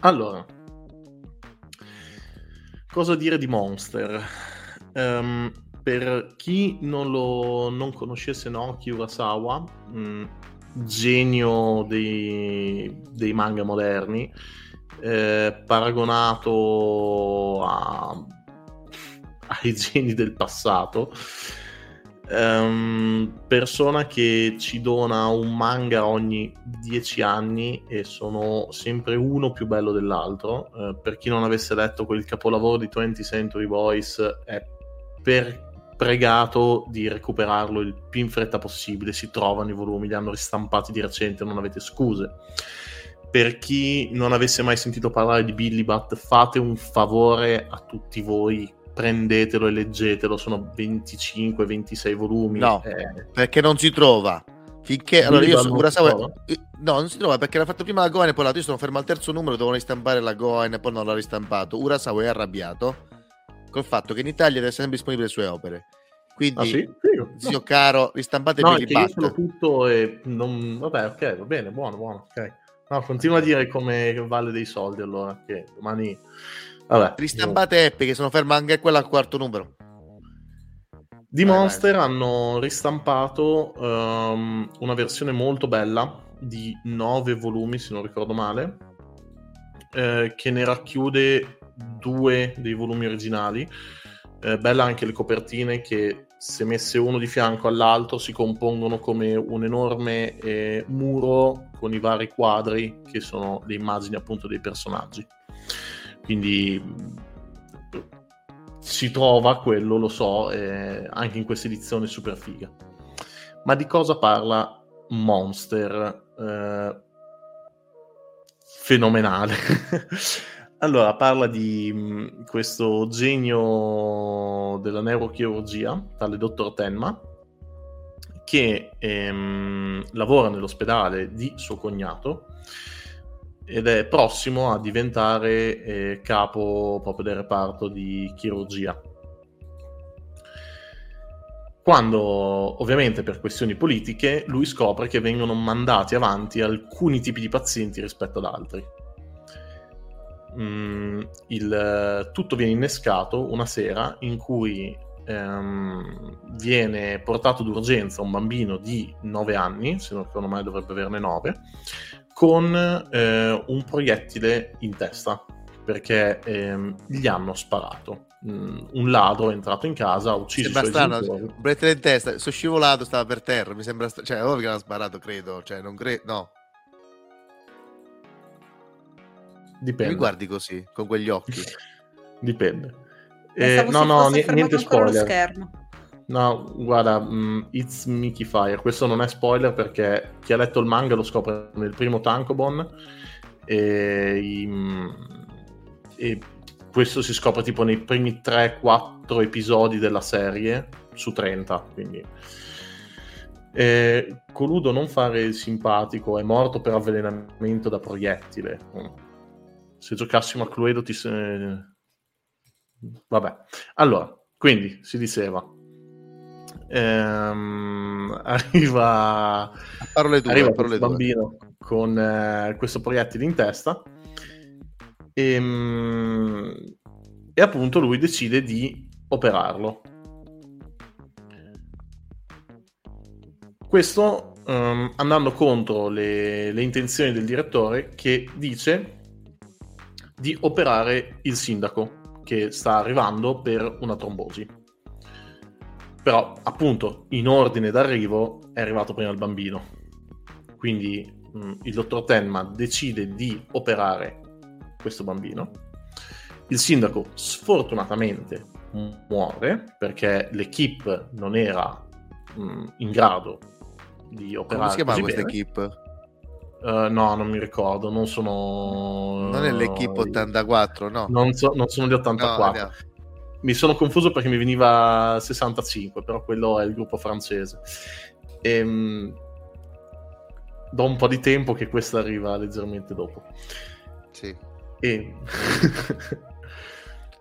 Allora, cosa dire di Monster? Ehm, per chi non lo non conoscesse Naoki Urasawa, mh, genio dei, dei manga moderni, eh, paragonato a- ai geni del passato, ehm, persona che ci dona un manga ogni dieci anni e sono sempre uno più bello dell'altro. Eh, per chi non avesse letto quel capolavoro di 20th Century Boys, è per pregato di recuperarlo il più in fretta possibile. Si trovano i volumi, li hanno ristampati di recente, non avete scuse. Per chi non avesse mai sentito parlare di Billy Bat, fate un favore a tutti voi, prendetelo e leggetelo. Sono 25-26 volumi. No, eh, perché non si trova. Finché allora io sono trova? eh, no, non si trova perché l'ha fatto prima la Goen e poi l'altro. Io sono fermo al terzo numero, dovevano ristampare la Goen e poi non l'ha ristampato. Urasawa è arrabbiato col fatto che in Italia deve essere sempre disponibile le sue opere. Quindi, Ah, sì? Figo. zio caro, ristampate No, io Bat. sono tutto e non... Vabbè, ok, va bene, buono, buono, ok. No, continua a dire come vale dei soldi allora, che domani... Vabbè. Ristampate Epic, che sono ferma anche quella al quarto numero. Di Vai, Monster hanno ristampato ehm, una versione molto bella di nove volumi, se non ricordo male, eh, che ne racchiude due dei volumi originali. Eh, bella anche le copertine che se messe uno di fianco all'altro si compongono come un enorme eh, muro con i vari quadri che sono le immagini appunto dei personaggi. Quindi mh, si trova quello, lo so, eh, anche in questa edizione super figa. Ma di cosa parla Monster? Eh, fenomenale. allora, parla di questo genio della neurochirurgia, tale dottor Tenma, che ehm, lavora nell'ospedale di suo cognato ed è prossimo a diventare eh, capo proprio del reparto di chirurgia. Quando, ovviamente per questioni politiche, lui scopre che vengono mandati avanti alcuni tipi di pazienti rispetto ad altri. Mm, il, tutto viene innescato una sera in cui ehm, viene portato d'urgenza un bambino di 9 anni, se non ricordo mai dovrebbe averne 9, con eh, un proiettile in testa perché ehm, gli hanno sparato. Mm, un ladro è entrato in casa, ha ucciso Sembra i suoi genitori. In testa, sono scivolato, stava per terra, mi sembra, st- cioè, ovvio che l'ha sparato, credo, cioè, non credo, no. Dipende. Mi guardi così, con quegli occhi. Dipende. Pensavo Eh, no, no, fermato niente spoiler. schermo. No, guarda, mm, It's Mickey Fire. Questo non è spoiler perché chi ha letto il manga lo scopre nel primo Tankobon e, mm, e questo si scopre tipo nei primi 3-4 episodi della serie su 30, quindi... Eh, Coludo non fare il simpatico, è morto per avvelenamento da proiettile. Se giocassimo a Cluedo ti... se- Vabbè. Allora, quindi si diceva... Ehm, arriva, Parole tue, arriva parole bambino con eh, questo proiettile in testa e, mm, e appunto lui decide di operarlo. Questo ehm, andando contro le, le intenzioni del direttore che dice di operare il sindaco che sta arrivando per una trombosi. Però, appunto, in ordine d'arrivo è arrivato prima il bambino. Quindi mh, il dottor Tenma decide di operare questo bambino. Il sindaco sfortunatamente muore perché l'equipe non era mh, in grado di operare. Come si chiama così questa equipe? Eh, no, non mi ricordo, non sono... Non è l'equipe 84, no? Non, so- non sono gli 84. No, mi sono confuso perché mi veniva 65, però quello è il gruppo francese. Ehm, do un po' di tempo che questa arriva leggermente dopo. Sì. E...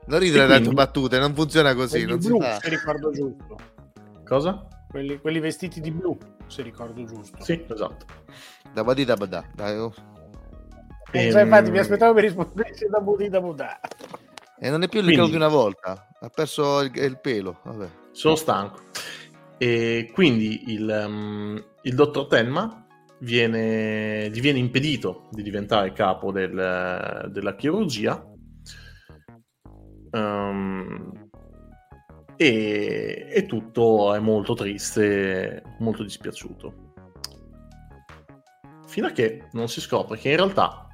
Non ridere quindi- tue battute, non funziona così, non si fa. se ricordo giusto. Cosa? Quelli, quelli vestiti di blu, se ricordo giusto. Sì, esatto. Da badi da badà, dai, oh. Eh, cioè, infatti mi aspettavo che rispondessi da budi da budà. E non è più il Quindi- di una volta, ha perso il, il pelo. Vabbè. Sono stanco. E quindi il, ehm, il dottor Tenma viene, gli viene impedito di diventare capo del- della chirurgia. Ehm, e, e tutto è molto triste, molto dispiaciuto. Fino a che non si scopre che in realtà,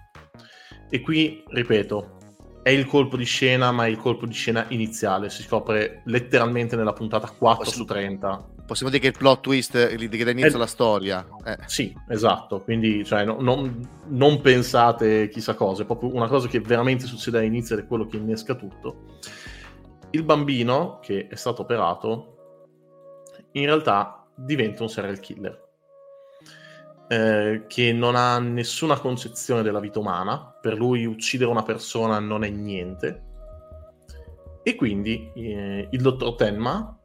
e qui ripeto, è il colpo di scena, ma è il colpo di scena iniziale. Si scopre letteralmente nella puntata 4 su 30. Possiamo dire che il plot twist che dà inizio Eh, alla storia. Eh. Sì, esatto. Quindi cioè, no- non, non pensate chissà cosa, è proprio una cosa che veramente succede all'inizio ed è quello che innesca tutto. Il bambino che è stato operato in realtà diventa un serial killer. eh, che non ha nessuna concezione della vita umana, per lui uccidere una persona non è niente. E quindi eh, il dottor Tenma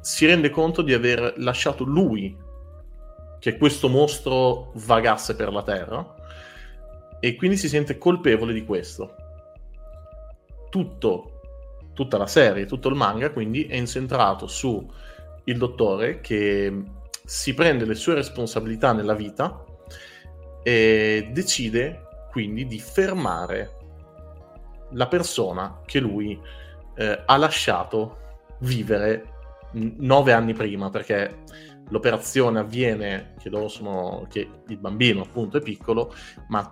si rende conto di aver lasciato lui che questo mostro vagasse per la Terra e quindi si sente colpevole di questo. Tutto, tutta la serie, tutto il manga quindi è incentrato su il dottore che si prende le sue responsabilità nella vita e decide quindi di fermare la persona che lui eh, ha lasciato vivere nove anni prima perché l'operazione avviene che sono che il bambino appunto è piccolo ma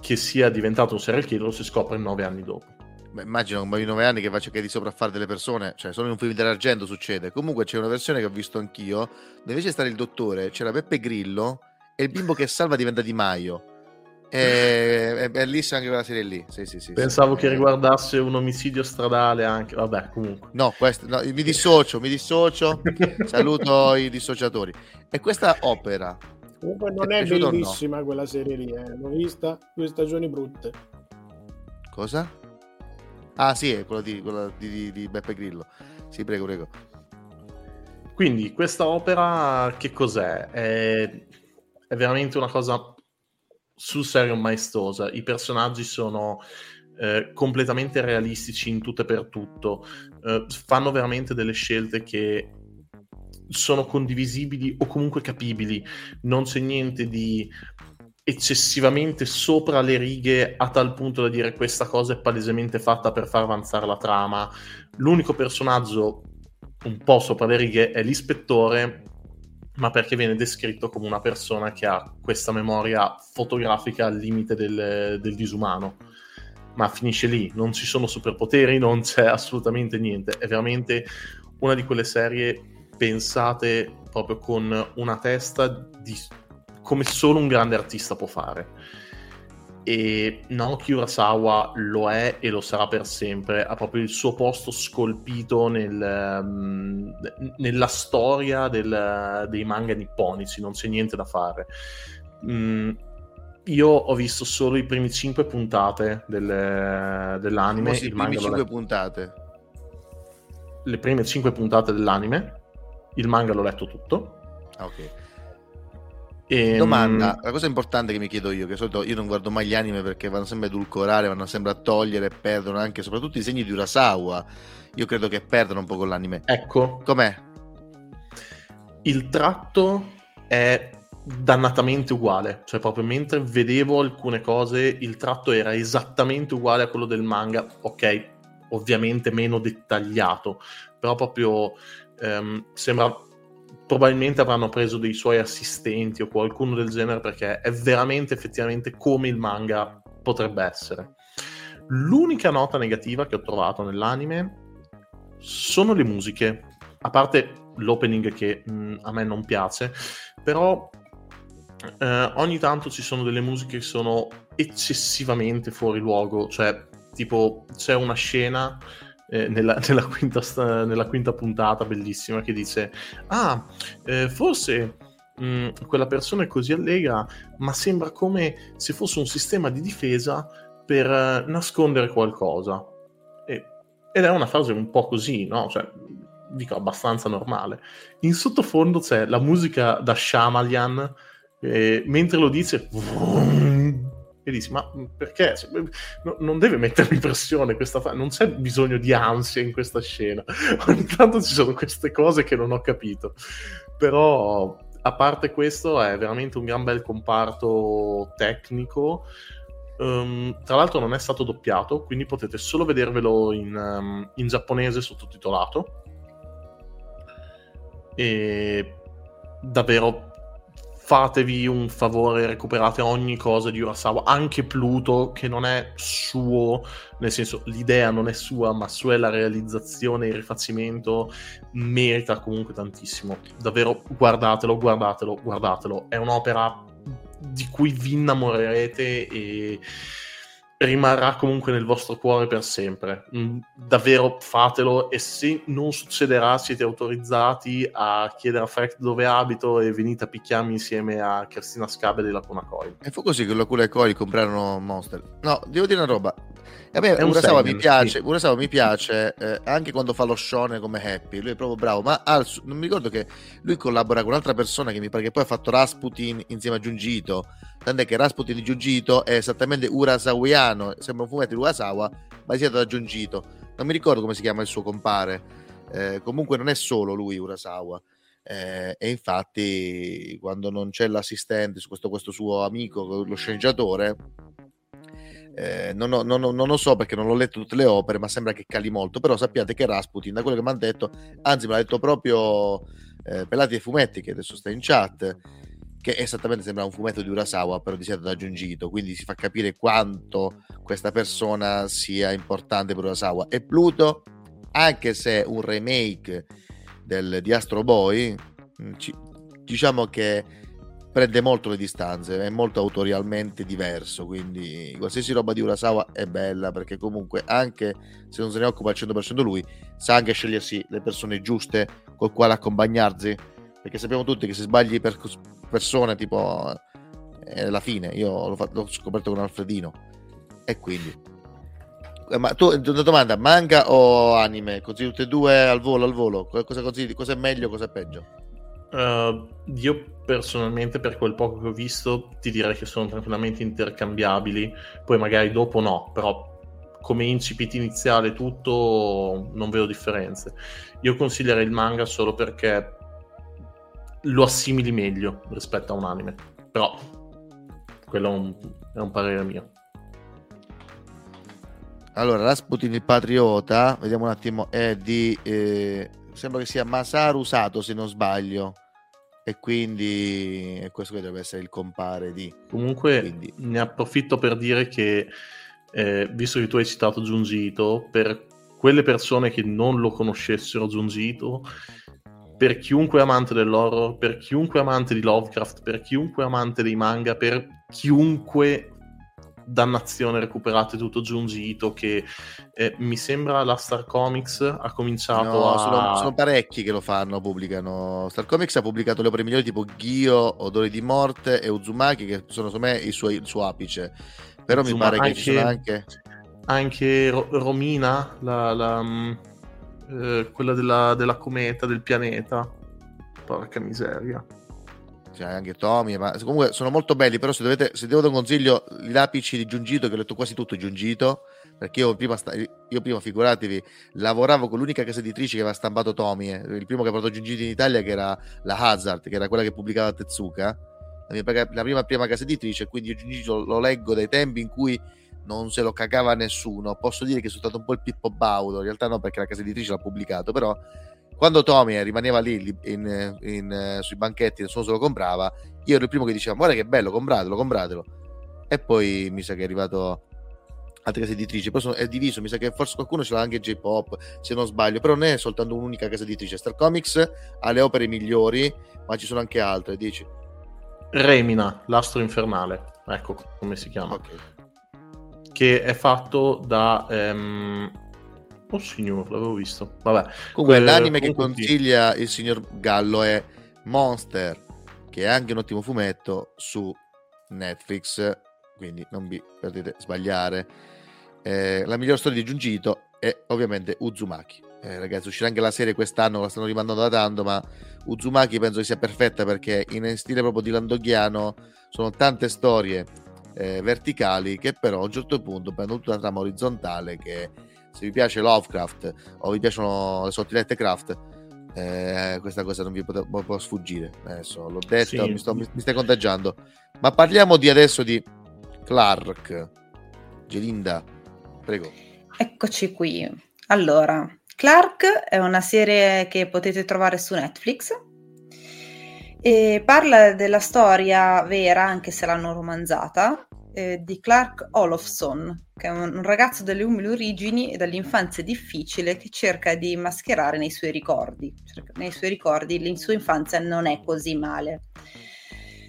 che sia diventato un serial killer lo si scopre nove anni dopo Beh, immagino un bambino di 9 anni che faccia che di sopraffare delle persone, cioè solo in un film dell'argento succede. Comunque c'è una versione che ho visto anch'io, dove invece di stare il dottore c'era Peppe Grillo e il bimbo che salva diventa Di Maio. E- È bellissima anche quella serie lì. Sì, sì, sì, sì. pensavo che riguardasse un omicidio stradale anche vabbè comunque No, questo, no, mi dissocio, mi dissocio. Saluto i dissociatori. E questa opera, Comunque non è è o no? bellissima quella serie lì, eh. l'ho vista, due stagioni brutte. cosa? Ah, sì, è quello di, quello di, di- di Beppe Grillo. Sì, prego, prego. Quindi questa opera che cos'è? È, è veramente una cosa sul serio maestosa. I personaggi sono eh, completamente realistici in tutto e per tutto. Eh, fanno veramente delle scelte che sono condivisibili o comunque capibili. Non c'è niente di eccessivamente sopra le righe a tal punto da dire questa cosa è palesemente fatta per far avanzare la trama. L'unico personaggio un po' sopra le righe è l'ispettore, ma perché viene descritto come una persona che ha questa memoria fotografica al limite del, del disumano. Ma finisce lì, non ci sono superpoteri, non c'è assolutamente niente. È veramente una di quelle serie pensate proprio con una testa di come solo un grande artista può fare. E Naoki Urasawa lo è e lo sarà per sempre, ha proprio il suo posto scolpito nel, ehm, nella storia del- dei manga nipponici, non c'è niente da fare. Mm, io ho visto solo i primi 5 puntate del- dell'anime, i primi l'ho 5 letto- puntate. le prime 5 puntate dell'anime, il manga l'ho letto tutto. Ah, ok. E, Domanda, la cosa importante che mi chiedo io, che di solito io non guardo mai gli anime perché vanno sempre a edulcorare, vanno sempre a togliere e perdono anche, soprattutto i segni di Urasawa. Io credo che perdano un po' con l'anime. Ecco. Com'è? il tratto è dannatamente uguale, cioè proprio mentre vedevo alcune cose il tratto era esattamente uguale a quello del manga, ok, ovviamente meno dettagliato, però proprio ehm, sembra probabilmente avranno preso dei suoi assistenti o qualcuno del genere perché è veramente effettivamente come il manga potrebbe essere. L'unica nota negativa che ho trovato nell'anime sono le musiche, a parte l'opening che mh, a me non piace, però eh, ogni tanto ci sono delle musiche che sono eccessivamente fuori luogo, cioè tipo c'è una scena eh, nella, nella, quinta, nella, quinta, puntata, bellissima, che dice, ah, eh, forse mh, mm, quella persona è così allegra, ma sembra come se fosse un sistema di difesa per uh, nascondere qualcosa. E, ed è una frase un po' così, no? Cioè, dico abbastanza normale. In sottofondo c'è la musica da Shamalian, eh, mentre lo dice... E dici, ma perché? No, non deve mettermi pressione questa fa- non c'è bisogno di ansia in questa scena. Ogni tanto ci sono queste cose che non ho capito. Però, a parte questo, è veramente un gran bel comparto tecnico. Um, tra l'altro non è stato doppiato, quindi potete solo vedervelo in, um, in giapponese sottotitolato e davvero fatevi un favore, recuperate ogni cosa di Urasawa, anche Pluto che non è suo, nel senso l'idea non è sua, ma sua è la realizzazione, il rifacimento, merita comunque tantissimo. Davvero guardatelo, guardatelo, guardatelo. È un'opera di cui vi innamorerete e rimarrà comunque nel vostro cuore per sempre. Mm, davvero fatelo e se non succederà siete autorizzati a chiedere a Freck dove abito e venite a picchiarmi insieme a Cristina Scabe della Kunakoi. E fu così che la Kunakoi comprarono Monster. No, devo dire una roba. A me Urasawa mi piace, sì. Urasawa mi piace eh, anche quando fa lo shonen come Happy, lui è proprio bravo, ma al, non mi ricordo che lui collabora con un'altra persona che mi pare che poi ha fatto Rasputin insieme a Giungito, tant'è che Rasputin di Giungito è esattamente urasawiano, sembra un fumetto di Urasawa, ma è stato da Giungito. Non mi ricordo come si chiama il suo compare, eh, comunque non è solo lui Urasawa. Eh, e infatti quando non c'è l'assistente su questo, questo suo amico, lo sceneggiatore, eh, non, ho, non, non, lo so perché non ho letto tutte le opere, ma sembra che cali molto. Però sappiate che Rasputin, da quello che mi hanno detto, anzi, me l'ha detto proprio eh, Pelati e Fumetti, che adesso sta in chat, che esattamente sembra un fumetto di Urasawa, però di da Giungito. Quindi si fa capire quanto questa persona sia importante per Urasawa. E Pluto, anche se un remake del, di Astro Boy, mm, ci, diciamo che prende molto le distanze, è molto autorialmente diverso, quindi qualsiasi roba di Urasawa è bella perché comunque anche se non se ne occupa al 100% lui, sa anche scegliersi le persone giuste col quale accompagnarsi, perché sappiamo tutti che se sbagli per persone tipo è la fine, io l'ho, fatto, l'ho scoperto con Alfredino e quindi eh, ma tu una domanda manga o anime? Così tutte e due al volo al volo cosa, così, cosa è meglio cosa è peggio? Uh, io personalmente, per quel poco che ho visto, ti direi che sono tranquillamente intercambiabili. Poi magari dopo no, però come incipit iniziale tutto non vedo differenze. Io consiglierei il manga solo perché lo assimili meglio rispetto a un anime. Però quello è un, è un parere mio. Allora, Rasputin il Patriota, vediamo un attimo, è di... Eh, sembra che sia Masaru Sato se non sbaglio e quindi e questo deve essere il compare di. Comunque quindi... ne approfitto per dire che eh, visto che tu hai citato Giungito per quelle persone che non lo conoscessero Giungito per chiunque amante dell'horror per chiunque amante di Lovecraft per chiunque amante dei manga per chiunque dannazione recuperate tutto Giungito che eh, mi sembra la Star Comics ha cominciato no, a... Sono, sono, parecchi che lo fanno, pubblicano. Star Comics ha pubblicato le opere migliori tipo Ghio, Odori di Morte e Uzumaki che sono secondo me il suo, il suo apice. Però Uzuma, mi pare che ci sono anche... Anche Ro- Romina, la, la, mm, eh, quella della, della cometa, del pianeta. Porca miseria cioè anche Tommy, ma comunque sono molto belli, però se, dovete, se devo dare un consiglio, gli lapici di Giungito, che ho letto quasi tutto Giungito, perché io prima, io prima figuratevi, lavoravo con l'unica casa editrice che aveva stampato Tommy, eh, il primo che ha portato Giungito in Italia, che era la Hazard, che era quella che pubblicava Tezuka, la, mia, la prima, prima casa editrice, quindi io Giungito lo leggo dai tempi in cui non se lo cagava nessuno, posso dire che sono stato un po' il Pippo Baudo, in realtà no perché la casa editrice l'ha pubblicato, però quando Tommy rimaneva lì in, in, in, sui banchetti, nessuno se lo comprava, io ero il primo che diceva guarda che bello, compratelo, compratelo. E poi mi sa che è arrivato altre case editrici, poi sono, è diviso, mi sa che forse qualcuno ce l'ha anche J-Pop, se non sbaglio, però non è soltanto un'unica casa editrice. Star Comics ha le opere migliori, ma ci sono anche altre, dici? Remina, l'astro infernale, ecco come si chiama. Okay. Che è fatto da... Um Oh signor, l'avevo visto. Vabbè. Comunque, Eh, l'anime che comunque sì. consiglia il signor Gallo è Monster, che è anche un ottimo fumetto su Netflix, quindi non vi potete sbagliare. Eh, la miglior storia di Giungito è ovviamente Uzumaki. Eh, ragazzi, uscirà anche la serie quest'anno, la stanno rimandando da tanto, ma Uzumaki penso che sia perfetta perché in stile proprio di Landoghiano sono tante storie eh, verticali che però a un certo punto prendono tutta una trama orizzontale che se vi piace Lovecraft o vi piacciono le sottilette craft eh, questa cosa non vi può, può sfuggire. Adesso l'ho detto Sì. mi, sto- mi- mi stai contagiando. Ma parliamo di adesso di Clark. Gelinda prego. Eccoci qui. Allora, Clark è una serie che potete trovare su Netflix e parla della storia vera, anche se l'hanno romanzata, eh, di Clark Olofsson, che è un, ragazzo delle umili origini e dall'infanzia difficile che cerca di mascherare nei suoi ricordi. Cerca- nei suoi ricordi la sua infanzia non è così male.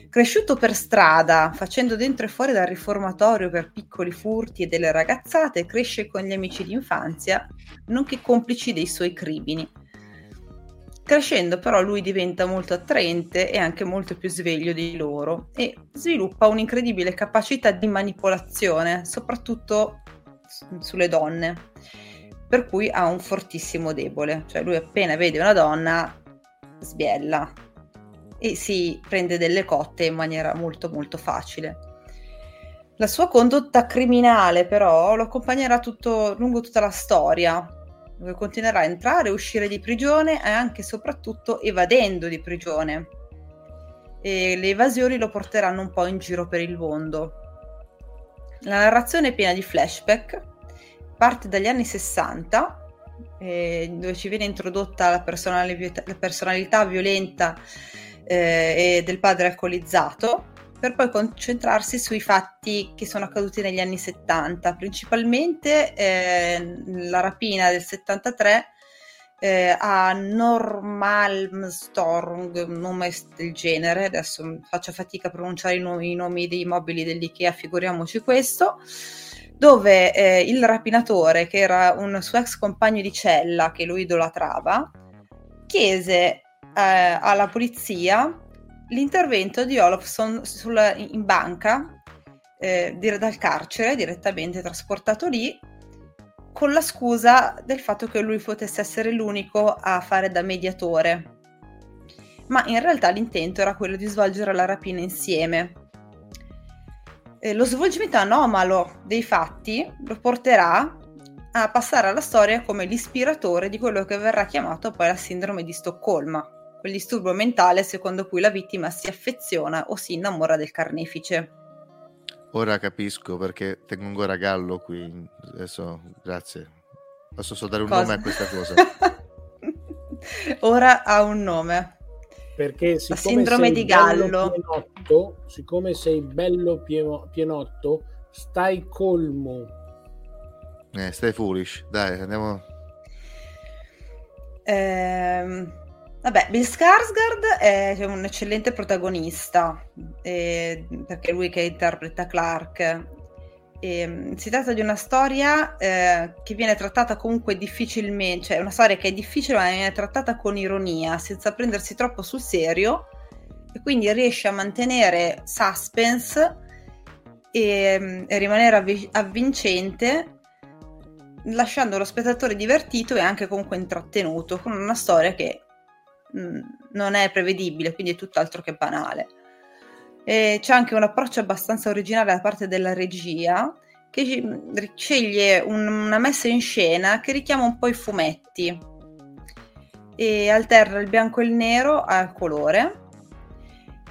Cresciuto per strada, facendo dentro e fuori dal riformatorio per piccoli furti e delle ragazzate, cresce con gli amici d'infanzia, nonché complici dei suoi crimini. Crescendo però lui diventa molto attraente e anche molto più sveglio di loro e sviluppa un'incredibile capacità di manipolazione, soprattutto sulle donne, per cui ha un fortissimo debole, cioè lui appena vede una donna sbiella e si prende delle cotte in maniera molto molto facile. La sua condotta criminale però lo accompagnerà tutto, lungo tutta la storia, dove continuerà a entrare e uscire di prigione e anche e soprattutto evadendo di prigione. E le evasioni lo porteranno un po' in giro per il mondo. La narrazione è piena di flashback, parte dagli anni 60, eh, dove ci viene introdotta la, personali- la personalità violenta eh, del padre alcolizzato, per poi concentrarsi sui fatti che sono accaduti negli anni 70, principalmente eh, la rapina del 73 eh, a Normalmstorm, un nome del genere, adesso faccio fatica a pronunciare i nomi, i nomi dei mobili dell'IKEA, figuriamoci questo, dove eh, il rapinatore, che era un suo ex compagno di cella che lui idolatrava, chiese eh, alla polizia l'intervento di Olofsson sulla- in banca eh, dal carcere direttamente trasportato lì con la scusa del fatto che lui potesse essere l'unico a fare da mediatore. Ma in realtà l'intento era quello di svolgere la rapina insieme. Eh, lo svolgimento anomalo dei fatti lo porterà a passare alla storia come l'ispiratore di quello che verrà chiamato poi la sindrome di Stoccolma quel disturbo mentale secondo cui la vittima si affeziona o si innamora del carnefice. ora capisco perché tengo ancora Gallo qui adesso grazie posso solo dare un Cosa? nome a questa cosa Ora ha un nome. Perché siccome sindrome sei di bello Gallo. pienotto, siccome sei bello pieno- pienotto, stai colmo. eh, stai foolish dai andiamo Ehm, vabbè, Bill Skarsgård è cioè, un eccellente protagonista, eh, perché è lui che interpreta Clark. Ehm, si tratta di una storia eh, che viene trattata comunque difficilmente, cioè una storia che è difficile ma viene trattata con ironia, senza prendersi troppo sul serio e quindi riesce a mantenere suspense e, e rimanere avvi- avvincente lasciando lo spettatore divertito e anche comunque intrattenuto con una storia che mh, non è prevedibile, quindi è tutt'altro che banale. E c'è anche un approccio abbastanza originale da parte della regia che ci- sceglie un- una messa in scena che richiama un po' i fumetti e alterna il bianco e il nero al colore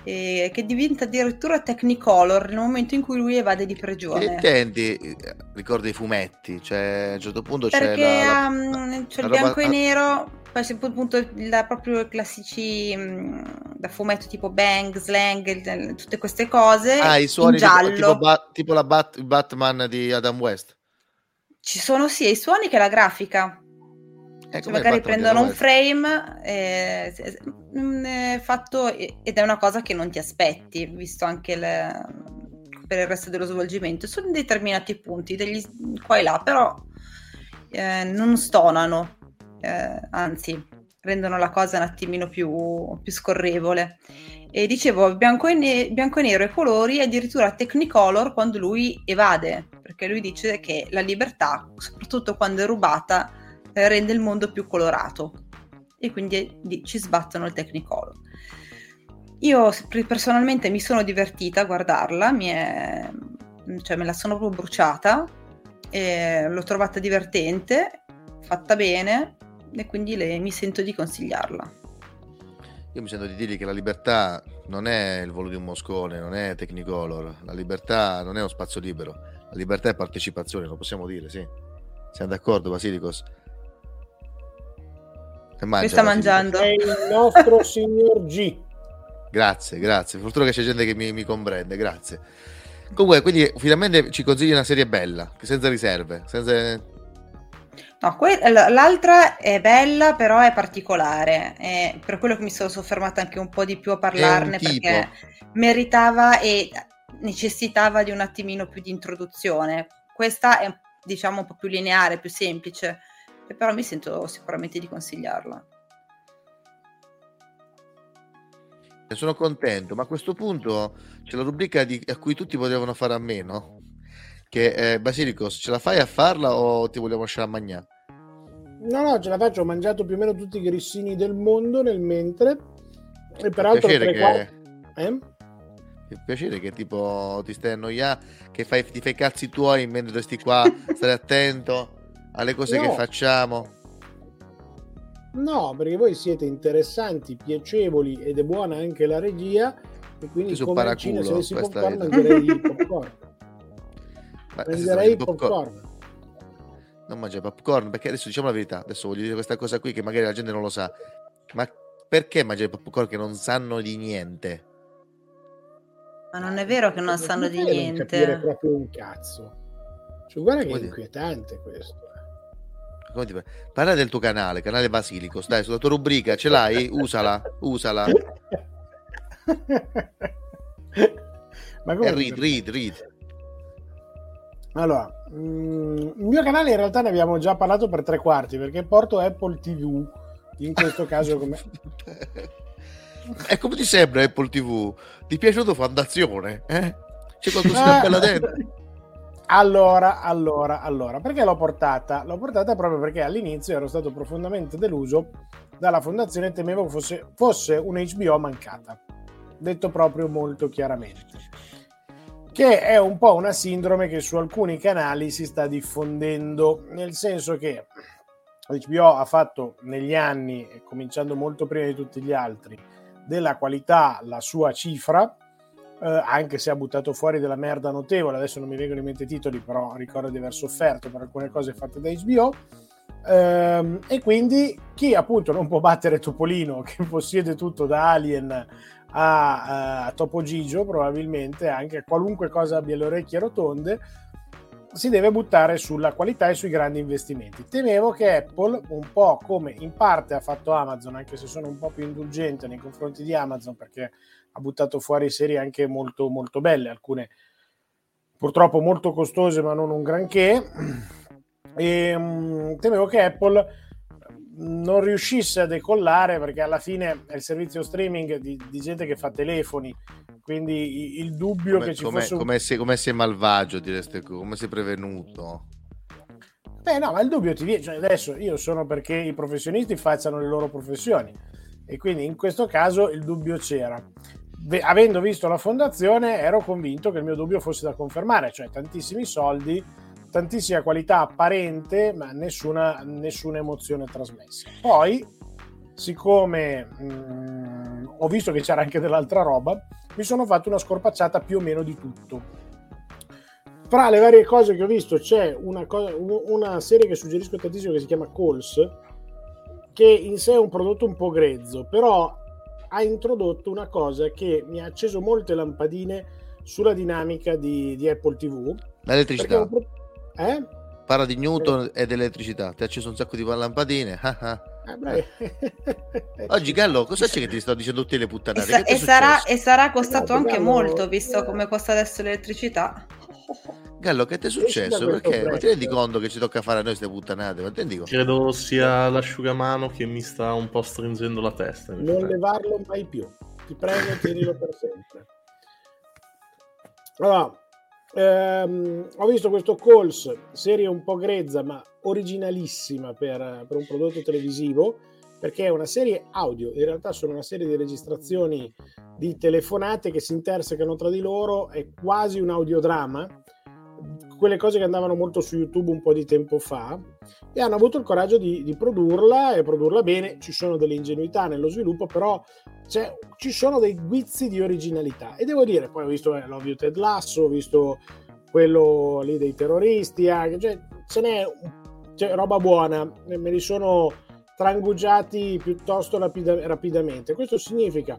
e che diventa addirittura technicolor nel momento in cui lui evade di che prigione. intendi Eh, ricordi i fumetti cioè a un certo punto c'è Perché la, la- um, c'è la il roba- bianco e ah, nero, poi c'è appunto la, proprio i classici mm, da fumetto tipo bang, slang, tutte queste cose ah, i suoni tipo, giallo. tipo, Ba- tipo la Bat- Batman di Adam West Ci sono sia i suoni che la grafica. Cioè, com'è magari prendono un frame eh, eh, fatto ed è una cosa che non ti aspetti, visto anche le- per il resto dello svolgimento. Sono determinati punti, degli qua e là, però eh, non stonano, eh, anzi rendono la cosa un attimino più, più scorrevole. E dicevo, bianco e, ne- bianco e nero e colori, addirittura Technicolor quando lui evade, perché lui dice che la libertà, soprattutto quando è rubata, eh, rende il mondo più colorato. E quindi di- ci sbattono il Technicolor. Io per- personalmente mi sono divertita a guardarla, è- cioè me la sono proprio bruciata, l'ho trovata divertente, fatta bene e quindi le- mi sento di consigliarla. Io mi sento di dirgli che la libertà non è il volo di un moscone, non è Technicolor. La libertà non è uno spazio libero. La libertà è partecipazione, lo possiamo dire, sì. Siamo d'accordo, Basilicos? E mangia, Mi sta mangiando. È il nostro signor G. Grazie, grazie. Fortuna che c'è gente che mi, mi comprende, grazie. Comunque, quindi finalmente ci consigli una serie bella, che senza riserve, senza... No, que- l'altra è bella, però è particolare. È per quello che mi sono soffermata anche un po' di più a parlarne, perché meritava e necessitava di un attimino più di introduzione. Questa è, diciamo, un po' più lineare, più semplice, e però mi sento sicuramente di consigliarla. Ne sono contento, ma a questo punto c'è la rubrica di- a cui tutti potevano fare a meno. Che eh, Basilicos, ce la fai a farla o ti vogliamo lasciare a mangiare? No, no, ce la faccio. Ho mangiato più o meno tutti i grissini del mondo nel mentre. E peraltro piacere che- quarti- Eh? Che piacere che tipo ti stai annoiando, che fai, ti fai i cazzi tuoi mentre dovresti qua stare attento alle cose che No. facciamo. No, perché voi siete interessanti, piacevoli ed è buona anche la regia. E quindi so come al cinema, se paraculo, avessi popcorn mangerei il popcorn. Ma mangerei mangiare popcorn. Non mangia popcorn perché adesso diciamo la verità. Adesso voglio dire questa cosa qui che magari la gente non lo sa. Ma perché mangiare popcorn che non sanno di niente? Ma non è vero che non sanno di Come a non capire niente. proprio un cazzo. Cioè, guarda che Come è dire? inquietante questo. Come ti- Parla del tuo canale, canale Basilicos. Dai, sulla tua rubrica ce l'hai? Usala, usala. Ma E come read, read, read. Allora, mm, il mio canale in realtà ne abbiamo già parlato per tre quarti perché porto Apple TV in questo caso come E come ti sembra Apple TV? Ti è piaciuto Fondazione? Eh? C'è qualcosina Ah. bella dentro? Allora, allora, allora, perché l'ho portata? L'ho portata proprio perché all'inizio ero stato profondamente deluso dalla fondazione e temevo fosse, fosse un HBO mancata, detto proprio molto chiaramente, che è un po' una sindrome che su alcuni canali si sta diffondendo, nel senso che HBO ha fatto negli anni, cominciando molto prima di tutti gli altri, della qualità la sua cifra, eh, anche se ha buttato fuori della merda notevole, adesso non mi vengono in mente i titoli, però ricordo di aver sofferto per alcune cose fatte da HBO. Ehm, e quindi chi appunto non può battere Topolino, che possiede tutto da Alien a, a Topo Gigio, probabilmente anche qualunque cosa abbia le orecchie rotonde, si deve buttare sulla qualità e sui grandi investimenti. Temevo che Apple, un po' come in parte ha fatto Amazon, anche se sono un po' più indulgente nei confronti di Amazon, perché ha buttato fuori serie anche molto, molto belle, alcune purtroppo molto costose, ma non un granché. E, mm, temevo che Apple non riuscisse a decollare perché alla fine è il servizio streaming di, di gente che fa telefoni quindi il dubbio Come, che ci come- fosse un come sei, come sei malvagio, direste, come sei prevenuto. Beh, no, ma il dubbio ti viene. Cioè, adesso io sono perché i professionisti facciano le loro professioni e quindi in questo caso il dubbio c'era. Ve- avendo visto la fondazione, ero convinto che il mio dubbio fosse da confermare, cioè tantissimi soldi, tantissima qualità apparente, ma nessuna, nessuna emozione trasmessa. Poi, siccome mm, ho visto che c'era anche dell'altra roba, mi sono fatto una scorpacciata più o meno di tutto. Tra le varie cose che ho visto c'è una, co- un- una serie che suggerisco tantissimo che si chiama Calls, che in sé è un prodotto un po' grezzo, però ha introdotto una cosa che mi ha acceso molte lampadine sulla dinamica di, di Apple TV. L'elettricità. Perché Eh? Parla di Newton e dell'elettricità. Ti ha acceso un sacco di lampadine. ah, ah. Eh. Oggi, Gallo, cosa c'è che ti sto dicendo tutte le E, puttanate? e sarà, e sarà costato No, anche dobbiamo- molto, visto come costa adesso l'elettricità. Gallo, che ti è successo? Perché? Ma ti rendi conto che ci tocca fare a noi queste puttanate? Ma ti rendi conto? Credo sia l'asciugamano che mi sta un po' stringendo la testa. Non effetti. levarlo mai più. Ti prego, tienilo per sempre. Allora, ehm, ho visto questo Calls, serie un po' grezza ma originalissima per, per un prodotto televisivo, perché è una serie audio, in realtà sono una serie di registrazioni di telefonate che si intersecano tra di loro, è quasi un audiodramma, quelle cose che andavano molto su YouTube un po' di tempo fa, e hanno avuto il coraggio di, di produrla e produrla bene. Ci sono delle ingenuità nello sviluppo, però c'è- ci sono dei guizzi di originalità. E devo dire, poi ho visto eh, l'ovvio Ted Lasso, ho visto quello lì dei terroristi, anche, cioè, ce n'è c'è roba buona, me li sono trangugiati piuttosto rapida- rapidamente. Questo significa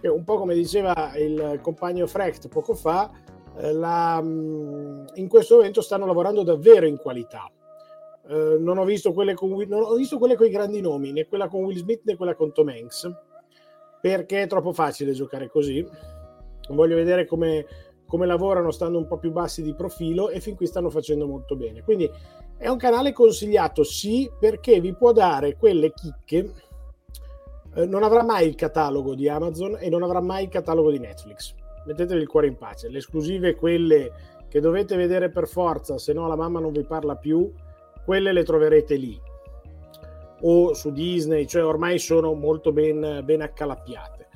che, un po' come diceva il compagno Frecht poco fa, la- mh, in questo momento stanno lavorando davvero in qualità. Eh, non ho visto quelle con non ho visto quelle con i grandi nomi, né quella con Will Smith né quella con Tom Hanks, perché è troppo facile giocare così. Voglio vedere come, come lavorano stando un po' più bassi di profilo e fin qui stanno facendo molto bene. Quindi è un canale consigliato, sì, perché vi può dare quelle chicche. Eh, non avrà mai il catalogo di Amazon e non avrà mai il catalogo di Netflix. Mettetevi il cuore in pace. Le esclusive, quelle che dovete vedere per forza, se no la mamma non vi parla più, quelle le troverete lì o su Disney, cioè ormai sono molto ben, ben accalappiate.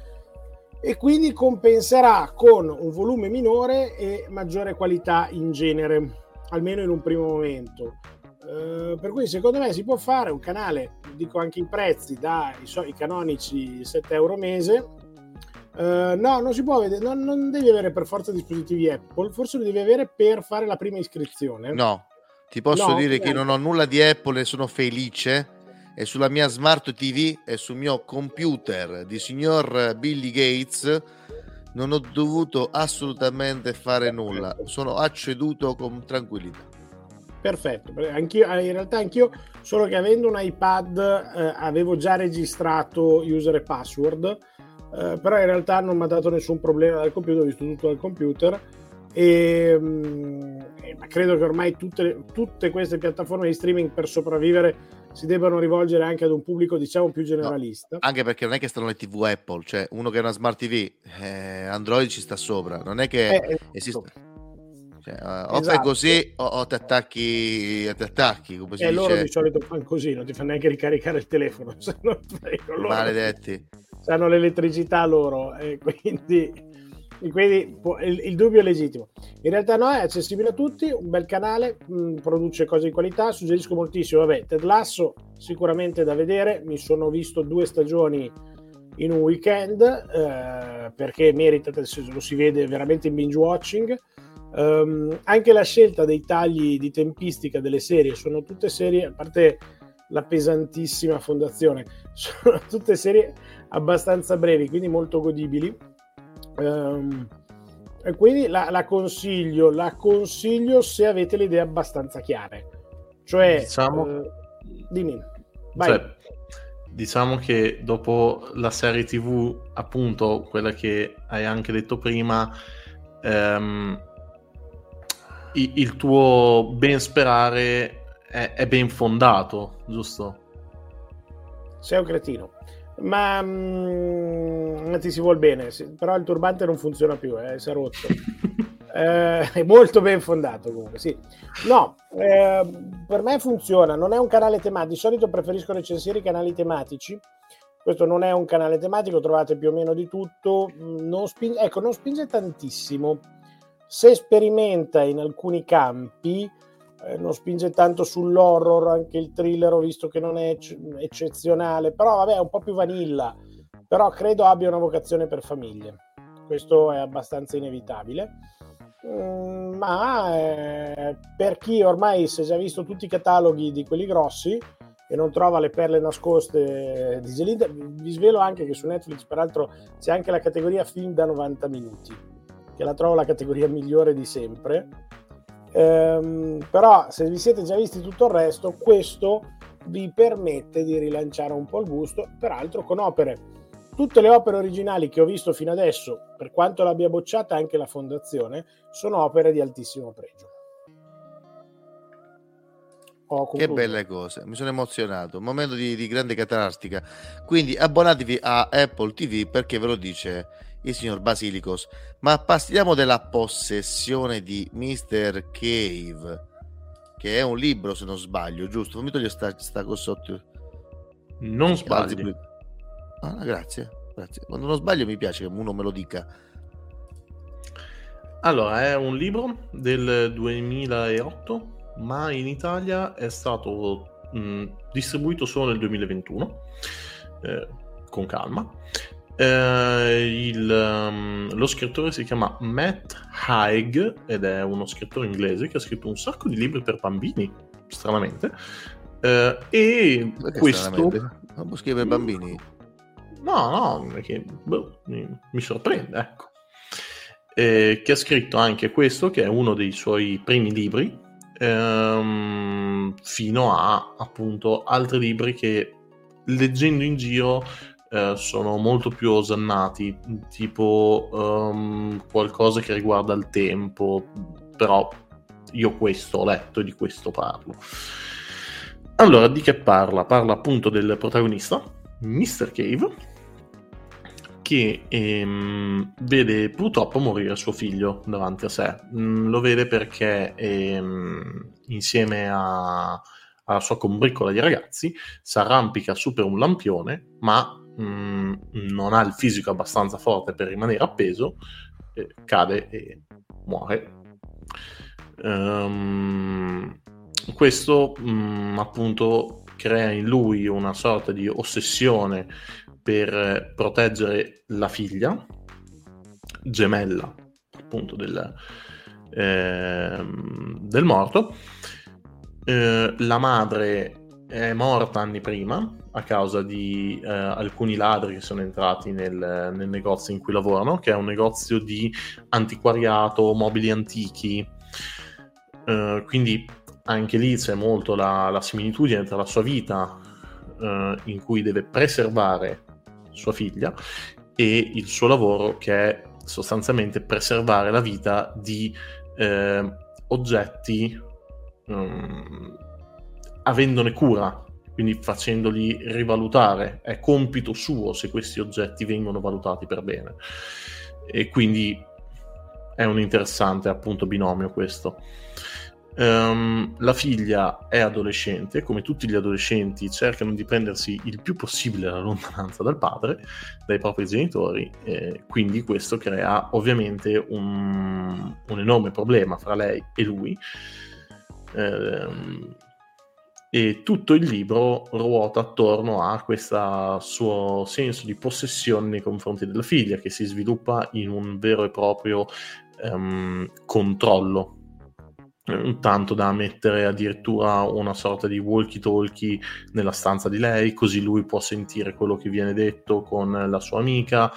E quindi compenserà con un volume minore e maggiore qualità in genere, almeno in un primo momento. Eh, per cui secondo me si può fare un canale, dico anche i prezzi, dai so, canonici 7 euro mese. Eh, no, non si può vedere, non, non devi avere per forza dispositivi Apple, forse li devi avere per fare la prima iscrizione. No, ti posso No, dire che non ho nulla di Apple e sono felice. E sulla mia smart TV e sul mio computer di signor Billy Gates non ho dovuto assolutamente fare nulla. Sono acceduto con tranquillità. Perfetto, anch'io, eh, in realtà anch'io, solo che avendo un iPad eh, avevo già registrato user e password, eh, però in realtà non mi ha dato nessun problema dal computer, ho visto tutto dal computer e mm, eh, ma credo che ormai tutte, tutte queste piattaforme di streaming per sopravvivere si debbano rivolgere anche ad un pubblico diciamo più generalista. Anche perché non è che stanno le TV Apple, cioè uno che ha una smart TV, eh, Android ci sta sopra, non è che Eh, esiste. Cioè, eh, o fai Esatto. così o, o ti attacchi, ti attacchi, come si E loro dice. di solito fanno così, non ti fanno neanche ricaricare il telefono, se non loro Maledetti. Hanno l'elettricità loro e quindi, e quindi il, il dubbio è legittimo. In realtà no, è accessibile a tutti, un bel canale, mh, produce cose di qualità, suggerisco moltissimo. Vabbè, Ted Lasso sicuramente da vedere, mi sono visto due stagioni in un weekend eh, perché merita, lo si vede veramente in binge watching. Ehm, anche la scelta dei tagli di tempistica delle serie sono tutte serie, a parte la pesantissima fondazione, sono tutte serie abbastanza brevi, quindi molto godibili. Ehm, e quindi la, la consiglio, la consiglio se avete le idee abbastanza chiare. Cioè, Diciamo- eh, dimmi, vai. Cioè, diciamo che dopo la serie TV, appunto, quella che hai anche detto prima, i- il tuo ben sperare è, è ben fondato, giusto? Sei un cretino. Ma mm, ti si vuol bene, però il turbante non funziona più, eh, si è rotto. Eh, è molto ben fondato comunque, sì. No, eh, per me funziona, non è un canale tematico, di solito preferisco recensire i canali tematici. Questo non è un canale tematico, trovate più o meno di tutto. Mm, Non spinge, ecco, non spinge tantissimo. Se sperimenta in alcuni campi, eh, non spinge tanto sull'horror, anche il thriller ho visto che non è ecce- eccezionale, però vabbè è un po' più vanilla, però credo abbia una vocazione per famiglie, questo è abbastanza inevitabile. Mm, ma eh, per chi ormai si è già visto tutti i cataloghi di quelli grossi e non trova le perle nascoste di Zelida, vi svelo anche che su Netflix peraltro c'è anche la categoria film da 90 minuti, che la trovo la categoria migliore di sempre. Ehm, però se vi siete già visti tutto il resto, questo vi permette di rilanciare un po' il gusto, peraltro con opere. Tutte le opere originali che ho visto fino adesso, per quanto l'abbia bocciata anche la fondazione, sono opere di altissimo pregio. Che belle cose, mi sono emozionato. Un momento di, di grande catartica. Quindi abbonatevi a Apple TV perché ve lo dice il signor Basilicos. Ma parliamo della possessione di Mr. Cave, che è un libro, se non sbaglio, giusto? Mi toglio sta, sta cosa sotto. Non Alzi sbagli. più- Ah, grazie, grazie. Quando non sbaglio mi piace che uno me lo dica. Allora, è un libro del 2008, ma in Italia è stato mh, distribuito solo nel 2021, eh, con calma. Eh, il, um, lo scrittore si chiama Matt Haig ed è uno scrittore inglese che ha scritto un sacco di libri per bambini, stranamente. Eh, e Perché questo... stranamente? Non ai bambini. No, no, perché boh, mi, mi sorprende, ecco. Eh, che ha scritto anche questo, che è uno dei suoi primi libri, ehm, fino a appunto altri libri che leggendo in giro eh, sono molto più osannati, tipo ehm, qualcosa che riguarda il tempo, però io questo ho letto e di questo parlo. Allora, di che parla? Parla appunto del protagonista, Mr. Cave, che ehm, vede purtroppo morire suo figlio davanti a sé. Mm, lo vede perché ehm, insieme a- alla sua combriccola di ragazzi si arrampica su per un lampione, ma mm, non ha il fisico abbastanza forte per rimanere appeso, eh, cade e muore. Ehm, questo mm, appunto crea in lui una sorta di ossessione per eh, proteggere la figlia gemella appunto del, ehm, del morto Eh, la madre è morta anni prima a causa di eh, alcuni ladri che sono entrati nel, nel negozio in cui lavorano che è un negozio di antiquariato mobili antichi. Eh, quindi anche lì c'è molto la, la similitudine tra la sua vita eh, in cui deve preservare sua figlia e il suo lavoro che è sostanzialmente preservare la vita di eh, oggetti ehm, avendone cura quindi facendoli rivalutare è compito suo se questi oggetti vengono valutati per bene e quindi è un interessante appunto binomio questo Ehm, la figlia è adolescente, come tutti gli adolescenti cercano di prendersi il più possibile la lontananza dal padre, dai propri genitori, eh, quindi questo crea ovviamente un, un enorme problema fra lei e lui. Ehm, e tutto il libro ruota attorno a questo suo senso di possessione nei confronti della figlia che si sviluppa in un vero e proprio ehm, controllo tanto da mettere addirittura una sorta di walkie talkie nella stanza di lei, così lui può sentire quello che viene detto con la sua amica.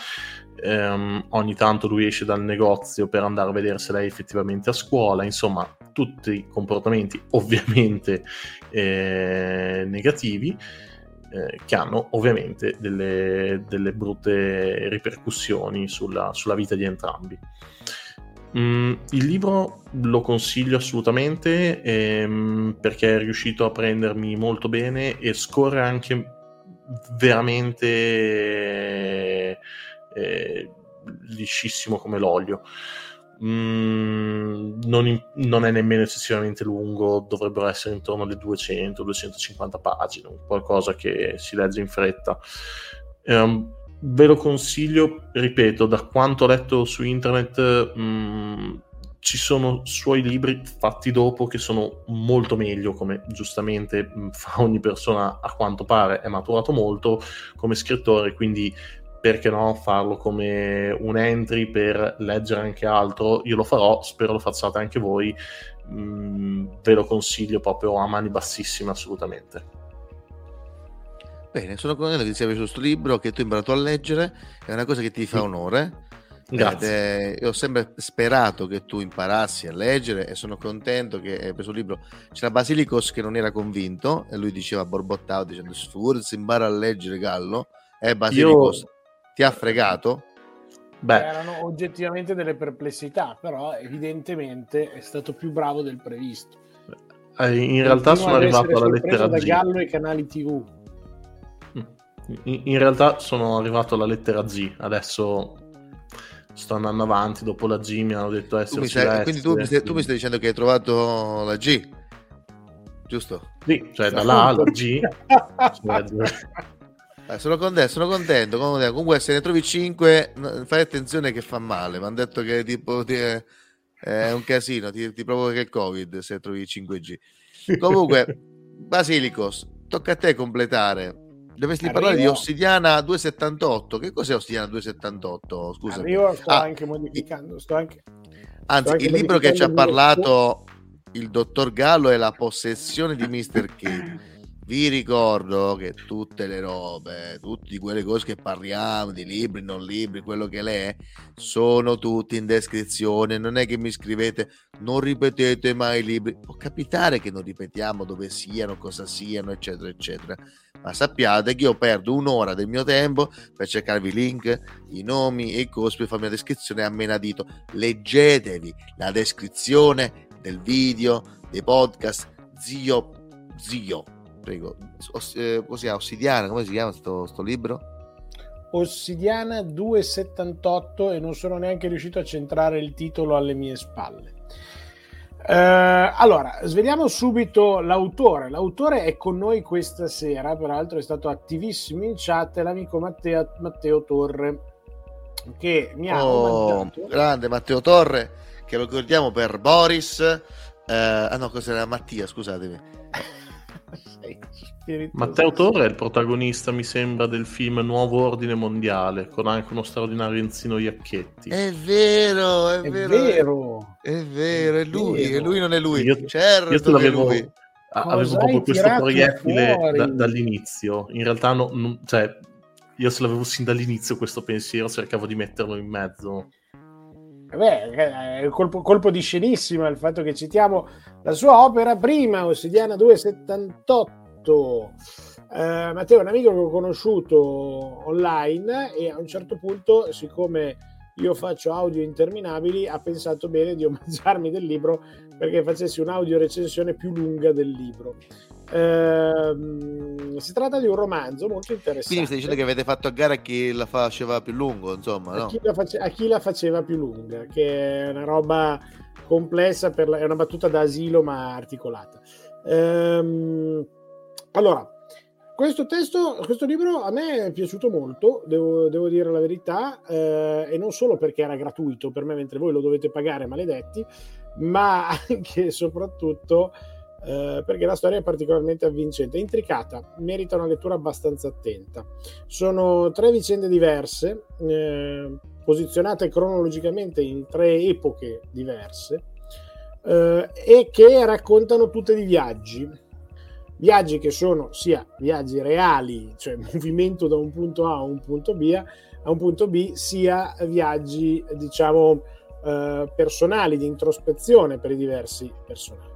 Ehm, ogni tanto lui esce dal negozio per andare a vedere se lei è effettivamente a scuola, insomma, tutti comportamenti ovviamente eh, negativi. eh, che hanno ovviamente delle, delle brutte ripercussioni sulla, sulla vita di entrambi. Mm, il libro lo consiglio assolutamente ehm, perché è riuscito a prendermi molto bene e scorre anche veramente eh, liscissimo come l'olio. Mm, non, in- non è nemmeno eccessivamente lungo, dovrebbero essere intorno alle 200-250 pagine, qualcosa che si legge in fretta. Ehm, ve lo consiglio, ripeto, da quanto ho letto su internet, mh, ci sono suoi libri fatti dopo che sono molto meglio, come giustamente mh, fa ogni persona a quanto pare, è maturato molto come scrittore, quindi perché no farlo come un entry per leggere anche altro? Io lo farò, spero lo facciate anche voi, mh, ve lo consiglio proprio a mani bassissime assolutamente. Bene, sono contento che ti sia piaciuto questo libro, che tu hai imparato a leggere, è una cosa che ti fa onore. Grazie. È- io ho sempre sperato che tu imparassi a leggere e sono contento che hai preso il libro. C'era Basilicos che non era convinto e lui diceva borbottavo dicendo forse impara a leggere Gallo. E Basilicos ti ha fregato. Erano oggettivamente delle perplessità, però evidentemente è stato più bravo del previsto. Eh, in realtà sono arrivato alla lettera da G. Gallo e canali TV. In, in realtà sono arrivato alla lettera G. Adesso sto andando avanti. Dopo la G mi hanno detto Tu essere mi stai- quindi tu mi, stai, tu mi stai dicendo che hai trovato la G, giusto? Sì, cioè dalla A alla G. cioè, Eh, sono contento, sono contento. comunque- se ne trovi 5, fai attenzione che fa male. Mi hanno detto che tipo ti è, è un casino, ti, ti provoca il Covid se trovi 5G. Comunque, Basilicos, tocca a te completare. Dovresti Arrivo. parlare di Ossidiana 278. Che cos'è Ossidiana 278? Scusa. Arrivo, sto Ah, anche modificando, sto anche... Anzi, sto anche il libro che ci ha parlato il dottor Gallo è La possessione di Mr. K. Vi ricordo che tutte le robe, tutte quelle cose che parliamo, di libri, non libri, quello che le è, sono tutti in descrizione. Non è che mi scrivete, non ripetete mai i libri. Può capitare che non ripetiamo dove siano, cosa siano, eccetera, eccetera. Ma sappiate che io perdo un'ora del mio tempo per cercarvi i link, i nomi e i costi per farmi la descrizione a menadito. Leggetevi la descrizione del video, dei podcast, zio, zio, prego. Oss- eh, così, Ossidiana, come si chiama sto, sto libro? Ossidiana 278 e non sono neanche riuscito a centrare il titolo alle mie spalle. Eh, allora, sveliamo subito l'autore. L'autore è con noi questa sera, peraltro è stato attivissimo in chat, l'amico Matteo, Matteo Torre, che mi ha Oh, omaggiato. grande Matteo Torre, che lo ricordiamo per Boris. eh, ah no, cos'era Mattia, scusatemi. Matteo Torre è il protagonista, mi sembra, del film Nuovo Ordine Mondiale, con anche uno straordinario Enzino Iacchetti. È vero, è, È vero, vero. È vero, è lui, vero. e lui non è lui. Io- certo, io te l'avevo- lui. Avevo proprio questo proiettile da- dall'inizio. In realtà, no- non- cioè, io se l'avevo sin dall'inizio questo pensiero, cercavo di metterlo in mezzo. Beh, è colpo, colpo di scenissima il fatto che citiamo la sua opera prima, Ossidiana 278. Eh, Matteo è un amico che ho conosciuto online e a un certo punto, siccome io faccio audio interminabili, ha pensato bene di omaggiarmi del libro perché facessi un'audio recensione più lunga del libro. Ehm, si tratta di un romanzo molto interessante. Quindi mi stai dicendo che avete fatto a gara chi la faceva più lungo, insomma, a, no? chi la face- a chi la faceva più lunga, che è una roba complessa, per la- è una battuta da asilo ma articolata. Ehm, allora, questo testo, questo libro a me è piaciuto molto, devo, devo dire la verità, eh, e non solo perché era gratuito per me mentre voi lo dovete pagare, maledetti, ma anche e soprattutto eh, perché la storia è particolarmente avvincente, è intricata, merita una lettura abbastanza attenta. Sono tre vicende diverse, eh, posizionate cronologicamente in tre epoche diverse, eh, e che raccontano tutte di viaggi. Viaggi che sono sia viaggi reali, cioè movimento da un punto A a un punto B, a un punto B, sia viaggi, diciamo, eh, personali, di introspezione per i diversi personaggi.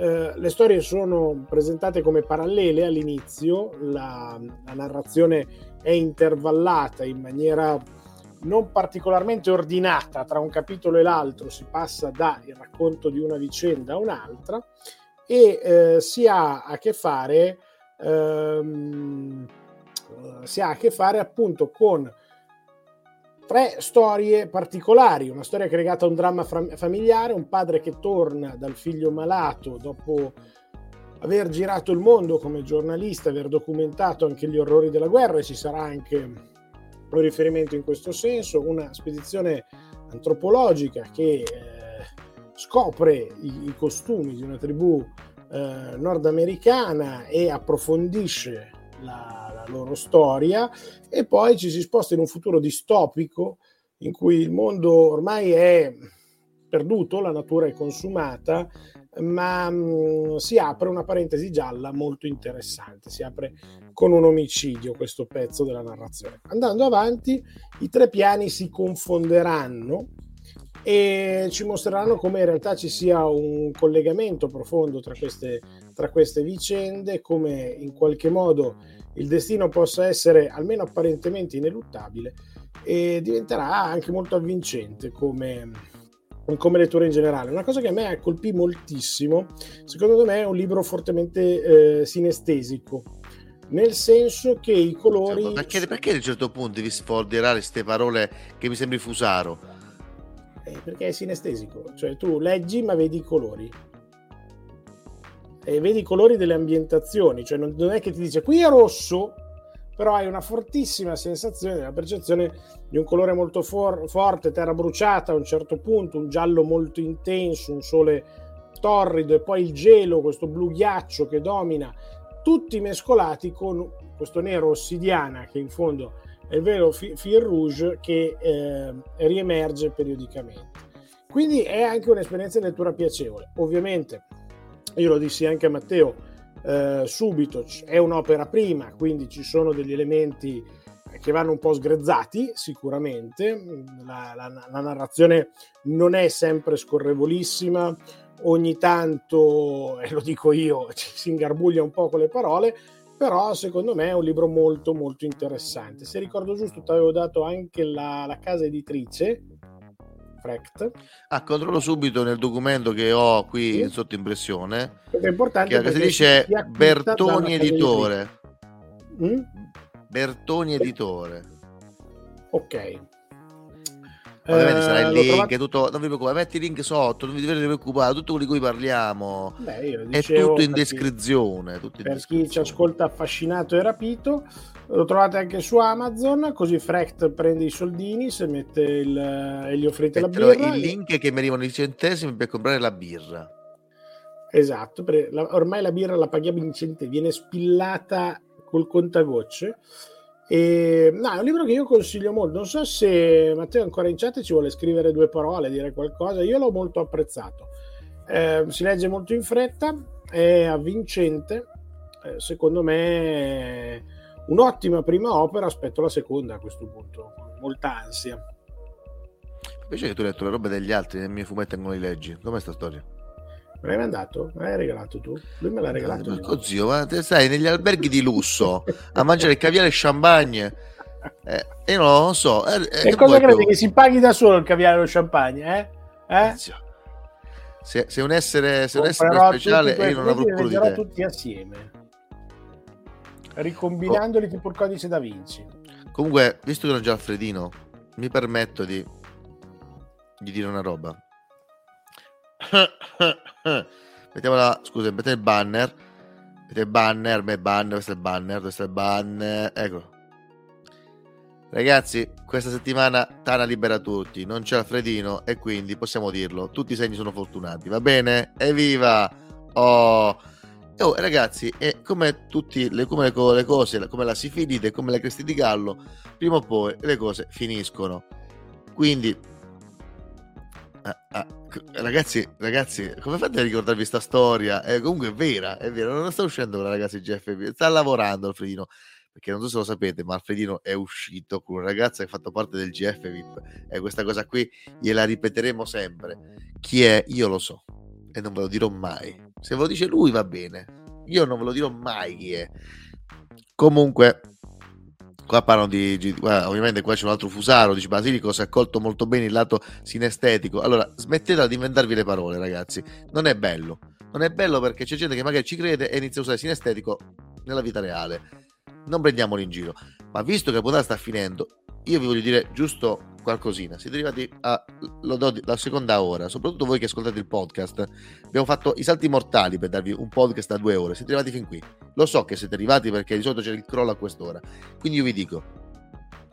Eh, le storie sono presentate come parallele all'inizio, la, la narrazione è intervallata in maniera non particolarmente ordinata tra un capitolo e l'altro, si passa dal racconto di una vicenda a un'altra e eh, si ha a che fare ehm, si ha a che fare appunto con tre storie particolari, una storia che è legata a un dramma fam- familiare, un padre che torna dal figlio malato dopo aver girato il mondo come giornalista, aver documentato anche gli orrori della guerra e ci sarà anche un riferimento in questo senso, una spedizione antropologica che eh, scopre i, i costumi di una tribù eh, nordamericana e approfondisce la, la loro storia e poi ci si sposta in un futuro distopico in cui il mondo ormai è perduto, la natura è consumata, ma mh, si apre una parentesi gialla molto interessante, si apre con un omicidio questo pezzo della narrazione. Andando avanti, i tre piani si confonderanno e ci mostreranno come in realtà ci sia un collegamento profondo tra queste, tra queste vicende, come in qualche modo il destino possa essere almeno apparentemente ineluttabile e diventerà anche molto avvincente come, come lettura in generale. Una cosa che a me colpì moltissimo, secondo me è un libro fortemente eh, sinestesico, nel senso che i colori... Cioè, perché, perché, a un certo punto devi sfolderare queste parole che mi sembri fusaro? Eh, perché è sinestesico, cioè tu leggi ma vedi i colori. E vedi i colori delle ambientazioni, cioè non, non è che ti dice qui è rosso, però hai una fortissima sensazione, la percezione di un colore molto for- forte, terra bruciata a un certo punto, un giallo molto intenso, un sole torrido e poi il gelo, questo blu ghiaccio che domina, tutti mescolati con questo nero ossidiana che in fondo è il vero fi- fil rouge che eh, riemerge periodicamente. Quindi è anche un'esperienza di lettura piacevole. Ovviamente, io lo dissi anche a Matteo, eh, subito è un'opera prima, quindi ci sono degli elementi che vanno un po' sgrezzati sicuramente, la, la, la narrazione non è sempre scorrevolissima, ogni tanto, e lo dico io, ci si ingarbuglia un po' con le parole, però secondo me è un libro molto molto interessante. Se ricordo giusto ti avevo dato anche la, la casa editrice, Frecht. Ah, controllo subito nel documento che ho qui sì. sotto impressione. È importante che si dice Bertoni Editore. Mm? Bertoni Editore. Ok. Ovviamente sarà il eh, link, trovato... tutto, non vi preoccupate, metti il link sotto, non vi dovete preoccupare, tutto quello di cui parliamo Beh, è tutto in descrizione. Tutto in per descrizione. chi ci ascolta affascinato e rapito, lo trovate anche su Amazon, così Frecht prende i soldini se mette il, e gli offrite Metterò la birra. Il link che mi arrivano i centesimi per comprare la birra. Esatto, la, ormai la birra la paghiamo in centesimi, viene spillata col contagocce e, no, è un libro che io consiglio molto. Non so se Matteo ancora in chat ci vuole scrivere due parole, dire qualcosa. Io l'ho molto apprezzato. Eh, si legge molto in fretta, è avvincente. Eh, secondo me, un'ottima prima opera. Aspetto la seconda a questo punto, con molta ansia. Invece che tu hai letto le robe degli altri nel mio fumetto non li leggi. Com'è sta storia? Me l'hai mandato? Me l'hai regalato tu? Lui me l'ha regalato. Porco zio, ma te stai negli alberghi di lusso a mangiare il caviale e champagne. Eh, io non lo so. Eh, eh e cosa credi più? che si paghi da solo il caviale e lo champagne? Eh? eh? Se, se, un essere, se un essere speciale io non avrò più di te. tutti assieme. Ricombinandoli oh. tipo il codice da Vinci. Comunque, visto che non c'è Alfredino, mi permetto di, di dire una roba. mettiamola, scusa, mettete il banner. Mettete il banner, me banner, questo è il banner, questo è il banner. Ecco. Ragazzi, questa settimana Tana libera tutti, non c'è Alfredino e quindi possiamo dirlo, tutti i segni sono fortunati, va bene? Evviva! Oh! Oh, ragazzi, è come tutte le, come le, cose, come la sifilide, come le cresti di gallo, prima o poi le cose finiscono. Quindi Ah, ah, ragazzi, ragazzi, come fate a ricordarvi questa storia? Eh, comunque è vera, è vera, non sta uscendo ragazza di Jeff, sta lavorando Alfredino, perché non so se lo sapete, ma Alfredino è uscito con una ragazza che ha fatto parte del GF VIP e questa cosa qui gliela ripeteremo sempre. Chi è? Io lo so e non ve lo dirò mai. Se ve lo dice lui va bene, io non ve lo dirò mai chi è. Comunque, qua parlano di, di ovviamente qua c'è un altro fusaro dice Basilico si è accolto molto bene il lato sinestetico. Allora smettetela di inventarvi le parole ragazzi. Non è bello. Non è bello perché c'è gente che magari ci crede e inizia a usare sinestetico nella vita reale. Non prendiamolo in giro. Ma visto che la puntata sta finendo io vi voglio dire giusto qualcosina. Siete arrivati alla seconda ora, soprattutto voi che ascoltate il podcast. Abbiamo fatto i salti mortali per darvi un podcast da due ore. Siete arrivati fin qui. Lo so che siete arrivati perché di solito c'è il crollo a quest'ora. Quindi io vi dico,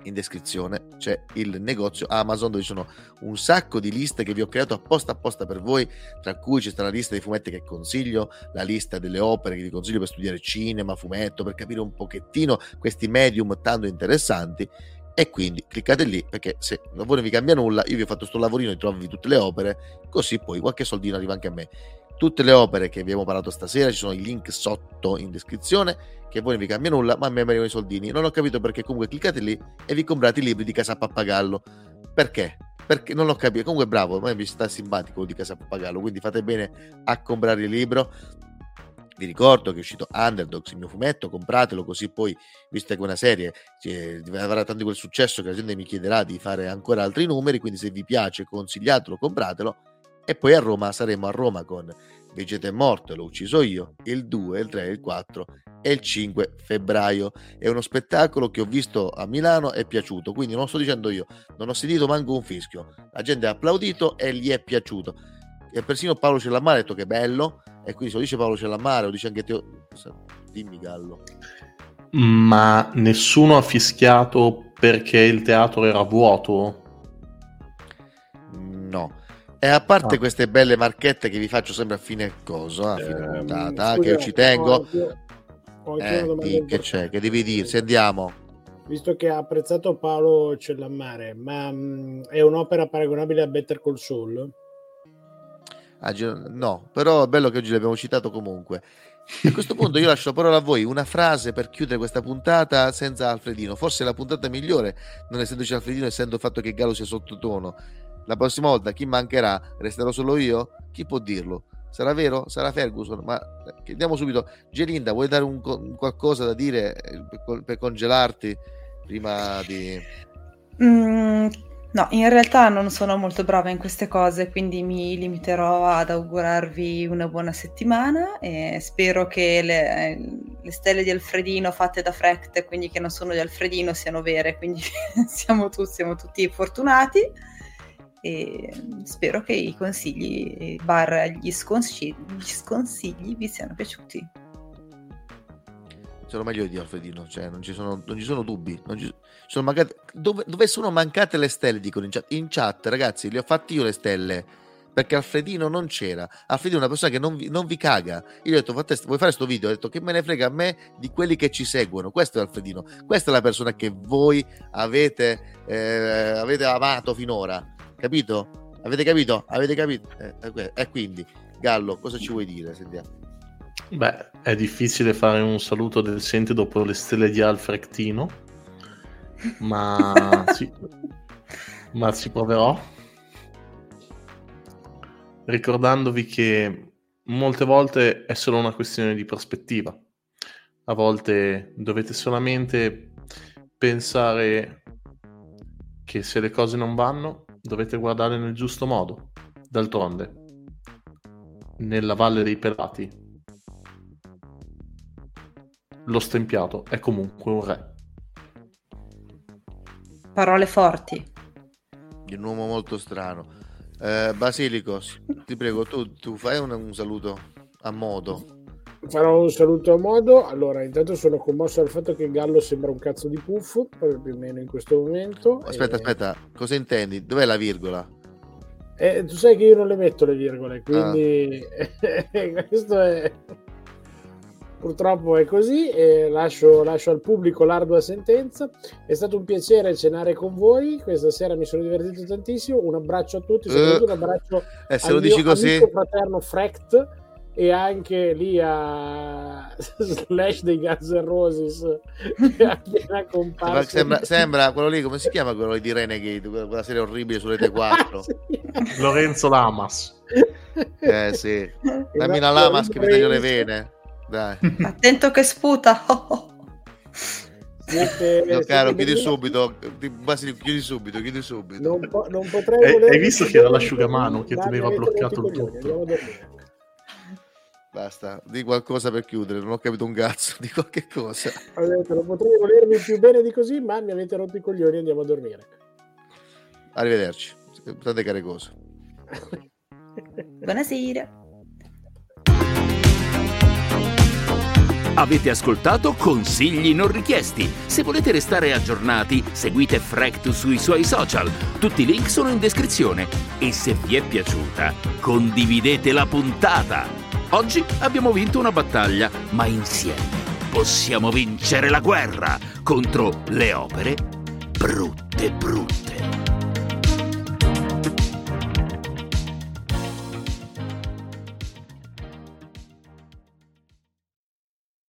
in descrizione c'è il negozio Amazon dove ci sono un sacco di liste che vi ho creato apposta apposta per voi, tra cui c'è la lista dei fumetti che consiglio, la lista delle opere che vi consiglio per studiare cinema, fumetto, per capire un pochettino questi medium tanto interessanti e quindi cliccate lì perché se a voi non vi cambia nulla io vi ho fatto questo lavorino di trovarvi tutte le opere così poi qualche soldino arriva anche a me. Tutte le opere che abbiamo parlato stasera ci sono i link sotto in descrizione che a voi non vi cambia nulla ma a me arrivano i soldini. Non ho capito perché comunque cliccate lì e vi comprate i libri di Casa Pappagallo. Perché? perché non l'ho capito. Comunque bravo a me mi sta simpatico di Casa Pappagallo quindi fate bene a comprare il libro Vi ricordo che è uscito Underdogs, il mio fumetto, compratelo così poi, visto che è una serie, cioè, avrà tanto quel successo che la gente mi chiederà di fare ancora altri numeri, quindi se vi piace consigliatelo, compratelo. E poi a Roma saremo a Roma con Vegeta è morto, l'ho ucciso io, il 2, il 3, il 4 e il 5 febbraio. È uno spettacolo che ho visto a Milano e è piaciuto, quindi non sto dicendo io, non ho sentito manco un fischio. La gente ha applaudito e gli è piaciuto. E persino Paolo Cellamare ha detto che è bello, e quindi se lo dice Paolo Cellamare, lo dice anche te. Dimmi Gallo. Ma nessuno ha fischiato perché il teatro era vuoto? No. E a parte Ah. queste belle marchette che vi faccio sempre a fine cosa, a fine Ehm, puntata, scusa, che io ci tengo. ho anche- ho anche una Eh, di- che c'è? Che devi dirsi? Andiamo. Visto che ha apprezzato Paolo Cellammare, ma mh, è un'opera paragonabile a Better Call Saul? Ah, gi- No, però è bello che oggi l'abbiamo citato comunque. A questo punto io lascio la parola a voi, una frase per chiudere questa puntata senza Alfredino. Forse la puntata migliore, non essendoci Alfredino, essendo il fatto che Gallo sia sottotono. La prossima volta chi mancherà? Resterò solo io? Chi può dirlo? Sarà vero? Sarà Ferguson? Ma eh, chiediamo subito. Gelinda, vuoi dare un, un qualcosa da dire eh, per, per congelarti prima di... Mm, no, in realtà non sono molto brava in queste cose, quindi mi limiterò ad augurarvi una buona settimana e spero che le, le stelle di Alfredino fatte da Frecht, quindi che non sono di Alfredino, siano vere, quindi siamo, tu- siamo tutti fortunati e spero che i consigli barra gli sconsigli, gli sconsigli vi siano piaciuti. Sono meglio di Alfredino, cioè non ci sono, non ci sono dubbi. Ci sono mancate, dove, dove sono mancate le stelle? Dicono in chat. In chat, ragazzi, le ho fatte io le stelle perché Alfredino non c'era. Alfredino è una persona che non vi, non vi caga. Io gli ho detto, "Fate- vuoi fare sto video? Ho detto, che me ne frega a me di quelli che ci seguono. Questo è Alfredino. Questa è la persona che voi avete, eh, avete amato finora. Capito? Avete capito? Avete capito? Eh, eh, E quindi, Gallo, cosa ci vuoi dire? Sentiamo. Beh, è difficile fare un saluto decente dopo le stelle di Alfrectino, ma sì, ma ci proverò. Ricordandovi che molte volte è solo una questione di prospettiva. A volte dovete solamente pensare che se le cose non vanno, dovete guardare nel giusto modo. D'altronde, nella Valle dei Pelati, lo stempiato è comunque un re. Parole forti. Di un uomo molto strano. Eh, Basilico, ti prego, tu, tu fai un, un saluto a modo. Farò un saluto a modo. Allora, intanto sono commosso dal fatto che Gallo sembra un cazzo di puffo, proprio più o meno in questo momento. Aspetta, E- aspetta, cosa intendi? Dov'è la virgola? Eh, tu sai che io non le metto le virgole, Ah. quindi questo è purtroppo è così. E lascio, lascio al pubblico l'ardua sentenza. È stato un piacere cenare con voi. Questa sera mi sono divertito tantissimo. Un abbraccio a tutti, soprattutto un abbraccio Eh, se al lo dici mio così- amico fraterno Frecht e anche lì a Slash dei Guns N' Roses che è appena comparso. Sembra, sembra quello lì, come si chiama quello di Renegade, quella serie orribile su Rete 4. Lorenzo Lamas. Eh sì, dammi una Lamas che mi taglio le vene. Dai. Attento che sputa. Siete- No, caro, siete chiudi bellissimi. subito. Basilico, chiudi subito, chiudi subito. Non, po- non potrei Hai- volervi hai visto che era bene l'asciugamano che mi avete bloccato il tutto? Basta, di qualcosa per chiudere, non ho capito un cazzo di qualche cosa. Detto, non potrei volervi più bene di così, ma mi avete rotto i coglioni, andiamo a dormire. Arrivederci. Tante care cose. Buonasera. Avete ascoltato consigli non richiesti. Se volete restare aggiornati, seguite Frect sui suoi social. Tutti i link sono in descrizione. E se vi è piaciuta, condividete la puntata. Oggi abbiamo vinto una battaglia, ma insieme possiamo vincere la guerra contro le opere brutte brutte.